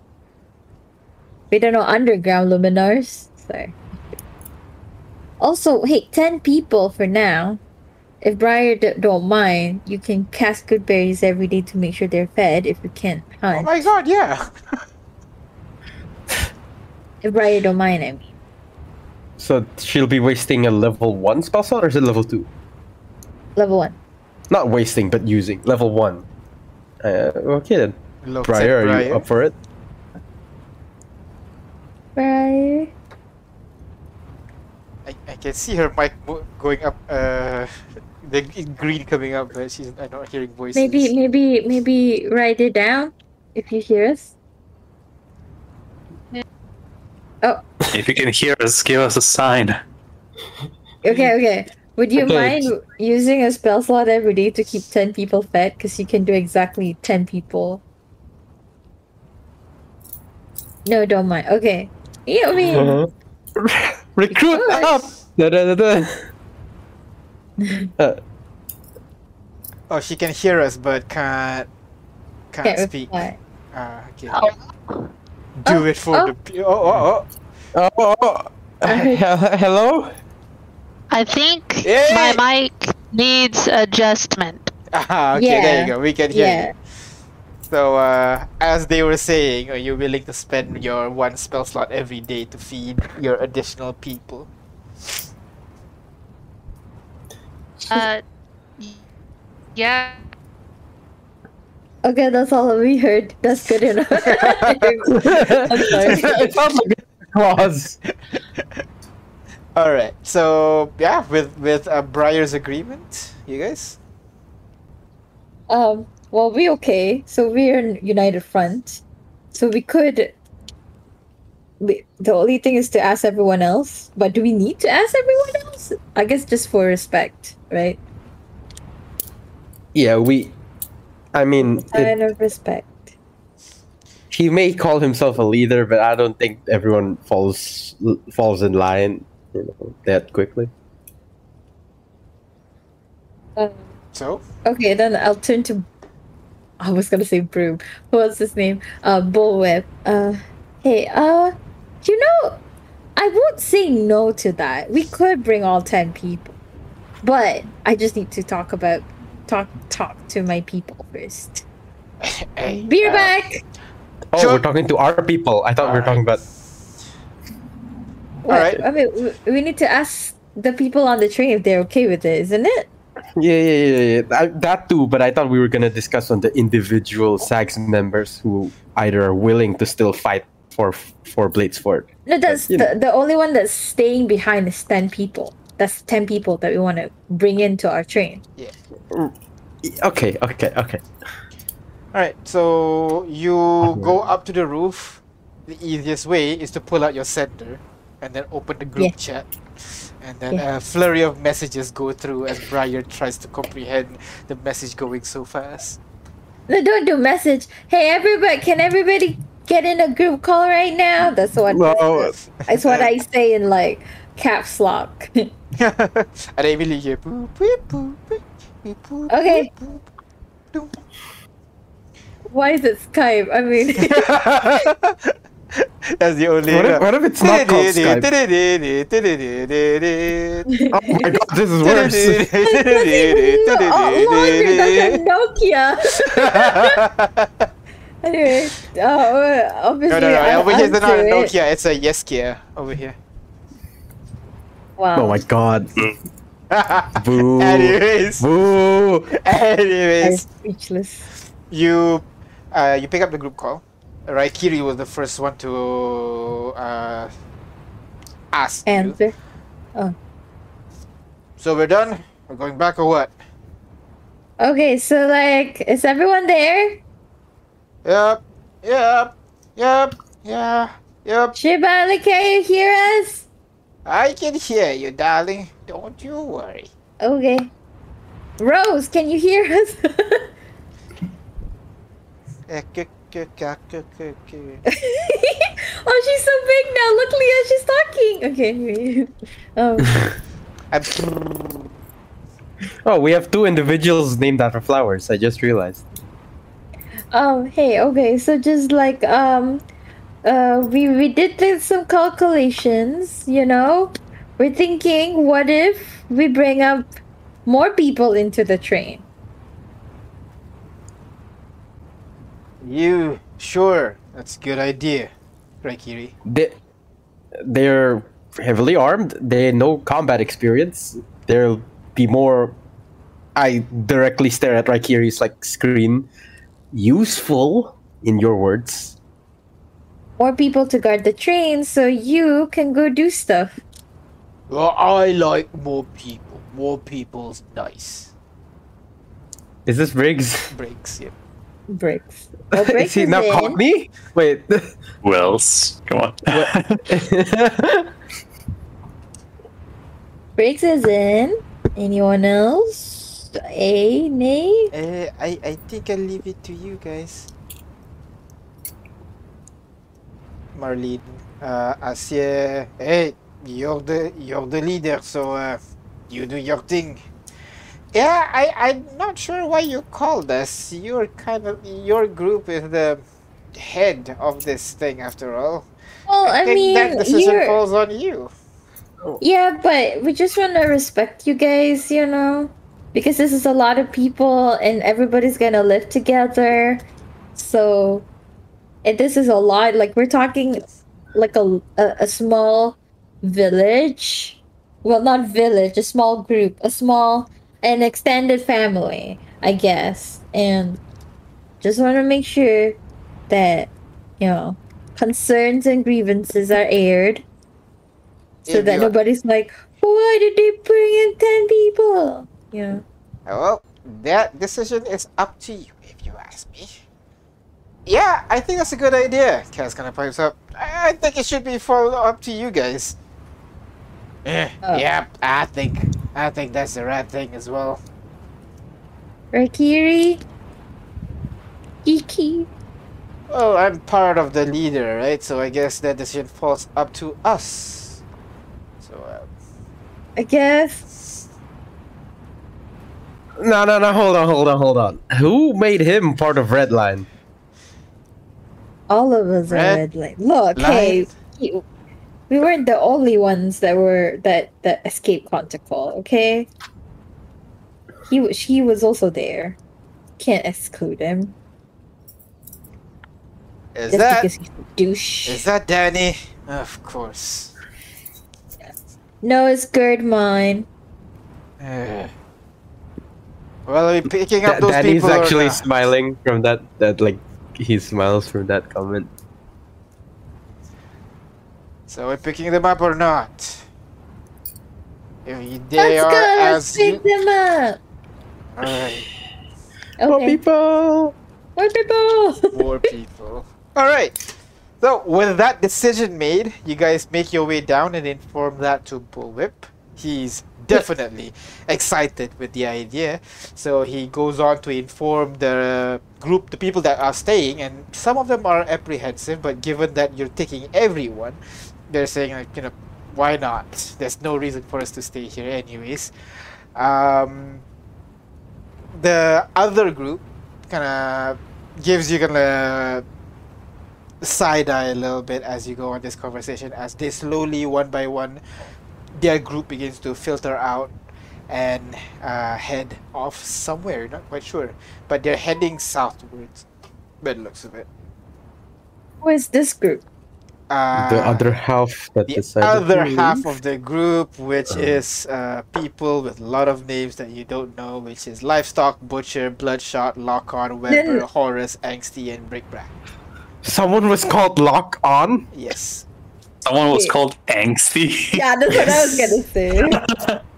We don't know underground luminars. So. Also, hey, ten people for now. If Briar d- don't mind, you can cast good berries every day to make sure they're fed. If you can't Oh my god, yeah. if Briar don't mind, I mean. So she'll be wasting a level one spell slot, or is it level two? Level one. Not wasting, but using level one. Uh, okay then. Looks Briar, at are you up for it? Briar. I, I can see her mic going up. Uh, the g- green coming up, but she's I'm not hearing voices. Maybe, maybe, maybe write it down if you hear us. Oh. If you can hear us, give us a sign. Okay, okay. Would you Okay. mind using a spell slot every day to keep 10 people fed? Because you can do exactly 10 people. No, don't mind. Okay. Yeah, I mean, Uh-huh. Recruit up. Da, da, da, da. Uh, Oh, she can hear us, but can't can't, can't speak. reply. Ah, okay. Oh. Do Oh, it for oh. the. Pe- oh, oh, oh. oh, oh, oh. He- hello. I think Yay! my mic needs adjustment. Ah, okay, there you go. We can hear Yeah. you. So, uh, as they were saying, are you willing to spend your one spell slot every day to feed your additional people? Uh, yeah. Okay, that's all we heard. That's good enough. I'm sorry. it sounds like a clause. All right. So, yeah, with with uh, Briar's agreement, you guys. Um, well, we okay. So we're in United Front. So we could. We, the only thing is to ask everyone else. But do we need to ask everyone else? I guess just for respect, right? Yeah, we. I mean, it- Kind of respect. he may call himself a leader, but I don't think everyone falls falls in line you know, that quickly. Um, So, okay, then I'll turn to. I was gonna say Broom. What's his name? Uh, Bullwhip. Uh, hey, uh, you know, I won't say no to that. We could bring all ten people, but I just need to talk about talk talk to my people first. hey, Beer uh, back. Oh, Sure. we're talking to our people. I thought we were talking about. What? Alright. I mean, we, we need to ask the people on the train if they're okay with it, isn't it? Yeah, yeah, yeah, yeah. I, that too. But I thought we were gonna discuss on the individual SAGS members who either are willing to still fight for for Bladesford. No, that's you the, the only one that's staying behind is ten people. That's ten people that we want to bring into our train. Yeah. Okay, okay, okay. All right. So you go up to the roof. The easiest way is to pull out your sender, and then open the group chat. And then Yeah. a flurry of messages go through as Briar tries to comprehend the message going so fast. No, don't do message. Hey, everybody! Can everybody get in a group call right now? That's what. No, That's what I say in like caps lock. and I really hear boop, boop, boop, boop, boop, boop, Okay. boop, boop, Why is it Skype? I mean, boop. That's the only. What if, what if it's not called Skype? Skype? Oh my god, this is worse. oh Lord, that's a Nokia. Anyway, uh, obviously, No, no, no. I'll Over here, it's not a answer it. Nokia. It's a Yeskia over here. Wow. Oh my god. Boo. Anyways, Boo. I'm anyways, speechless. you uh, you pick up the group call. Raikiri was the first one to uh, ask you. Answer. So we're done. We're going back or what? Okay, so like, is everyone there? Yep. Yep. Yep. Yeah. Yep. Shibali, can you hear us? I can hear you, darling. Don't you worry. Okay. Rose, can you hear us? Eh, oh, she's so big now. Look, Leah, she's talking. Okay. anyway. um, I'm- Oh, we have two individuals named after flowers. I just realized. Um. Hey. Okay. So just like um, uh, we we did some calculations. You know, we're thinking, what if we bring up more people into the train? You sure? That's a good idea, Raikiri. They, they're heavily armed. They no combat experience. They'll be more. I directly stare at Raikiri's like screen. Useful, in your words. or people to guard the train, so you can go do stuff. Well, I like more people. More people's nice. Is this Briggs? Breaks, yeah. Bricks. Oh, Is he is now in. caught me? Wait. Who else? Come on. Briggs is in. Anyone else? A nay? Uh, I, I think I'll leave it to you guys. Marlene, uh, Asya, hey, you're the you're the leader, so uh, you do your thing. Yeah, I I'm not sure why you called us. You're kind of your group is the head of this thing, after all. Well, I, think mean, that decision you're... falls on you. yeah, but we just want to respect you guys, you know. Because this is a lot of people and everybody's gonna live together. So, and this is a lot. Like we're talking, like a a, a small village. Well, not village, a small group, a small an extended family, I guess. And just want to make sure that you know concerns and grievances are aired, so If that nobody's like, why did they bring in ten people? Yeah. Well, that decision is up to you, if you ask me. Yeah, I think that's a good idea. Kaz kind of pipes up. I, I think it should be followed up to you guys. Eh, Oh. Yeah, I think I think that's the right thing as well. Right, Kiri? Iki. Well, I'm part of the leader, right? So I guess that decision falls up to us. So, uh, I guess. No, no, no. Hold on, hold on, hold on. Who made him part of Redline? All of us Red are Redline. light. Look, hey, you- we weren't the only ones that were that that escaped Quantical, okay? He was he was also there. Can't exclude him is just that because he's a douche. is that Danny? Of course. no, it's Gerd mine. Eh. Well, are we picking up Da- those Danny's people or actually not? smiling from that. That like he smiles from that comment. So we're picking them up or not? If they Let's are go. Let's as pick them up. Alright, Okay. people! More people. more people. Alright. So with that decision made, you guys make your way down and inform that to Bullwhip. He's definitely excited with the idea. So he goes on to inform the group, the people that are staying, and some of them are apprehensive, but given that you're taking everyone, they're saying like, you know, why not? There's no reason for us to stay here anyways. Um, the other group kind of gives you kind of side eye a little bit as you go on this conversation as they slowly one by one their group begins to filter out and uh, head off somewhere not quite sure but they're heading southwards by the looks of it Who is this group? uh, the other half that the decided other to half of the group, which is uh, people with a lot of names that you don't know, which is Livestock, Butcher, Bloodshot, Lock-On, Weber, Then- Horus, Angsty, and Brickbrack. Someone was called Lock On. Yes. Someone was called Angsty. Yeah, that's what I was gonna say.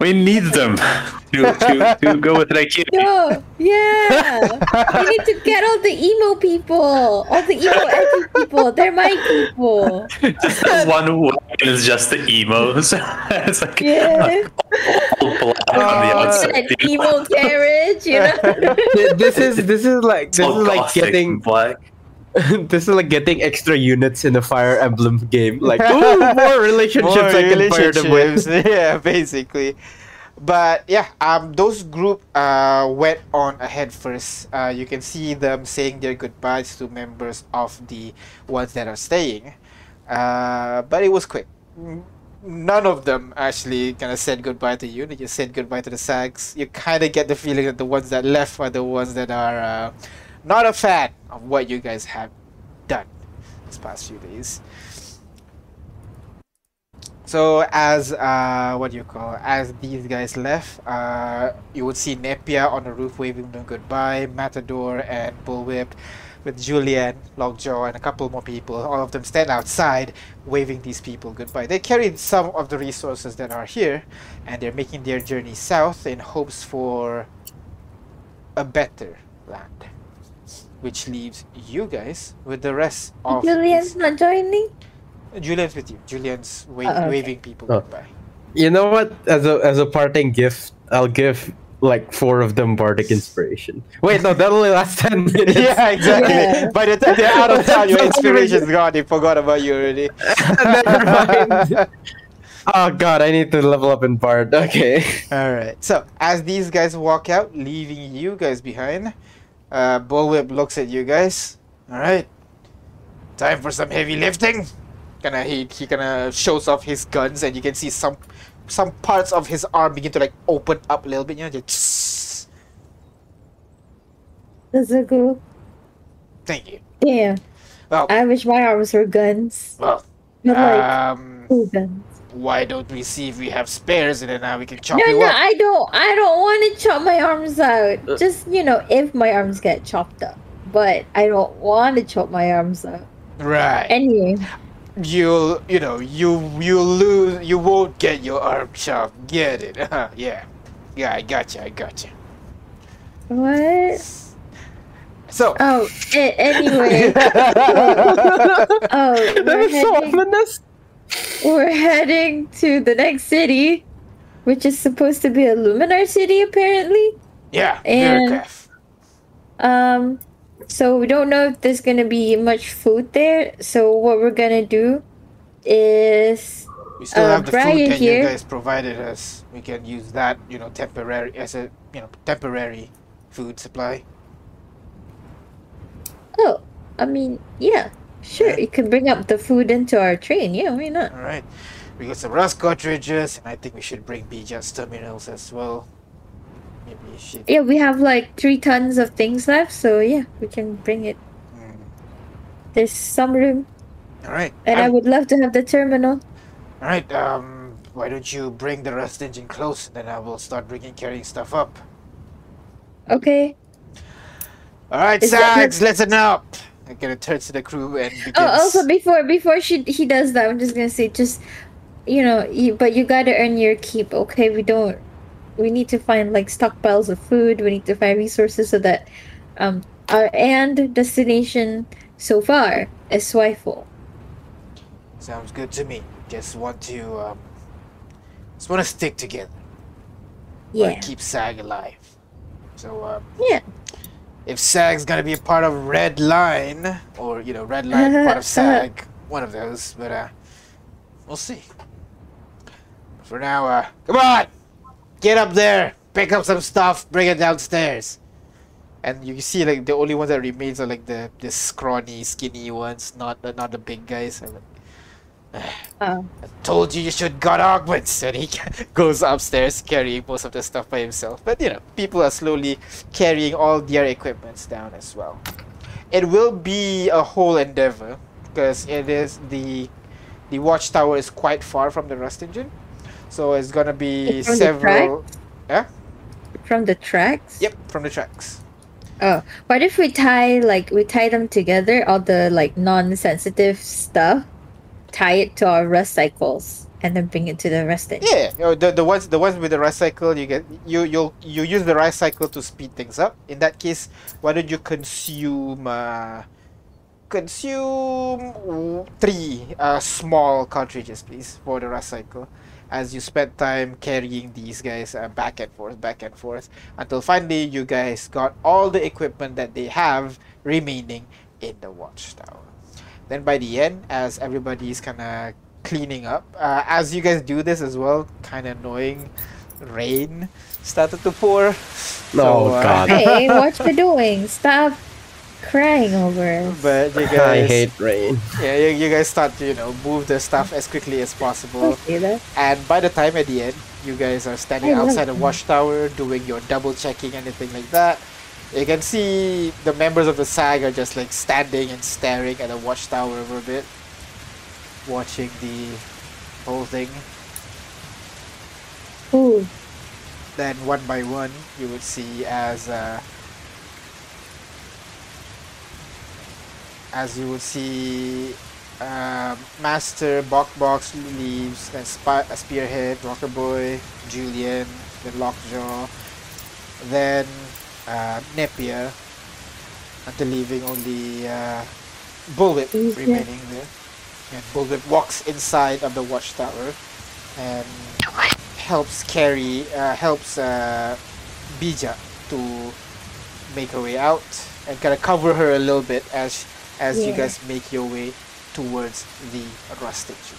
we need them to, to, to go with Raikiri. No, yeah. we need to get all the emo people, all the emo edgy people. They're my people. Just the one wagon is just the emos. it's like Yeah. all black on the outside. That emo carriage, you know. Th- this is this is like this all is like getting black. this is like getting extra units in the Fire Emblem game. Like ooh, more relationships More I can fire them with. yeah, basically. But yeah, um, those group uh went on ahead first. Uh, you can see them saying their goodbyes to members of the ones that are staying. Uh, but it was quick. None of them actually kind of said goodbye to you. They just said goodbye to the Sags. You kind of get the feeling that the ones that left are the ones that are uh, not a fan of what you guys have done this past few days. So as uh, what do you call as these guys left, uh, you would see Nepia on the roof waving them goodbye, Matador and Bullwhip, with Julian, Lockjaw, and a couple more people. All of them stand outside waving these people goodbye. They carried some of the resources that are here, and they're making their journey south in hopes for a better land, which leaves you guys with the rest of. Julian's these- not joining. Julian's with you. Julian's wa- Oh, okay. waving people Oh. goodbye. You know what? As a as a parting gift, I'll give like four of them bardic inspiration. Wait, no, that only lasts ten minutes. yeah, exactly. Yeah. By the time they're out of town, your That's not inspiration's gone. They forgot about you already. Never mind. Oh god, I need to level up in bard. Okay. All right. So as these guys walk out, leaving you guys behind, uh, Bullwhip looks at you guys. All right. Time for some heavy lifting. Of he he of shows off his guns, and you can see some some parts of his arm begin to like open up a little bit. You know, just That's so cool. thank you. Damn. Well, I wish my arms were guns. well, But like um, cool guns. Why don't we see if we have spares, and then now we can chop No, you no, up. I don't. I don't want to chop my arms out. Uh. Just you know, if my arms get chopped up, but I don't want to chop my arms out. Right. Anyway, you'll you know you you'll lose you won't get your arm chopped get it huh? yeah yeah i got you i got you what? so Oh, a- anyway. oh, That we're was so heading, ominous. We're heading to the next city, which is supposed to be a Luminar city, apparently. yeah And- Um, so we don't know if there's gonna be much food there. So what we're gonna do is we still uh, have the Brian food that here- you guys provided us. We can use that you know temporary as a you know temporary food supply. Oh, I mean, yeah, sure, you can bring up the food into our train. Yeah, why not? all right we got some rust cartridges and i think we should bring Bija's terminals as well maybe you should Yeah, we have like three tons of things left, so yeah, we can bring it. Mm. There's some room, all right and I I'm- would love to have the terminal. all right um why don't you bring the rust engine close and then i will start bringing carrying stuff up Okay. All right, Sags, listen up. I'm gonna turn to the crew and begins. Oh, also before before she he does that, I'm just gonna say just you know, you, but you gotta earn your keep. Okay, we don't. We need to find like stockpiles of food. We need to find resources so that um our end destination so far is Swifle. Sounds good to me. Just want to, um, just want to stick together. Yeah. Keep Sag alive. So, um, Yeah. If Sag's gonna be a part of Red Line, or you know, Red Line part of Sag, one of those, but uh, we'll see. For now, uh, come on, get up there, pick up some stuff, bring it downstairs. And you see, like the only ones that remains are like the the scrawny, skinny ones, not not the big guys. Oh. I told you you should got augments, and he goes upstairs carrying most of the stuff by himself. But you know, people are slowly carrying all their equipments down as well. It will be a whole endeavor because it is the the watchtower is quite far from the rust engine, so it's gonna be the several. From the tracks. Yep, from the tracks. Oh, what if we tie like we tie them together, all the like non-sensitive stuff, tie it to our rust cycles, and then bring it to the rust engine. Yeah, you know, the the ones the ones with the rust cycle, you get you you'll you use the rust cycle to speed things up. In that case, why don't you consume uh, consume three uh, small cartridges, please, for the rust cycle, as you spend time carrying these guys uh, back and forth, back and forth, until finally you guys got all the equipment that they have remaining in the watchtower. Then by the end, as everybody's kind of cleaning up, uh, as you guys do this as well, kind of annoying, rain started to pour. Oh So, uh, God, Hey, what you doing? Stop crying over. But you I guys, hate rain. yeah, you, you guys start to you know move the stuff as quickly as possible. Okay, that. And by the time at the end, you guys are standing I outside the that. watchtower doing your double checking, anything like that. You can see the members of the SAG are just like standing and staring at the watchtower for a bit, watching the whole thing. Ooh, Then one by one, you would see as uh, as you would see uh, Master Bok Box leaves, then Sp- Spearhead, Rocker Boy, Julian, then Lockjaw, then uh, Nepia, until leaving only uh, Bullwhip remaining there. And Bullwhip walks inside of the watchtower and helps carry, uh, helps uh, Bija to make her way out and kind of cover her a little bit as as you guys make your way towards the rust station.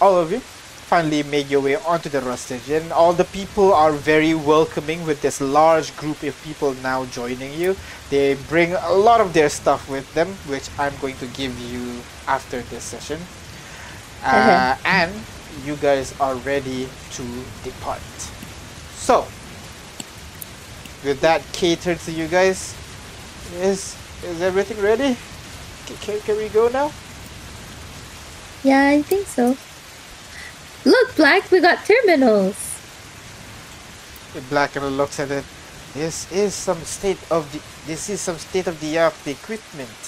All of you finally make your way onto the rust engine. All the people are very welcoming with this large group of people now joining you. They bring a lot of their stuff with them, which I'm going to give you after this session. Uh, and you guys are ready to depart. So, with that catered to you guys, is is everything ready? Can, can, can we go now? Yeah, I think so. Look, Black, we got terminals. The Blacker looks at it. This is some state of the this is some state of the art equipment.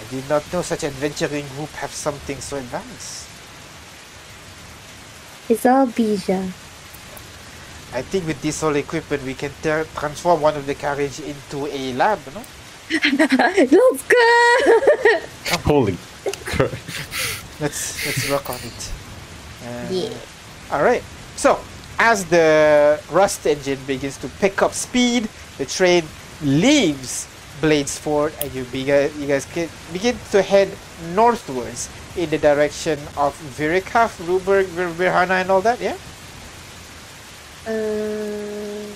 I did not know such an adventuring group have something so advanced. It's all Bija. I think with this whole equipment we can ter- transform one of the carriage into a lab, no? Let's go! Holy crap. Let's let's work on it. Uh, Yeah. All right. So as the rust engine begins to pick up speed, the train leaves Bladesford, and you begin you guys can begin to head northwards in the direction of Virikaf, Ruberg, Vir- Virhana, and all that. Yeah. Uh,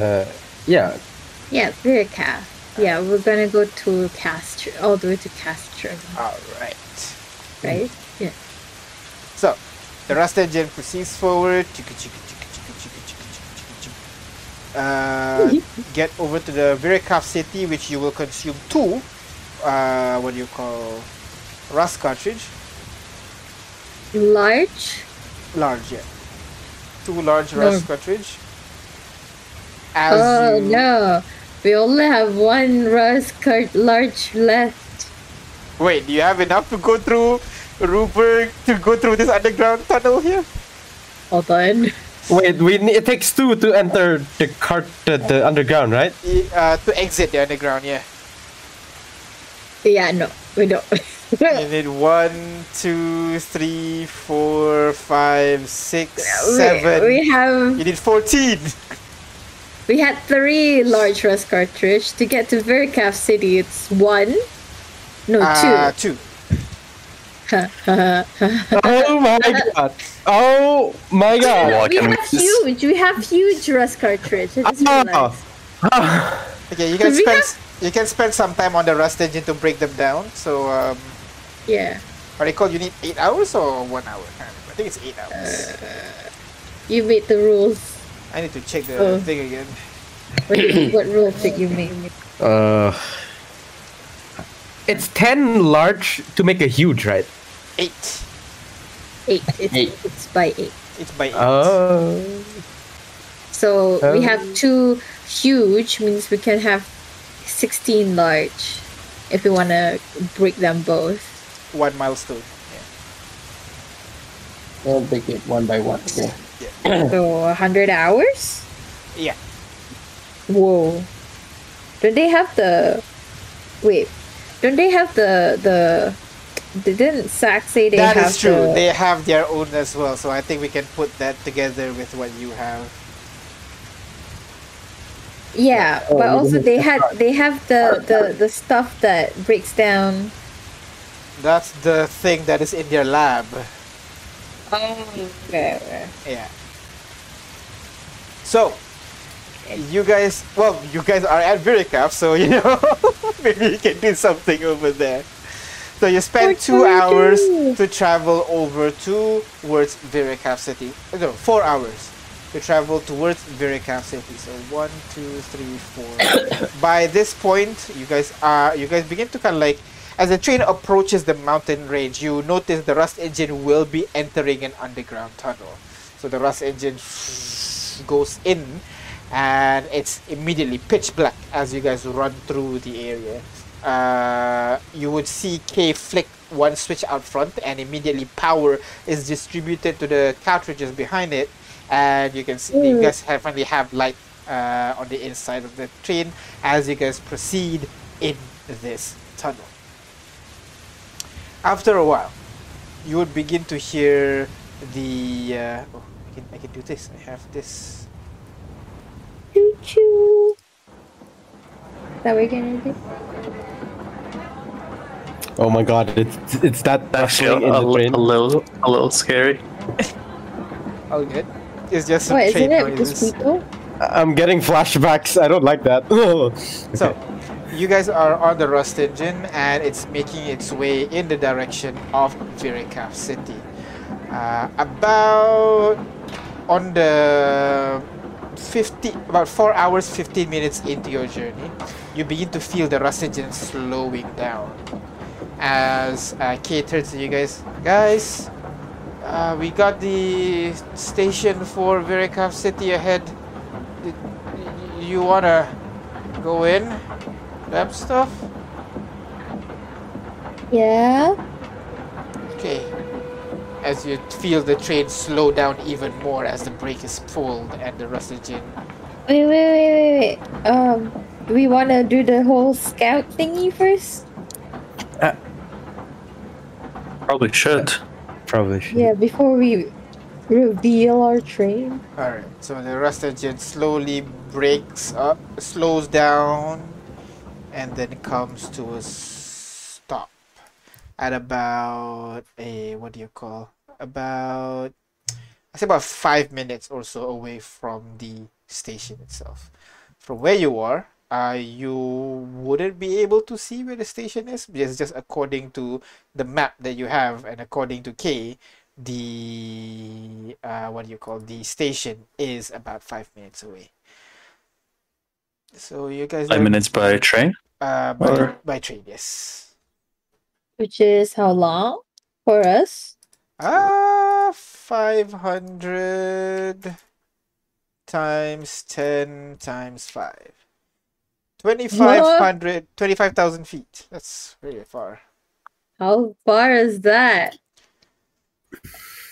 Uh, yeah, yeah, Virika. Yeah, we're gonna go to Castro, all the way to Castro, All right. right? Yeah. The rust engine proceeds forward. Uh, get over to the Virikov city, which you will consume two, uh, what do you call, rust cartridge. Large? Large, yeah. Two large no. rust cartridge. As oh, you... no. We only have one rust cart large left. Wait, do you have enough to go through Ruberg to go through this underground tunnel here? Hold on. wait, we ne- it takes two to enter the cart, the, the underground, right? Uh, to exit the underground, yeah. Yeah, no, we don't. You need one, two, three, four, five, six, seven. We, we have You need 14. we had three large rust cartridge to get to Vericaf City. It's one, no Uh, two. two. Oh my god! Oh my god! We have huge. We have huge rust cartridge. I just. Okay, you can spend have- you can spend some time on the rust engine to break them down. So, um, Yeah, what do you call? You need eight hours or one hour? I can't remember. I think it's eight hours. you made the rules. I need to check the Oh. thing again. What, what rules did you make? Uh, it's ten large to make a huge, right? Eight. Eight. It's, Eight. it's by eight. It's by eight. Oh. So we have Um. two huge means we can have sixteen large if we want to break them both. one milestone. Yeah. We'll take it one by one. Okay. So a hundred hours. Yeah. Whoa. Don't they have the? Wait. Don't they have the the? Didn't Sack say they That have is true. the? They have their own as well. So I think we can put that together with what you have. Yeah, Oh, but also they had that. they have the the the stuff that breaks down. That's the thing that is in their lab. Oh, okay. Yeah. So, you guys, well, you guys are at Viricap, so you know, maybe you can do something over there. So you spend two hours to travel over towards Viricap City. Uh, no, four hours to travel towards Viricap City. So one, two, three, four. By this point, you guys are you guys begin to kind of like as the train approaches the mountain range, you notice the rust engine will be entering an underground tunnel. So the rust engine goes in and it's immediately pitch black as you guys run through the area. Uh, you would see K flick one switch out front and immediately power is distributed to the cartridges behind it and you can see you Mm. guys have finally have light uh, on the inside of the train as you guys proceed in this tunnel. After a while, you would begin to hear the. Uh, oh, I can, I can do this. I have this. Choo choo. Is that what you're gonna do? Oh my god! It's it's that Actually, rustling in a, the li- little, a little scary. All good. It's just some What train isn't it noises. just people? I'm getting flashbacks. I don't like that. So, you guys are on the rust engine and it's making its way in the direction of Viricaf City. Uh, about on the 50, about 4 hours 15 minutes into your journey, you begin to feel the rust slowing down. As uh, Kay turns to you guys, guys, uh, we got the station for Viricaf City ahead. Did- You wanna go in? Grab stuff? Yeah. Okay. As you feel the train slow down even more as the brake is pulled and the rust engine. Wait, wait, wait, wait, wait. Um, we want to do the whole scout thingy first? Probably should. Probably should. Yeah, before we reveal our train. Alright, so the rust engine slowly breaks up, slows down, and then comes to a stop at about a what do you call about I say about five minutes or so away from the station itself. From where you are, uh, you wouldn't be able to see where the station is because just according to the map that you have and according to K, the uh, what do you call the station is about five minutes away. So you guys Five are- minutes by train. uh, by, or- by train, yes. Which is how long for us? Ah, 500 times 10 times 5. 2,500, 25,000 feet. That's very far. How far is that?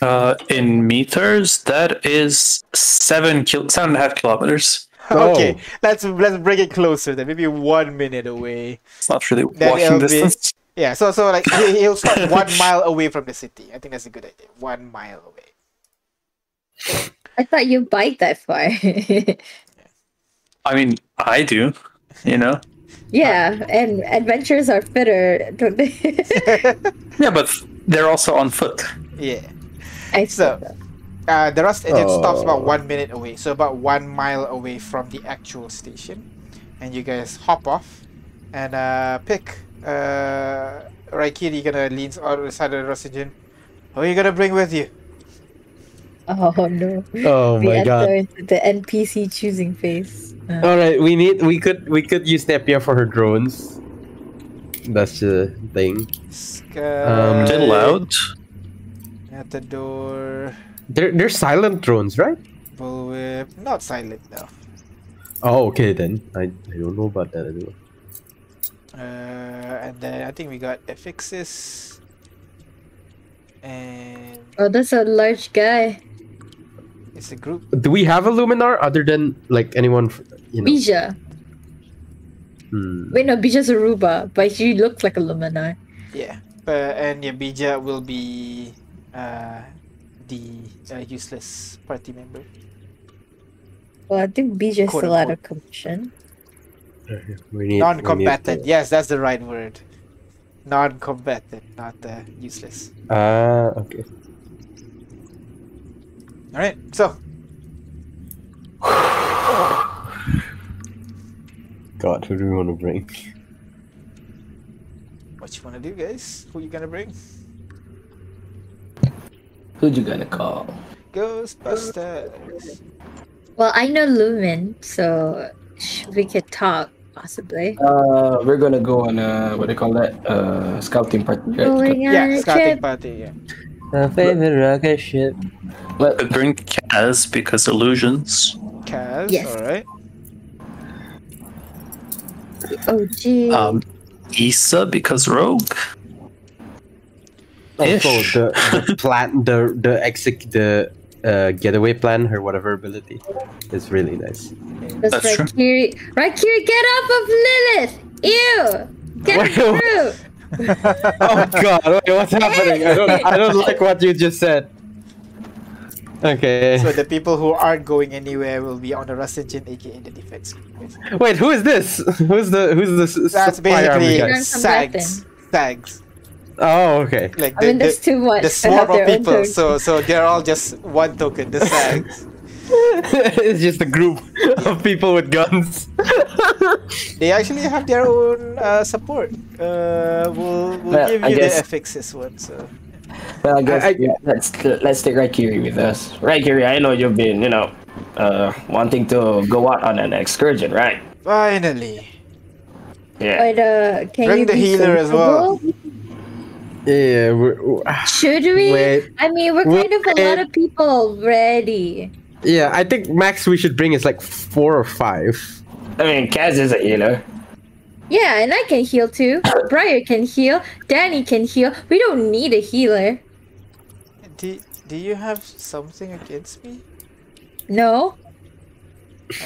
Uh, in meters, that is seven kil- seven and a half kilometers. Okay, Oh. let's let's bring it closer then. Maybe one minute away. It's not really Then walking it'll be- distance. Yeah, so so like he- he'll start one mile away from the city. I think that's a good idea. One mile away. I thought you bike that far. I mean, I do. You know. yeah, and adventures are fitter, don't they? Yeah, but they're also on foot. Yeah. I So- so. Uh, the rust engine stops about Oh. one minute away, so about one mile away from the actual station, and you guys hop off and uh, pick. Uh, Raikiri gonna leans on the side of the rust engine. Who are you gonna bring with you? Oh no. Oh we my god. the NPC choosing phase. Uh, All right, we need we could we could use Nepia for her drones. That's the thing. Sky Is it loud? at the door. They're they're silent drones, right? Bullwhip. Not silent though. Oh, okay then. I, I don't know about that anymore. Uh, and then I think we got Epixis. And oh, that's a large guy. it's a group. Do we have a Luminar other than like anyone? f- You know. Bija. Hmm. Wait, no, Bija's Aruba, but she looks like a Luminar. Yeah, but and yeah, Bija will be uh, the uh, useless party member. Well, I think Bija's Quote, still out of commission. We need Non-combatant. We need Yes, that's the right word. Non-combatant, not uh, useless. Ah, okay. All right. So God, who do we want to bring? what you wanna do, guys? Who you gonna bring? Who'd you gonna call? Ghostbusters. Well, I know Lumen, so sh- we could talk possibly. Uh, we're gonna go on a what do you call that? Uh, scouting party. Right? Going on Yeah, scouting trip. party. Yeah. My favorite rocket ship. Well, Could bring Kaz because illusions. Kaz. Yes. All right. Oh, gee. Um, Issa because rogue. Also, Ish. the, the plan, the the exec, the uh, getaway plan, her whatever ability, is really nice. That's that's right, true. Kiri. Right, Kiri, get off of Lilith! Ew! Get through! oh God, wait, what's happening? I don't, I don't like what you just said. Okay. So the people who aren't going anywhere will be on the rust engine, aka the defense. Wait, who is this? Who's the who's the That's basically guy? guy? Sags. Sags. Oh, okay. Like I the, mean, the, there's too much. the swarm of people. So so they're all just one token. The sags. it's just a group of people with guns. They actually have their own uh, support. Uh, we'll we'll Well, give I you guess- the FXs one. So Well, I guess I- yeah, let's let's take Raikiri with us. Raikiri, I know you've been, you know, uh, wanting to go out on an excursion, right? finally, Yeah. But uh, can Bring you the be healer as well. Sociable? Yeah, we're, we're- Should we? Wait. I mean, we're kind of a lot of people already. yeah. I think max we should bring is like four or five. I mean, Kaz is a healer. Yeah, and I can heal too. Briar can heal. Danny can heal. We don't need a healer. do do you have something against me? No.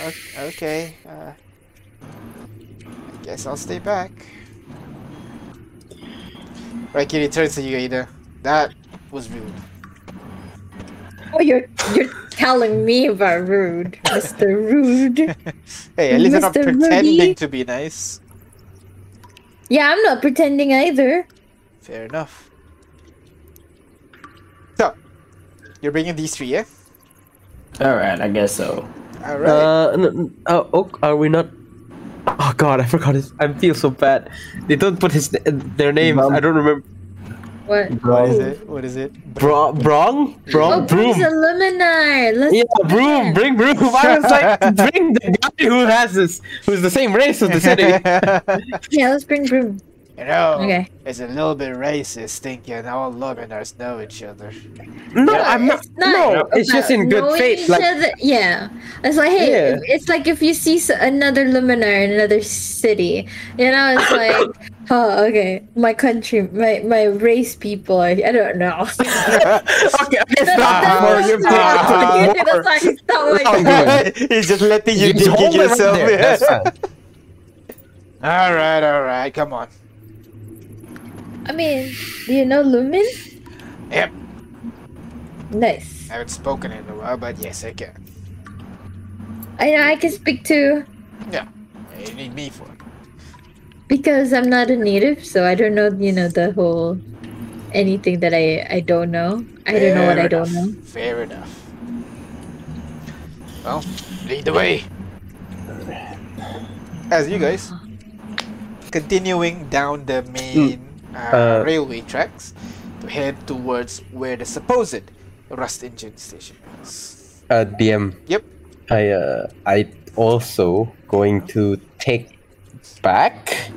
O- Okay. Uh, I guess I'll stay back. Right, Kitty turns to you, Ada. That was rude. Oh, you're you're telling me about rude, Mister Rude. Hey, at least I'm not pretending Rudy. to be nice. Yeah, I'm not pretending either. Fair enough. So, you're bringing these three, yeah? All right, I guess so. All right. Uh, n- n- oh, oh, are we not? Oh God, I forgot his. I feel so bad. They don't put his their names. I don't remember. What? what is it? What is it? Bro, Brong, Oh, Brong, Broom's Broom. a luminar. Let's Yeah, Broom. Bring Broom. I was like, bring the guy who has this, who's the same race as the city. yeah, let's bring Broom. You know, Okay. it's a little bit racist thinking all Luminars know each other. No, I'm not. It's not No, it's just in good faith. Like, other. yeah, it's like hey, Yeah. it's like if you see another luminar in another city, you know, it's like, oh, okay, my country, my my race people. Are, I don't know. okay, okay, That's stop not- before you that's more. that's not- that's not what Wrong I- doing. He's just letting you Just dig hold it it right yourself. there, all right, all right, come on. I mean, do you know Lumen? Yep. Nice. I haven't spoken in a while, but yes, I can. I know I can speak to Yeah. You need me for it. because I'm not a native, so I don't know. You know the whole anything that I I don't know. I don't know what Fair I don't enough. know. Fair enough. Well, lead the way. As you guys continuing down the main uh, Uh, railway tracks to head towards where the supposed rust engine station is. Uh, DM. Yep. I uh, I also going to take back.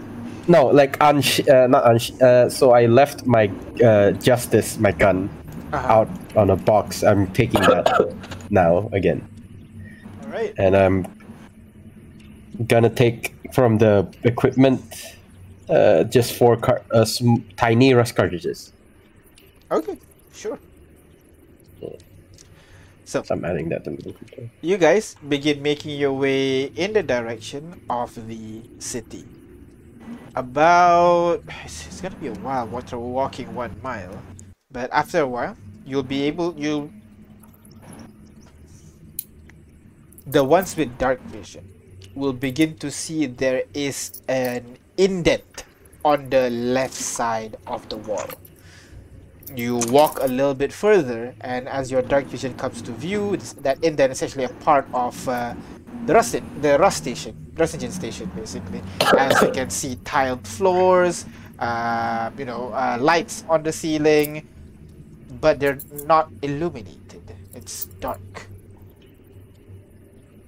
No, like unsh uh, not unsh uh, so I left my uh, justice, my gun, Uh-huh. out on a box. I'm taking that now again, All right. and I'm gonna take from the equipment uh, just four car- uh, sm- tiny rust cartridges. Okay. Sure. So So I'm adding that to the you guys begin making your way in the direction of the city. About it's, it's gonna be a while after walking one mile, but after a while you'll be able you. The ones with dark vision will begin to see there is an indent on the left side of the wall. You walk a little bit further, and as your dark vision comes to view, that indent is actually a part of uh, the rust the rust station, rust engine station, basically. As you can see, tiled floors, uh, you know, uh, lights on the ceiling, but they're not illuminated. It's dark.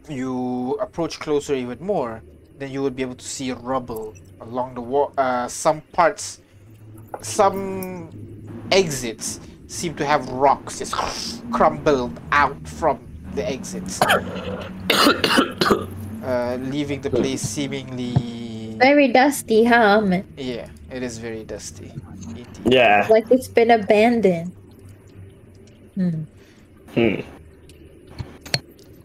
You approach closer even more, then you would be able to see rubble along the wall. Uh, some parts, some exits seem to have rocks just crumbled out from the exits, uh, leaving the place seemingly. Very dusty, huh? man? Yeah, it is very dusty. Indeed. Yeah. Like it's been abandoned. Hmm. Hmm.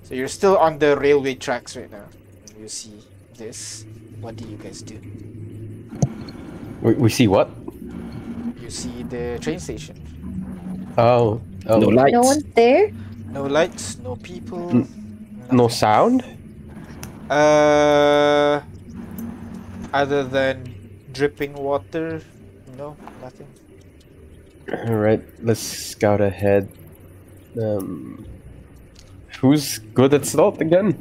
So you're still on the railway tracks right now. You see this. What do you guys do? We, we see what? You see the train station. Oh, oh No lights. No one's there. No lights, no people. Mm. no sound. Uh, other than dripping water, no, nothing. All right, let's scout ahead. Um, who's good at stealth again?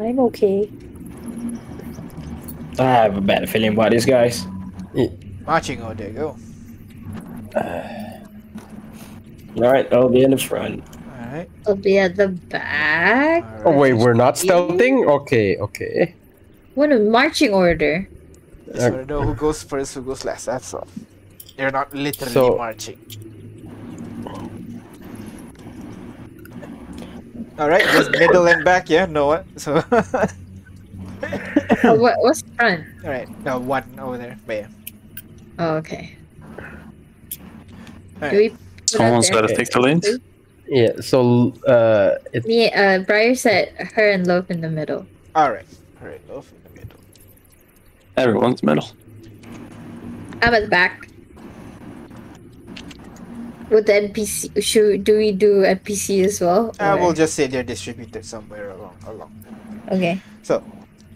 I'm okay. I have a bad feeling about these guys. Marching order, go. All right, I'll be in the front. Alright. I'll be at the back. Oh wait, we're not stealthing. Okay, okay. What a marching order. Just wanna know who goes first, who goes last. That's all. They're not literally So- marching. Alright, just middle and back, yeah, no one. So Oh, what, what's front? Alright, no one over there. But yeah. Oh, okay. Alright. Do we put out Someone's there? got to take the lead. Yeah. So uh, it, Me, uh, Briar said her and Loaf in the middle. Alright. Alright, off in the middle. Everyone's middle. I'm at the back. With the NPC, should do we do NPC as well? Uh, or- we'll just say they're distributed somewhere along along. Okay. So,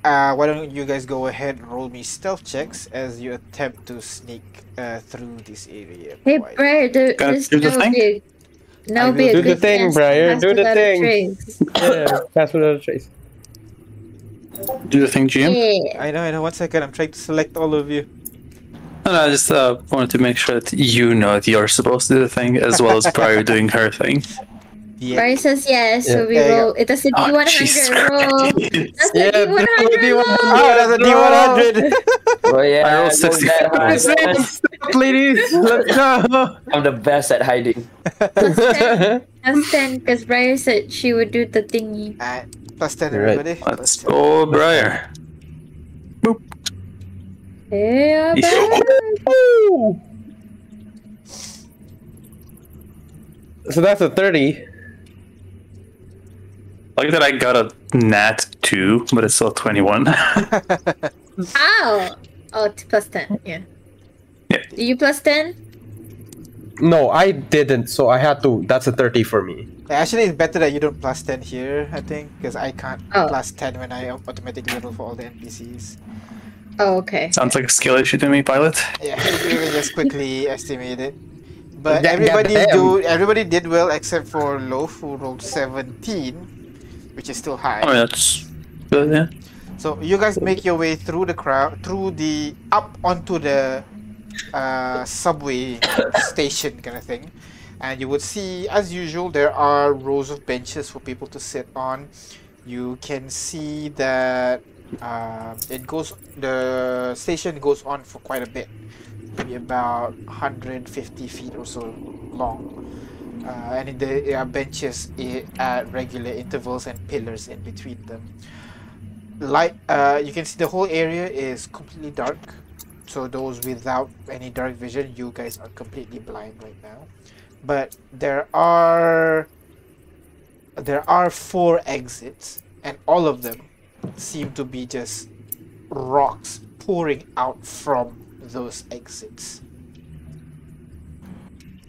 uh, why don't you guys go ahead and roll me stealth checks as you attempt to sneak uh, through this area. Hey. Briar, do, Gotta this do the now thing? be a, now I be will a do the thing, Briar, do the thing. trace. yeah, pass without a trace. Do the thing, GM. Yeah. I know, I know. One second, I'm trying to select all of you. No, no, I just uh, wanted to make sure that you know that you're supposed to do the thing as well as Briar doing her thing. Yeah. Briar says yes, so we There you roll. It does a Oh, D100 Jesus roll. Christ. That's Yeah, a D100 roll. Oh, that's a D100! Oh ah, yeah, I rolled know 65. Ladies, let's go. I'm the best at hiding. Plus 10. Plus 10, because Briar said she would do the thingy. Alright, plus 10, Alright, everybody. Let's Plus go, Briar. Yeah, Briar. So that's a thirty. Like that I got a nat 2, but it's still 21. Ow! Oh. oh, t- plus 10, yeah. Yeah. You plus 10? No, I didn't. So I had to. That's a thirty for me. Actually, it's better that you don't plus 10 here, I think, because I can't Oh. plus 10 when I automatically roll for all the NPCs. Oh, okay. Sounds like a skill issue to me, Pilot. Yeah, you can just quickly estimate it. But Yeah, everybody goddamn. do everybody did well except for Loaf who rolled 17, which is still high. Oh, yeah, that's good, yeah. So you guys make your way through the crowd, through the up onto the uh, subway station kind of thing, and you would see, as usual, there are rows of benches for people to sit on. You can see that uh, it goes. The station goes on for quite a bit, maybe about 150 feet or so long. Uh, and there are benches at regular intervals and pillars in between them. Light uh you can see the whole area is completely dark. So those without any dark vision you guys are completely blind right now. But there are there are four exits and all of them seem to be just rocks pouring out from those exits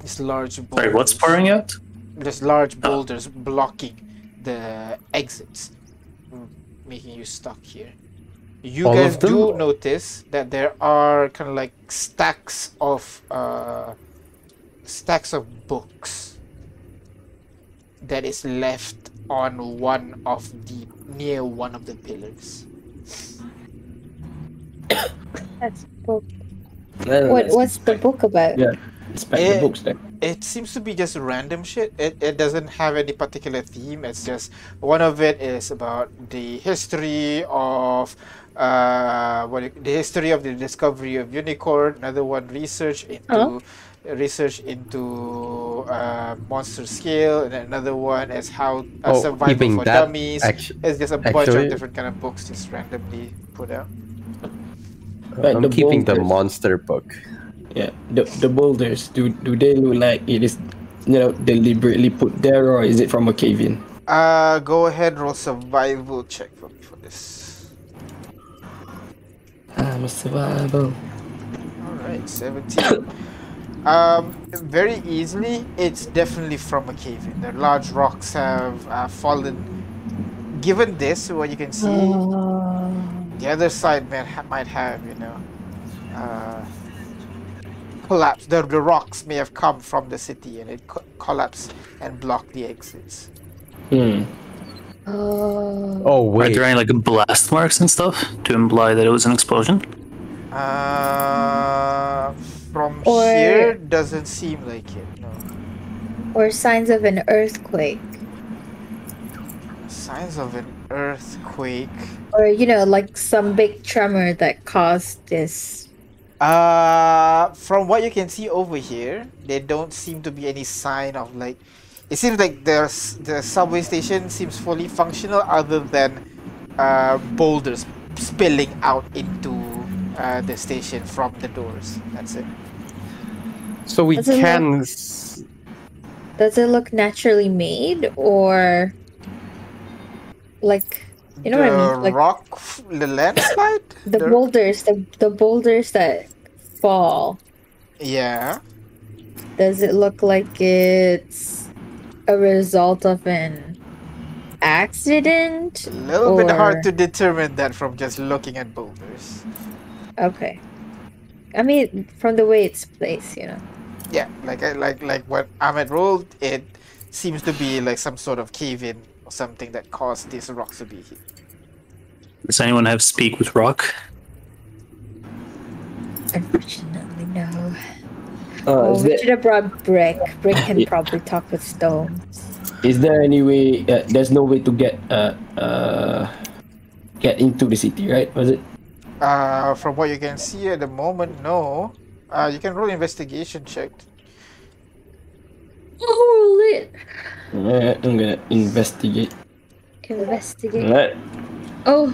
these large boulders Sorry, what's pouring out? there's large boulders blocking the exits, making you stuck here. You All guys do notice that there are kind of like stacks of uh, stacks of books that is left on one of the near one of the pillars. That's book. What, what's the book about? Yeah. Inspect Eh, the books there. it seems to be just random shit. It, it doesn't have any particular theme. It's just one of it is about the history of uh what it- the history of the discovery of unicorn. Another one research into Oh. research into uh, monster scale, and another one is how uh, Oh, survival for that dummies. actu- It's just a bunch of different kind of books just randomly put out. Right, I'm the keeping the monster book. Yeah, the the boulders. Do do they look like it is, you know, deliberately put there, or is it from a cave in? Uh, go ahead, roll survival check for me for this. I'm a survival. Alright, 17. um, very easily, it's definitely from a cave in. The large rocks have uh, fallen. Given this, what you can see, Oh. the other side man might have, you know, uh, collapsed. The, the rocks may have come from the city and it co- collapsed and blocked the exits. Hmm. Oh. Oh Are there any like blast marks and stuff to imply that it was an explosion? Uh, from Or- here, doesn't seem like it. No. Or signs of an earthquake. Signs of an earthquake. Or, you know, like some big tremor that caused this. Uh, from what you can see over here, there don't seem to be any sign of like. It seems like there's the subway station seems fully functional, other than uh, boulders spilling out into uh, the station from the doors. That's it. So we Does it can. s- Does it look naturally made or like you know the what I mean? Like rock, f- the landslide. the boulders, the the boulders that fall. Yeah. Does it look like it's a result of an accident? A little bit hard to determine that from just looking at boulders. Okay. I mean, from the way it's placed, you know. Yeah, like I- like like what Ahmed rolled, it seems to be like some sort of cave in or something that caused these rocks to be here. Does anyone have speak with rock? Unfortunately, no. Uh, Oh, we there, should have brought Brick. Brick can Yeah. probably talk with stones. is there any way? Uh, there's no way to get uh uh get into the city, right? Was it? Uh, from what you can see at the moment, no. Uh, you can roll investigation check. Oh, lit. Alright, I'm gonna investigate. Investigate. Alright, Oh,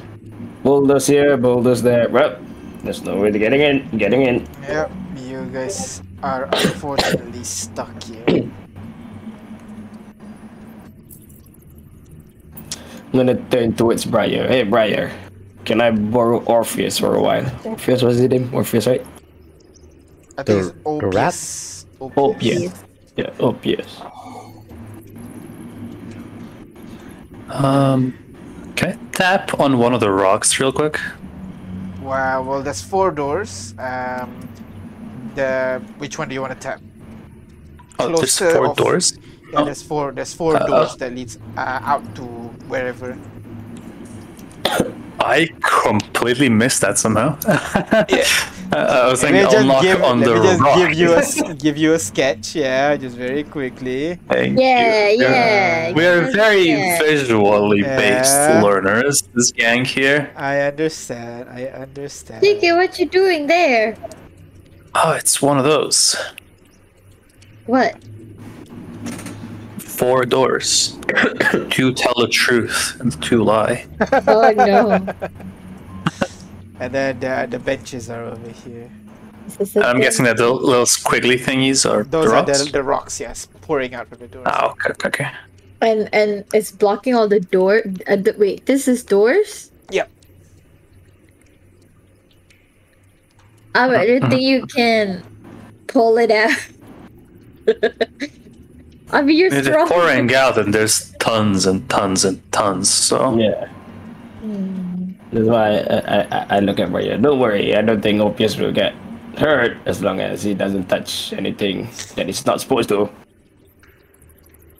boulders here, boulders there. Well, there's no way to getting in. Getting in. Yep, you guys are unfortunately stuck here. I'm gonna turn towards Briar. Hey, Briar, can I borrow Orpheus for a while? Orpheus was his name? Orpheus, right? I think The- it's the rat? Opius. Opius. Yeah, Orpheus. Um, can I tap on one of the rocks real quick? Wow. Well, there's four doors. Um, the which one do you want to tap? Oh, there's four of- doors. Yeah, Oh. there's four. There's four Uh, doors that leads uh, out to wherever. I completely missed that somehow. Yeah. Uh, I was Let me just unlock give, on the just rock. give you a s- give you a sketch. Yeah, just very quickly. Thank Yeah, you. yeah, We are very yeah. visually based Yeah. learners. This gang here. I understand. I understand. Tiki, what you doing there? Oh, it's one of those. What? Four doors. two tell the truth and two lie. Oh no. And then the, the benches are over here. this a I'm guessing that the little squiggly thingies are Those the are rocks. the, the rocks, yes, pouring out from the doors. Oh, okay, okay, okay. And and it's blocking all the door. Uh, the, wait, this is doors. Yep. I don't think you can pull it out. I mean, you're It's strong. pouring out, and there's tons and tons and tons. So Yeah. Hmm. That's why I, I, I look at Briar. Don't worry, I don't think Orpheus will get hurt as long as he doesn't touch anything that he's not supposed to.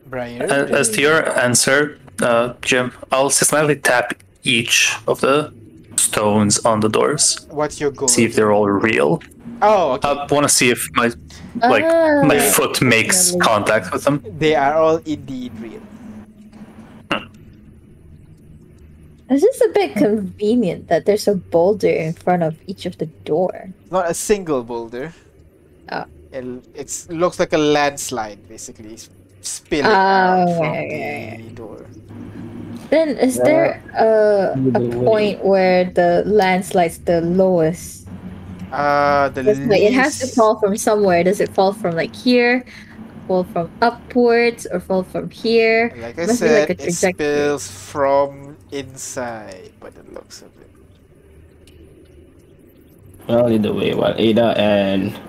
Briar. Uh, as to your answer, uh, GM, I'll systematically tap each of the stones on the doors, What's your goal? see if they're all real. Oh, okay. I want to see if my like Ah. my foot makes contact with them. They are all indeed real. It's just a bit convenient that there's a boulder in front of each of the door. Not a single boulder. Oh. It it's, looks like a landslide, basically, s- spilling Oh, out from yeah, yeah, the door. Then is there a, a point where the landslide's the lowest? Uh, the Because, Wait, it has to fall from somewhere. Does it fall from like here, fall from upwards, or fall from here? Like I Must be said, like a it spills from inside, by the looks of it. Well, either way, while Ada and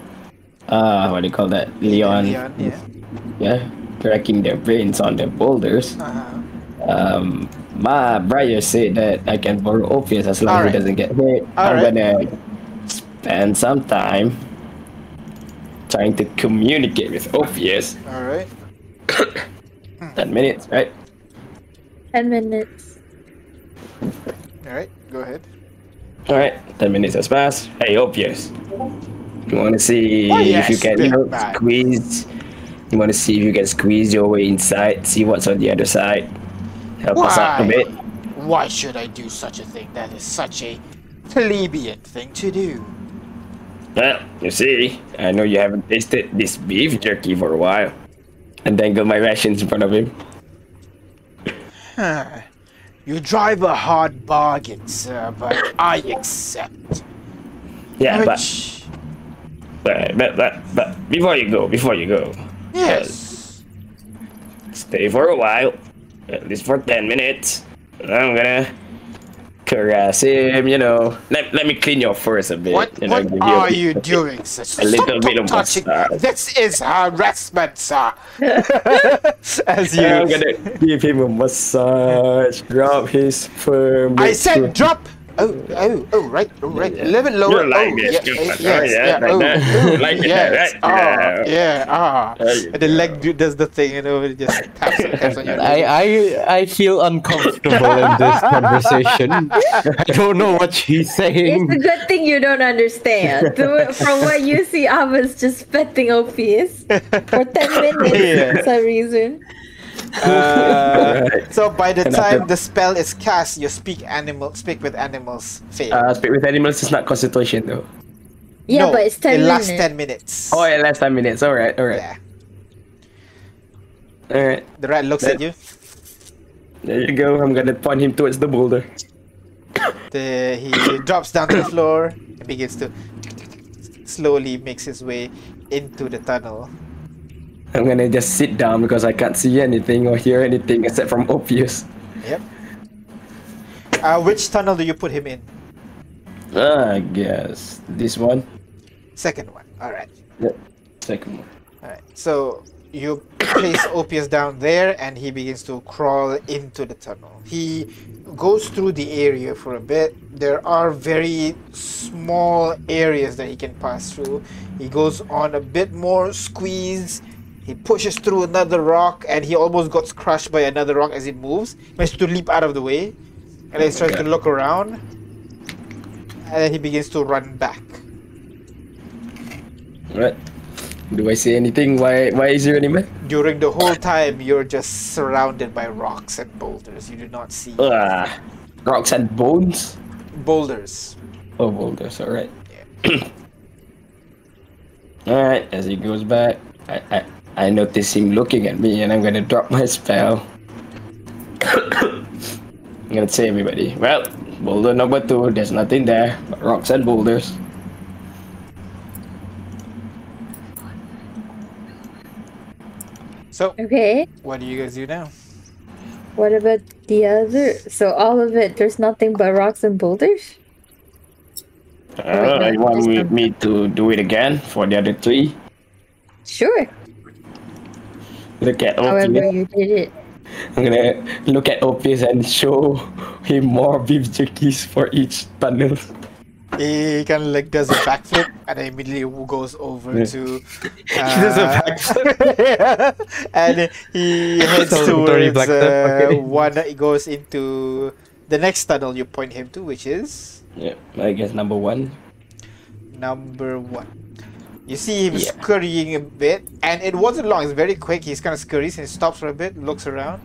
uh, what do you call that, Leon, Leon, yeah. yeah, cracking their brains on the boulders. Uh-huh. Um, my brother said that I can borrow Orpheus as long as Alright. he doesn't get hurt. I'm Alright. gonna spend some time trying to communicate with Orpheus. All right. Ten minutes, right? Ten minutes. All right. Go ahead. All right, ten minutes has passed. Hey, Orpheus. You want to see Oh, if you can you know, squeeze? You want to see if you can squeeze your way inside, see what's on the other side. Help us out a Why? bit. Why should I do such a thing? That is such a plebeian thing to do. Well, you see, I know you haven't tasted this beef jerky for a while. And then got my rations in front of him. Huh. You drive a hard bargain, sir, but I accept. Yeah, but, Which, but but but but before you go, before you go, yes. stay for a while, at least for ten minutes. I'm gonna caress him, eh, um, you know. Let, let me clean your fur a bit. What, you know, what you are a- you doing, sir? a little bit of touching. massage. This is harassment, sir. As you, I'm gonna give him a massage, rub his fur. I said drop. Oh, oh, oh, right, oh, right. A little bit lower. You're like oh, this, yeah, good eh, yes, Oh, yeah, yeah, oh, that. oh, Like that, yes. right? Ah, Yeah. yeah, ah. And the leg do- does the thing, you know, it just taps, taps on your I, I I feel uncomfortable in this conversation. I don't know what she's saying. It's a good thing you don't understand. From what you see, I was just petting Orpheus for 10 minutes Yeah. for some reason. Uh, Alright. so by the And time the spell is cast, you speak animal, speak with animals. Fail. Uh, speak with animals is not concentration though. Yeah, no, but it's 10 it minutes. lasts ten minutes. Oh, yeah, last 10 minutes. Alright, alright. yeah. Alright, The rat looks at you. there you go. I'm gonna point him towards the boulder. The, he drops down to the floor and begins to slowly makes his way into the tunnel. I'm gonna just sit down because I can't see anything or hear anything except from Orpheus. Yep. Uh, which tunnel do you put him in? Ah, I guess this one. Second one. All right. Yep. Second one. All right. So you place Opius down there, and he begins to crawl into the tunnel. He goes through the area for a bit. There are very small areas that he can pass through. He goes on a bit more squeeze. He pushes through another rock, and he almost gets crushed by another rock as it moves. He manages to leap out of the way, and then he starts to look around, and then he begins to run back. Right. Do I see anything? Why why is there any man? During the whole time, you're just surrounded by rocks and boulders. You do not see Ah, rocks and bones. boulders. Oh, boulders. alright. Yeah. alright, As he goes back, I, I I notice him looking at me, and I'm gonna drop my spell. I'm gonna say everybody. Well, boulder number two. There's nothing there but rocks and boulders. So, Okay. what do you guys do now? What about the other? So all of it, there's nothing but rocks and boulders? Uh, no, you want there's me, nothing. me to do it again for the other three? Sure. Look at However Orpheus. you did it. I'm gonna look at Orpheus and show him more beef jerkies for each tunnel. He kind of like does a backflip and then immediately goes over Yeah. to. He does a backflip. and he heads Celebratory towards backflip, uh, okay. one. He goes into the next tunnel you point him to, which is Yeah, I guess number one. number one. You see him Yeah. scurrying a bit, and it wasn't long. It's very quick. He's kind of scurries and he stops for a bit, looks around.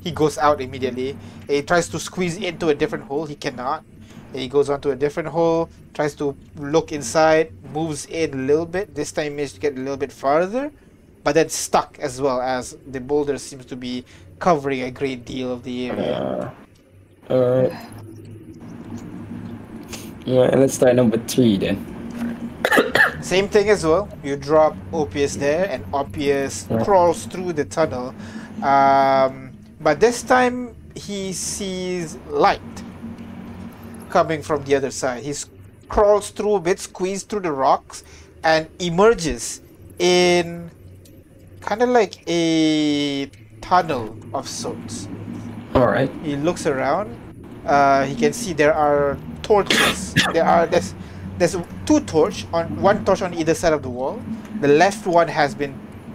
He goes out immediately. He tries to squeeze into a different hole. He cannot. He goes on to a different hole, tries to look inside, moves in a little bit. This time, he managed to get a little bit farther, but then stuck as well as the boulder seems to be covering a great deal of the area. Uh, alright. Yeah, let's try number three then. Same thing as well. You drop Opius there, and Opius crawls through the tunnel. Um, but this time he sees light coming from the other side. He crawls through a bit, squeezes through the rocks, and emerges in kind of like a tunnel of sorts. Alright. He looks around. Uh, he can see there are torches. There are there's there's two torch on one torch on either side of the wall, The left one has been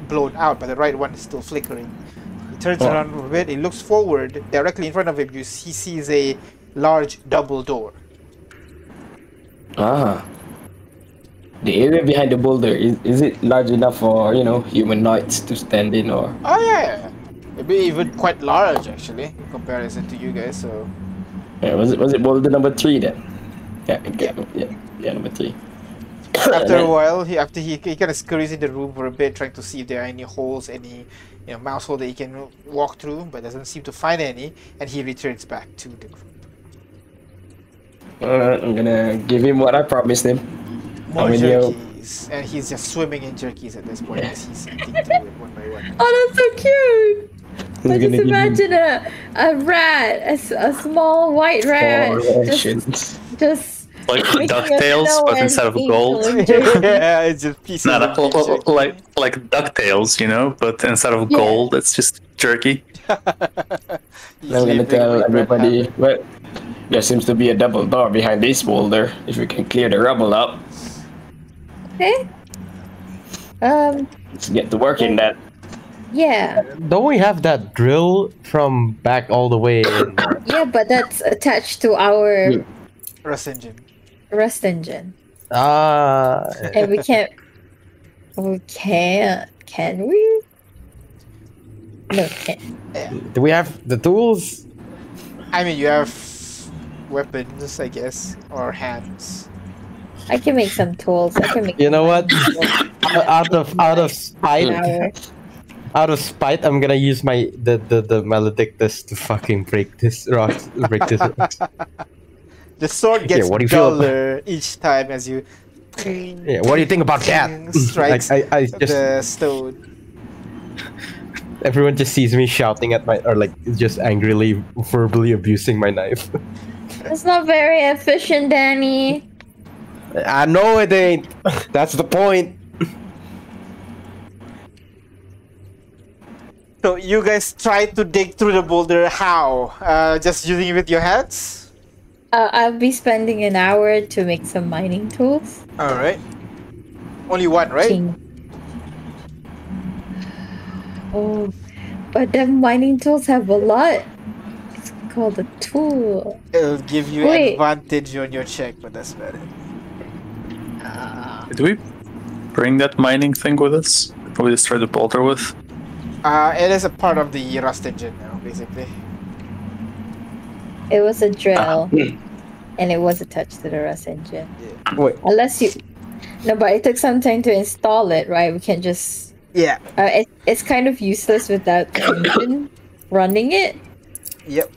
blown out, but the right one is still flickering. He turns Oh. around a bit. He looks forward. Directly in front of him, you he sees a large double door. Ah. The area behind the boulder is, is it large enough for you know humanoids to stand in or? Oh yeah, maybe even quite large actually in comparison to you guys. So Yeah, was it was it boulder number three then? Yeah, yeah, yeah, yeah number three. after a while, he after he, he kind of scurries in the room for a bit, trying to see if there are any holes, any you know mouse hole that he can walk through, but doesn't seem to find any, and he returns back to the group. Uh, I'm gonna give him what I promised him. More How many jerkies, and he's just swimming in jerkies at this point as he's eating through it one by one. Oh, that's so cute. He's I just give him imagine a, a rat, a small white rat, just, just Like making a DuckTales, but instead of gold. yeah, it's just pieces Not of beef like like DuckTales, you know, but instead of Yeah. gold, it's just jerky. I'm gonna tell everybody. bread Well, there seems to be a double door behind this boulder. If we can clear the rubble up, Okay. Um. let's get to work in that. Yeah. Don't we have that drill from back all the way in? Yeah, but that's attached to our Yeah. Rust engine. Rust engine, Ah, and we can't. We can't. Can we? No, can't. do we have the tools? I mean, you have weapons, I guess, or hands. I can make some tools. I can make. You know what? out of out of spite, out of spite, I'm gonna use my the the, the maledictus to fucking break this rock, break this. rock. The sword gets what do you feel about- duller each time as you Yeah, what do you think about that? strikes I, I, I just the stone. everyone just sees me shouting at my or like just angrily verbally abusing my knife. it's not very efficient, Danny. I know it ain't. That's the point. So you guys try to dig through the boulder. How? Uh, just using it with your hands? Uh, I'll be spending an hour to make some mining tools. All right. Only one, right? King. Oh, but the mining tools have a lot. It's called a tool. It'll give you Wait. advantage on your check, but that's about it. Did we bring that mining thing with us? Or we destroyed the boulder with? Uh, it is a part of the rust engine now, basically. It was a drill, Ah, hmm. And it was attached to the rust engine. Wait, Unless you, no, but it took some time to install it, right? We can't just. Yeah. Uh, it, it's kind of useless without the engine running it. Yep.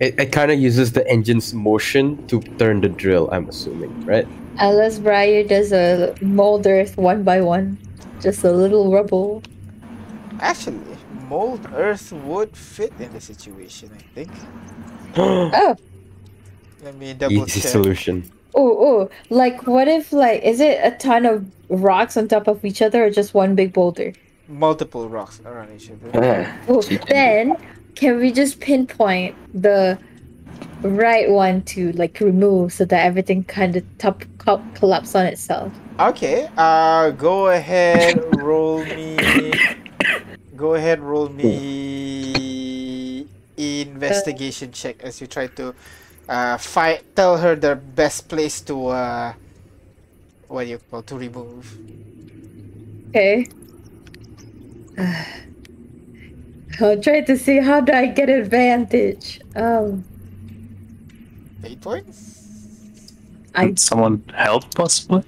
it, it kind of uses the engine's motion to turn the drill. I'm assuming, right? Unless Briar does a mold earth one by one, just a little rubble. Actually, mold earth would fit in the situation, I think. Oh, Let me double Easy check. solution. oh, oh! Like, what if like is it a ton of rocks on top of each other, or just one big boulder? Multiple rocks around each other. Ah, Oh, then can we just pinpoint the right one to like remove so that everything kind of top co- collapse on itself? Okay, uh, go ahead, roll me. Go ahead, roll me investigation check as you try to uh, fight. Tell her the best place to uh, what do you call to remove. Okay. I'll try to see how do I get advantage. Um, Eight points. I Can someone help possibly?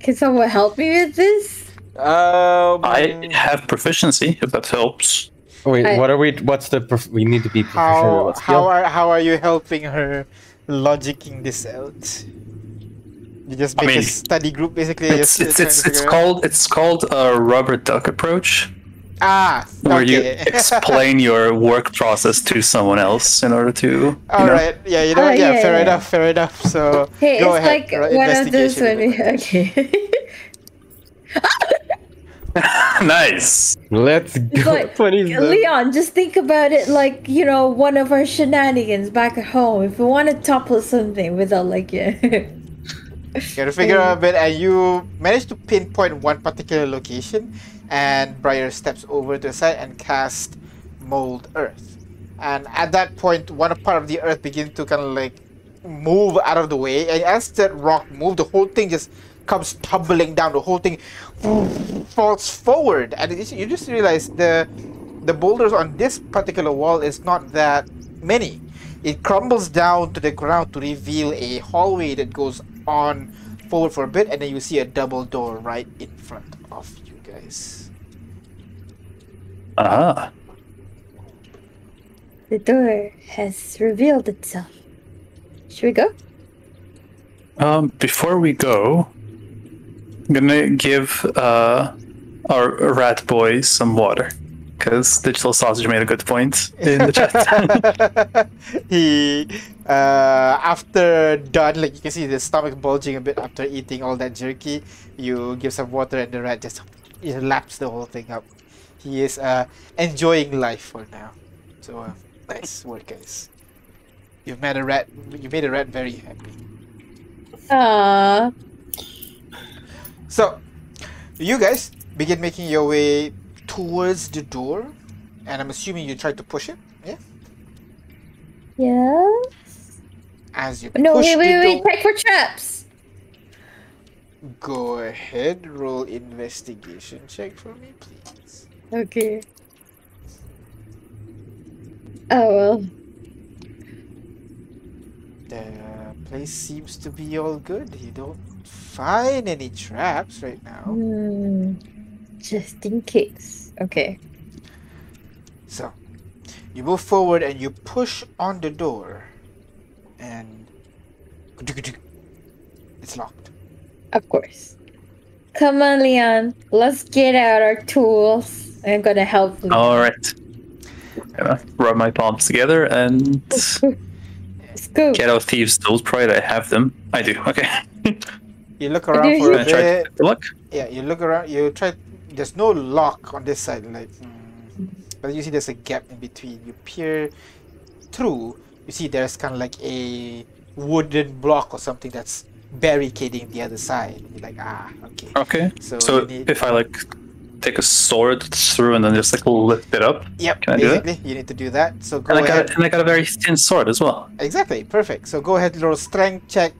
can someone help me with this? Um, I have proficiency, if that helps. Wait, I- what are we? What's the? Prof- we need to be proficient. in how what how are how are you helping her logicking this out? You just I make a study group basically. It's it's it's, it's figure out- called it's called a rubber duck approach, ah where you explain your work process to someone else in order to. You All know, right. Yeah, you know, Oh, what? yeah, yeah, fair yeah. enough, fair enough. So Hey, go it's ahead. like ro- one of those when investigation. we okay. nice. Let's go. like, 27. Leon, just think about it like, you know, one of our shenanigans back at home. If we want to topple something without like yeah. You gotta figure out a bit, and you manage to pinpoint one particular location. And Briar steps over to the side and cast Mold Earth. And at that point, one part of the earth begins to kind of like move out of the way. And as that rock moves, the whole thing just comes tumbling down. The whole thing falls forward, and you just realize the the boulders on this particular wall is not that many. It crumbles down to the ground to reveal a hallway that goes on forward for a bit, and then you see a double door right in front of you guys. Ah, The door has revealed itself. Should we go? um, before we go, I'm gonna give uh, our rat boy some water. Because Digital Sausage made a good point in the chat. he uh, after done like you can see the stomach bulging a bit after eating all that jerky you give some water and the rat just he laps the whole thing up. He is uh, enjoying life for now. So uh, nice work guys. You've made a rat you made a rat very happy. Aww. So you guys begin making your way towards the door and i'm assuming you tried to push it yeah Yeah. as you No, wait, wait, wait. Check for traps. Go ahead, roll investigation check for me, please. Okay. Oh well. The place seems to be all good. You don't find any traps right now. Hmm. Just in case. Okay. So, you move forward and you push on the door, and it's locked. Of course. Come on, Leon. Let's get out our tools. I'm gonna help you. All right. Gonna rub my palms together and Let's get out thieves' tools. Provided I have them. I do. Okay. You look around for you- a I bit. to look. Yeah, you look around. You try. There's no lock on this side, like. hmm. But you see, there's a gap in between. You peer through. You see, there's kind of like a wooden block or something that's barricading the other side. You're like, ah, okay. Okay. So, So need. if I like take a sword through and then just like lift it up, yep, can I do that? basically, you need to do that. So go and I ahead. got and I got a very thin sword as well. Exactly, perfect. So go ahead, roll strength check.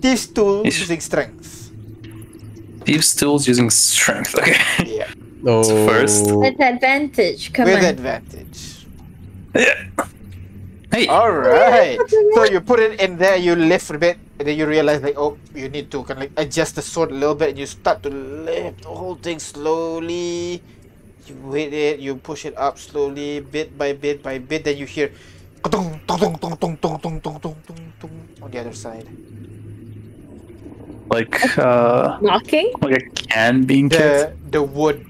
Thieves tools it's... using strength. Thieves tools using strength. Okay. Yeah. No. So first. With advantage. Come With on. advantage. Yeah. Hey. All right. so you put it in there. You lift a bit, and then you realize like, oh, you need to kind of like adjust the sword a little bit, and you start to lift the whole thing slowly. You hit it. You push it up slowly, bit by bit by bit. Then you hear, on the other side. Like uh, Knocking? like a can being kicked. The the wood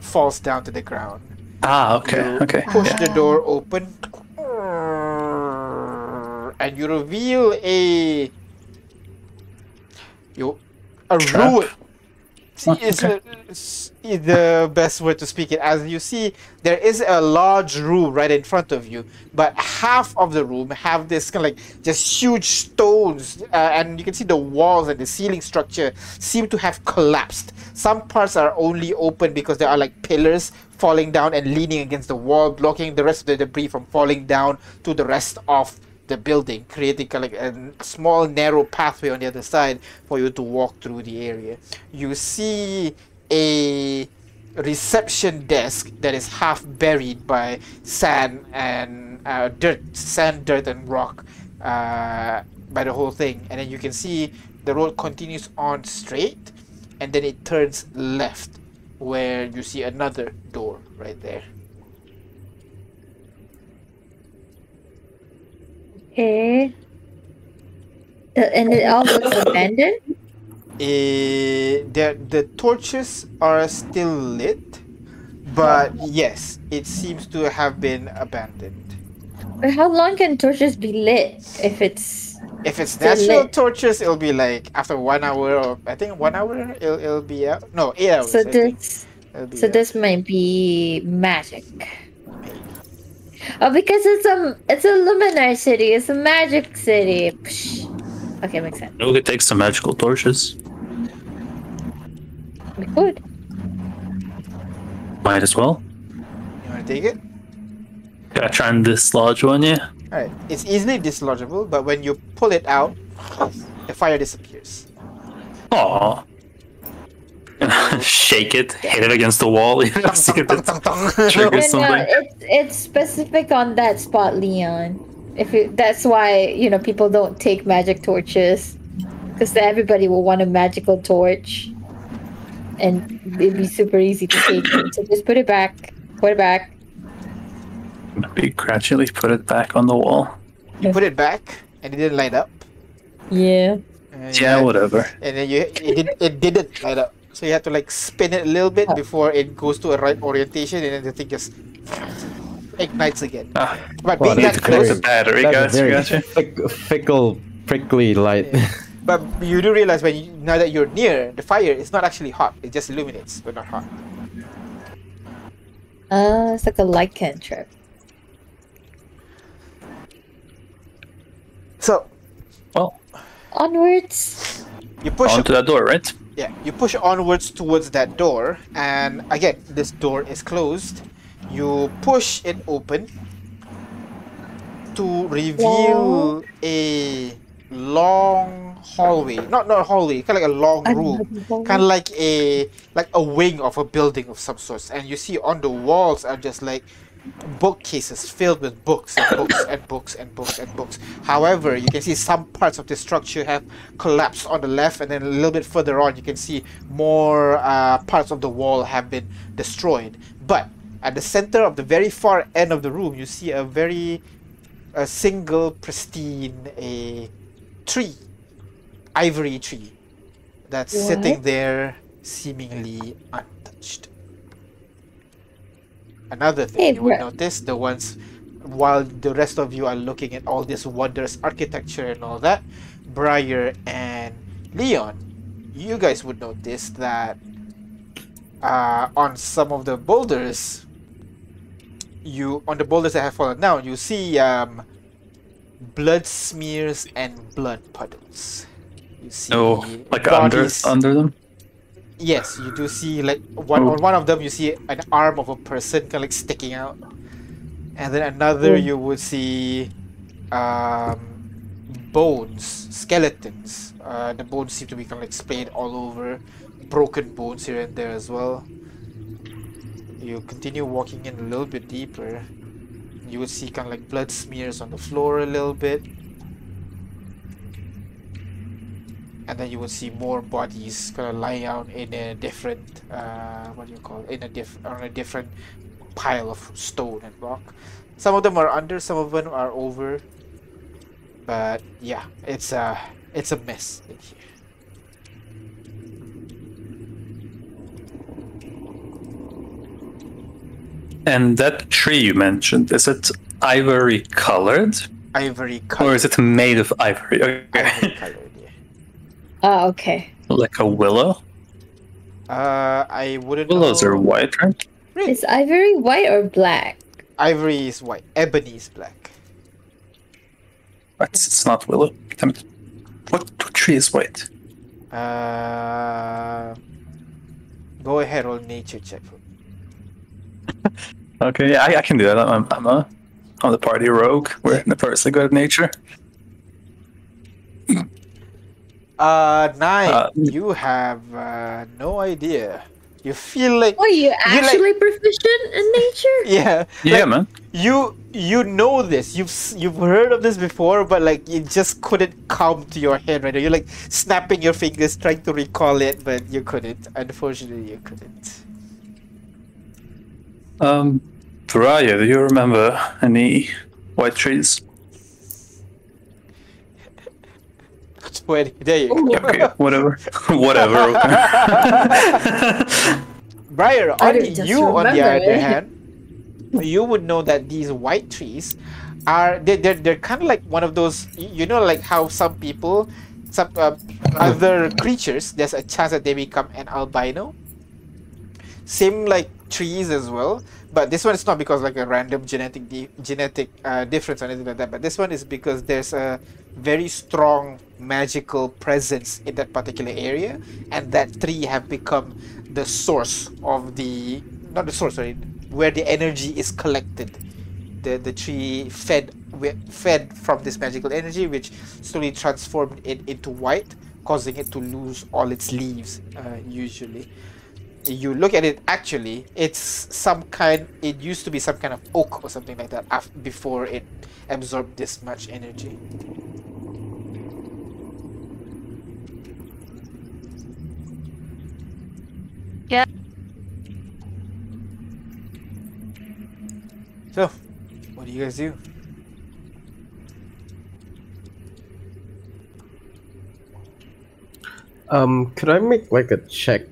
falls down to the ground. Ah, okay, You okay. Push yeah. the door open. And you reveal a you a Trap? ruin. See, it's, okay. it's the best way to speak it. As you see, there is a large room right in front of you, but half of the room have this kind of like just huge stones, uh, and you can see the walls and the ceiling structure seem to have collapsed. Some parts are only open because there are like pillars falling down and leaning against the wall, blocking the rest of the debris from falling down to the rest of the building, creating like a small narrow pathway on the other side for you to walk through the area. You see a reception desk that is half buried by sand and uh, dirt, sand, dirt, and rock uh, by the whole thing. And then you can see the road continues on straight, and then it turns left, where you see another door right there. Okay. Uh, and it all looks abandoned? Eh, the the torches are still lit, but yes, it seems to have been abandoned. But how long can torches be lit if it's If it's natural lit. torches, it'll be like after one hour or I think one hour it'll, it'll be out. No, eight hours. so I this so out. this might be magic. Oh, because it's a it's a luminar city. It's a magic city. Psh. Okay, makes sense. We could take some magical torches. We could. Might as well. You want to take it? Gotta try and dislodge one, yeah. Alright, it's easily dislodgeable, but when you pull it out, the fire disappears. Aw. Shake it, hit it against the wall, you know, see if it triggers And, uh, something. it's it's specific on that spot, Leon. If it, that's why you know people don't take magic torches, because everybody will want a magical torch, and it'd be super easy to take it. So just put it back. Put it back. Maybe gradually put it back on the wall. You put it back, and it didn't light up. Yeah. And you Yeah, whatever. And then you it, did, it didn't light up. So you have to like spin it a little bit before it goes to a right orientation, and then the thing just ignites again. Ah, But Well, being that's that need to close, the battery, That's a guys. very Gotcha. fick- fickle, prickly light. but you do realize when you, now that you're near the fire, it's not actually hot. It just illuminates, but not hot. Uh, it's like a light cantrip. So Well, Onwards. you push onto that door, right? Yeah, you push onwards towards that door, and again, this door is closed. You push it open to reveal a long hallway. Not not a hallway, kind of like a long room, kind of like a like a wing of a building of some sorts. And you see on the walls are just like bookcases filled with books and books and books and books and books. However, you can see some parts of the structure have collapsed on the left, and then a little bit further on, you can see more uh, parts of the wall have been destroyed. But at the center of the very far end of the room, you see a very a single pristine a tree, ivory tree, that's sitting there seemingly untouched. Another thing Hey, you would notice the ones while the rest of you are looking at all this wondrous architecture and all that, Briar and Leon, you guys would notice that uh, on some of the boulders, you on the boulders that have fallen down, you see um, blood smears and blood puddles. You see No, like under bodies- under them. Yes, you do see like one on one of them you see an arm of a person kind of like sticking out, and then another you would see um, bones, skeletons. Uh, the bones seem to be kind of like splayed all over, broken bones here and there as well. You continue walking in a little bit deeper. You would see kind of like blood smears on the floor a little bit. And then you will see more bodies kind of lying out in a different uh, what do you call it? in a diff on a different pile of stone and rock. Some of them are under, some of them are over. But yeah, it's a it's a mess in here. And that tree you mentioned, is it ivory colored? Ivory colored. Or is it made of ivory? Ivory Okay. colored, yeah. Oh, okay. like a willow? Uh, I wouldn't. Willows know. are white, right? Is ivory white or black? Ivory is white. Ebony is black. It's, it's not willow. Damn it. What, what tree is white? Uh, go ahead, roll nature check. for me. Okay, yeah, I, I can do that. I'm, I'm a, I'm the party rogue. We're the notoriously good at nature. Uh, nine. Uh, you have uh, no idea. You feel like Are you like- actually proficient in nature? yeah, Yeah, like, man. you you know this. You've you've heard of this before, but like it just couldn't come to your head right now. You're like snapping your fingers trying to recall it, but you couldn't. Unfortunately, you couldn't. Um, Pariah, do you remember any white trees? Wait, there you go. Okay, whatever. whatever. okay. Briar, on you on the other it. hand, you would know that these white trees are they're they're, they're kind of like one of those you know like how some people some uh, other creatures there's a chance that they become an albino same like trees as well but this one is not because like a random genetic de- genetic uh, difference or anything like that but this one is because there's a very strong magical presence in that particular area, and that tree have become the source of the not the source, sorry, where the energy is collected. The the tree fed fed from this magical energy, which slowly transformed it into white, causing it to lose all its leaves. Uh, usually, you look at it. Actually, it's some kind. It used to be some kind of oak or something like that. Before it absorbed this much energy. Yeah. So, what do you guys do? Um, could I make like a check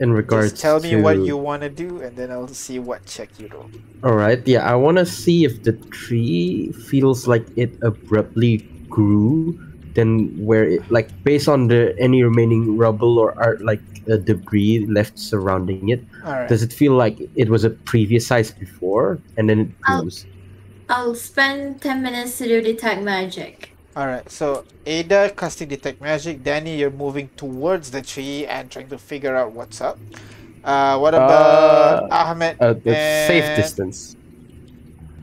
in regards Just tell me to... what you want to do, and then I'll see what check you roll. All right, yeah, I want to see if the tree feels like it abruptly grew, then where it like based on the any remaining rubble or art like uh, debris left surrounding it, All right. does it feel like it was a previous size before and then it I'll- grows? I'll spend 10 minutes to do detect magic. All right. So Ada casting detect magic. Danny, you're moving towards the tree and trying to figure out what's up. Uh, what about Ahmed? Uh, the safe distance.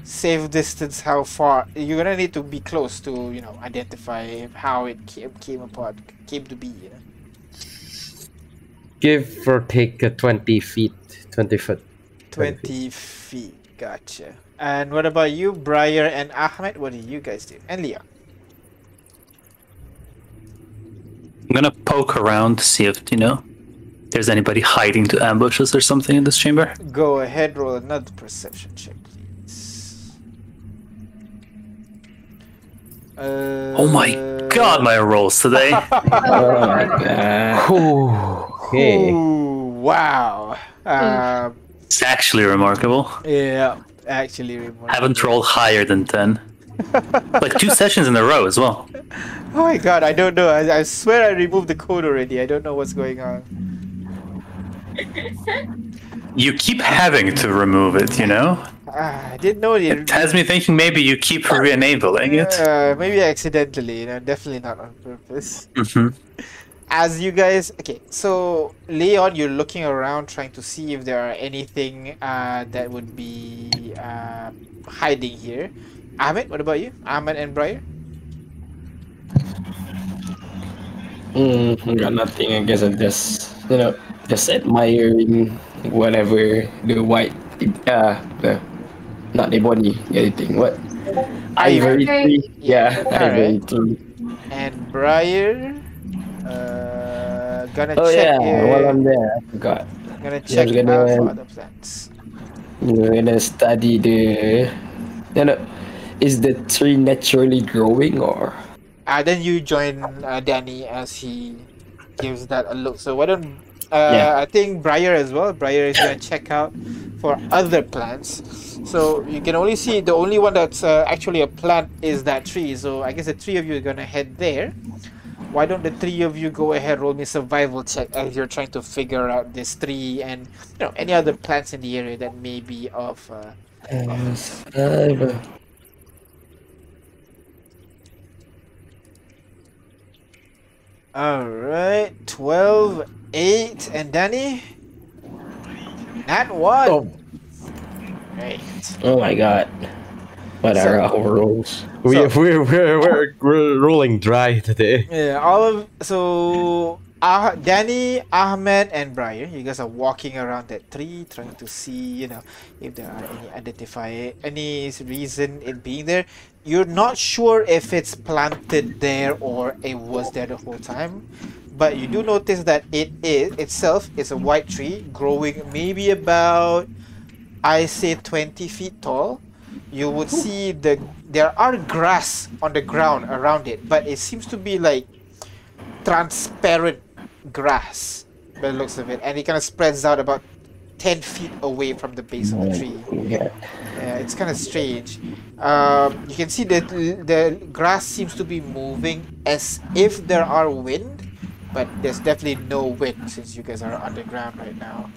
Safe distance. How far? You're gonna need to be close to you know identify how it came came apart, came to be. You know? Give or take uh, twenty feet, twenty foot. 20 feet. Gotcha. And what about you, Briar and Ahmed? What do you guys do? And Leah. I'm gonna poke around to see if you know there's anybody hiding to ambush us or something in this chamber. Go ahead, roll another perception check, please. Uh, Oh my god, my rolls today. Oh my god. okay. Ooh, wow. Um, It's actually remarkable. yeah, actually, remarkable. Haven't rolled higher than 10. like two sessions in a row as well. Oh my god, I don't know. I, I swear I removed the code already. I don't know what's going on. You keep having to remove it, you know? Ah, I didn't know it. It has me thinking maybe you keep re-enabling it. Uh, maybe accidentally, you know, definitely not on purpose. hmm As you guys, okay, so Leon, you're looking around trying to see if there are anything uh, that would be uh, hiding here. Ahmed, what about you? Ahmed and Briar? Mm, got nothing. I guess I'm just you know just admiring whatever the white uh the not the body anything what ivory Ivory. tree yeah ivory Alright. tree. And Briar, uh, gonna Oh check. yeah, while I'm there, I forgot. gonna check I'm gonna- out for other plants. You're gonna study the. You know, is the tree naturally growing or? Uh, then you join uh, Danny as he gives that a look. So why don't uh, Yeah. I think Briar as well. Briar is gonna check out for other plants. So you can only see the only one that's uh, actually a plant is that tree. So I guess the three of you are gonna head there. Why don't the three of you go ahead roll me survival check as you're trying to figure out this tree and you know any other plants in the area that may be of. Uh, Uh, All right, 12, 8, and Danny. Nat one. Oh. Right. oh my god. What So- are our roles? We, So- we're, we're, we're, we're rolling dry today. Yeah, all of so uh, Danny, Ahmed, and Briar, you guys are walking around that tree, trying to see, you know, if there are any identify any reason it being there. You're not sure if it's planted there or it was there the whole time, but you do notice that it is itself is a white tree growing maybe about, I say, twenty feet tall. You would see the there are grass on the ground around it, but it seems to be like transparent grass by the looks of it, and it kind of spreads out about ten feet away from the base of the tree. Yeah. Yeah, it's kind of strange. Um, you can see that the grass seems to be moving as if there are wind, but there's definitely no wind since you guys are underground right now.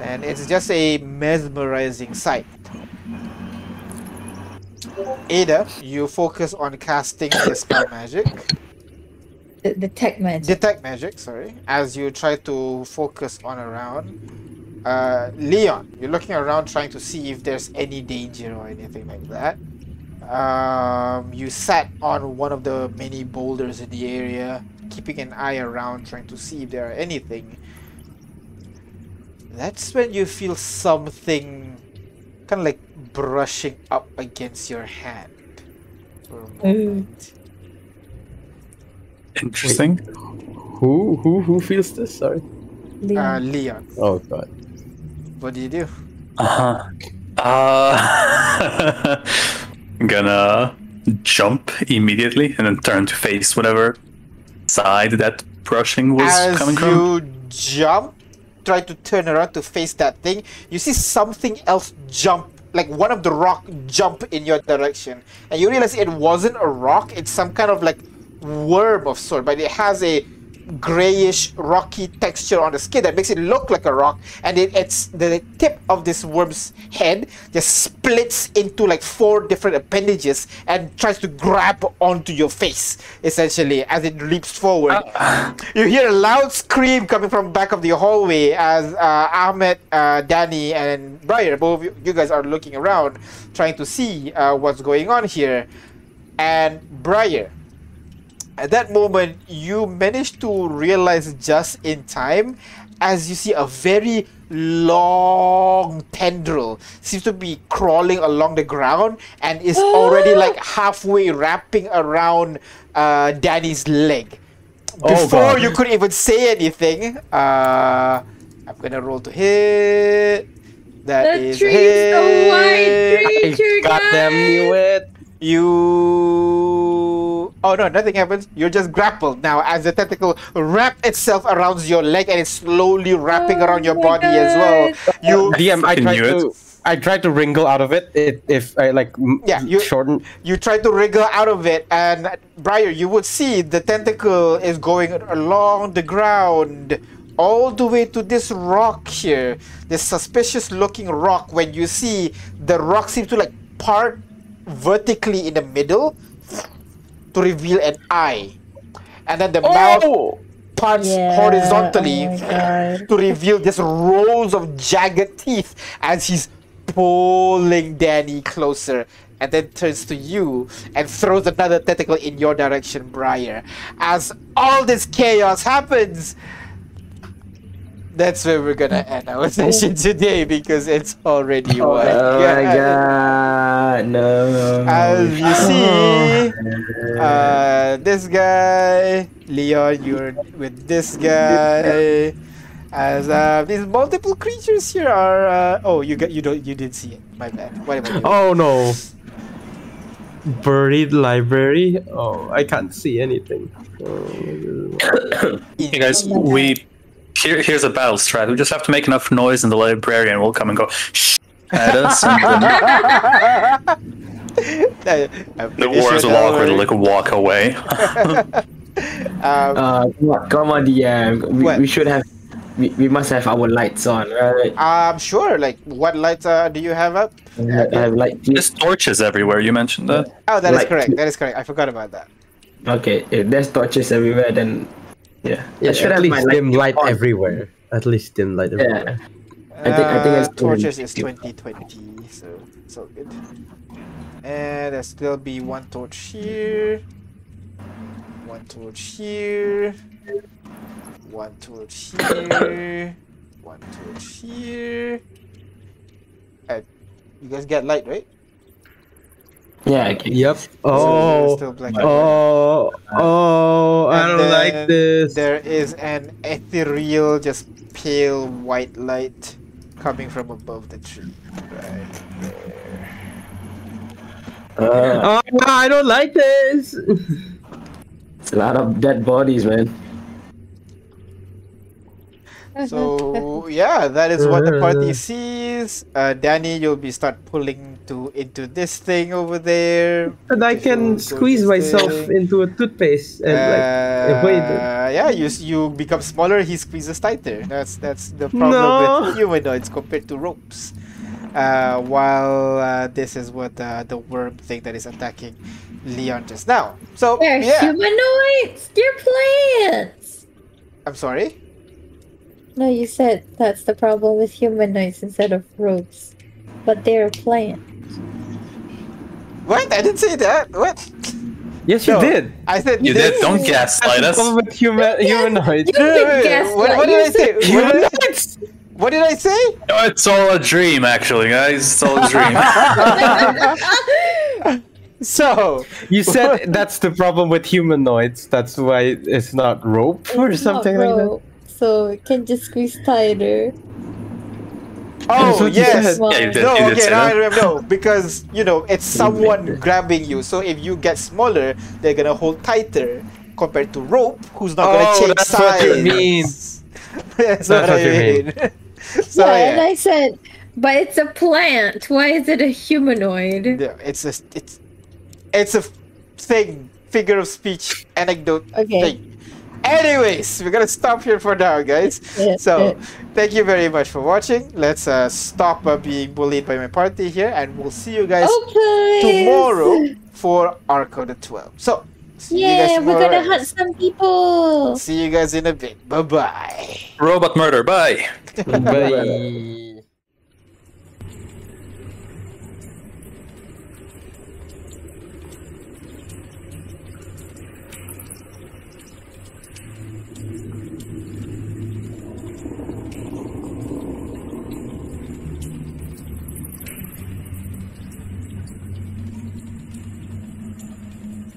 And it's just a mesmerizing sight. Ada, you focus on casting dispel magic, The, the tech magic. detect magic. Sorry, as you try to focus on around. Uh, Leon, you're looking around trying to see if there's any danger or anything like that. Um, you sat on one of the many boulders in the area, keeping an eye around, trying to see if there are anything. That's when you feel something kind of like brushing up against your hand. For a moment. Interesting. Who who who feels this? Sorry. Uh, Leon, Oh god. what do you do? Uh-huh. Uh Gonna jump immediately and then turn to face whatever side that brushing was As coming from. you jump, try to turn around to face that thing, you see something else jump, like one of the rock jump in your direction, and you realize it wasn't a rock; it's some kind of like worm of sort, but it has a grayish rocky texture on the skin that makes it look like a rock and it, it's the tip of this worm's head just splits into like four different appendages and tries to grab onto your face essentially as it leaps forward you hear a loud scream coming from back of the hallway as uh, Ahmed, uh, Danny, and Briar, both you, you guys are looking around, trying to see uh, what's going on here. And Briar, at that moment, you manage to realize just in time as you see a very long tendril seems to be crawling along the ground and is already like halfway wrapping around uh, Danny's leg. Oh, Before God. you could even say anything, uh, I'm gonna roll to hit. That The is tree's hit. a white I creature, goddamn knew guys! it. You. Oh no, nothing happens. You're just grappled now as the tentacle wrap itself around your leg and it's slowly wrapping Oh around your oh my body as well. You. Uh, DM, I Fucking tried to I tried to wrinkle out of it. It if I like Yeah, you- shorten. You try to wriggle out of it, and Briar, you would see the tentacle is going along the ground all the way to this rock here. This suspicious looking rock. When you see the rock seems to like part vertically in the middle to reveal an eye, and then the mouth oh! parts Yeah, horizontally oh to reveal this rows of jagged teeth as he's pulling Danny closer and then turns to you and throws another tentacle in your direction, Briar. As all this chaos happens, that's where we're gonna end our session today because it's already one. Oh my god, no. As you see, uh, this guy, Leon, you're with this guy. As uh, these multiple creatures here are. Uh, oh, you got you don't you didn't see it. My bad. What am I doing? Oh no. Buried library. Oh, I can't see anything. Oh, Hey guys, we here here's a battle strat. We just have to make enough noise and the librarian will come and go shh at us and then I'm the pretty wars sure will that awkwardly worked. like walk away. Um, Uh, come on, come DM. We, What? we should have. We, we must have our lights on, right? um, sure. Like, what lights uh, do you have up? I have light. There's torches everywhere, you mentioned that. Oh, that is Like- correct. That is correct. I forgot about that. Okay, if there's torches everywhere, then yeah, yeah, I should at have least dim light on. everywhere. At least dim light everywhere. Yeah, I think I think Uh, it's torches is 2020, so it's all good. And there'll still be one torch here, one torch here, one torch here, one torch here. Uh, you guys get light, right? Yeah, okay. Yep. Oh. there's still black. Oh. Oh. I And don't like this. There is an ethereal, just pale white light coming from above the tree. Right there. Uh, Oh, I don't like this. it's a lot of dead bodies, man. So yeah, that is what the party sees. Uh, Danny, you'll be start pulling to into this thing over there. And I can go squeeze this myself thing. into a toothpaste and like avoid it. Uh, yeah, you you become smaller. He squeezes tighter. That's that's the problem No. with humanoids compared to ropes. Uh, while uh, this is what uh, the worm thing that is attacking Leon just now. So They're yeah, humanoids. You're plants. I'm sorry. No, you said that's the problem with humanoids instead of ropes But they're plants. What? I didn't say that. What? Yes, you No. did. I said You did. Don't gaslight us. Problem with human humanoids. You Wait, can wait, guess what, what did I You're say? so- What did I, Humanoids. what did I say? Oh, it's all a dream, actually, guys. It's all a dream. So You said that's the problem with humanoids. That's why it's not rope or It's not something like that. So it can just squeeze tighter. Oh yes. said. yeah, you did. No, you okay, say now I remember. No, because you know it's someone grabbing you. So if you get smaller, they're gonna hold tighter compared to rope, who's not gonna Oh, change that's size. what you mean. that's, That's what, what I mean. mean. so yeah, yeah, and I said, but it's a plant. Why is it a humanoid? Yeah, it's a it's it's a thing, figure of speech, anecdote Okay. thing. Anyways, we're gonna stop here for now, guys. So, thank you very much for watching. Let's uh, stop uh, being bullied by my party here, and we'll see you guys Oh, tomorrow for Arco the 12. So, see you guys Yeah, we're gonna hunt some people. See you guys in a bit. Bye bye. Robot murder. Bye. Bye.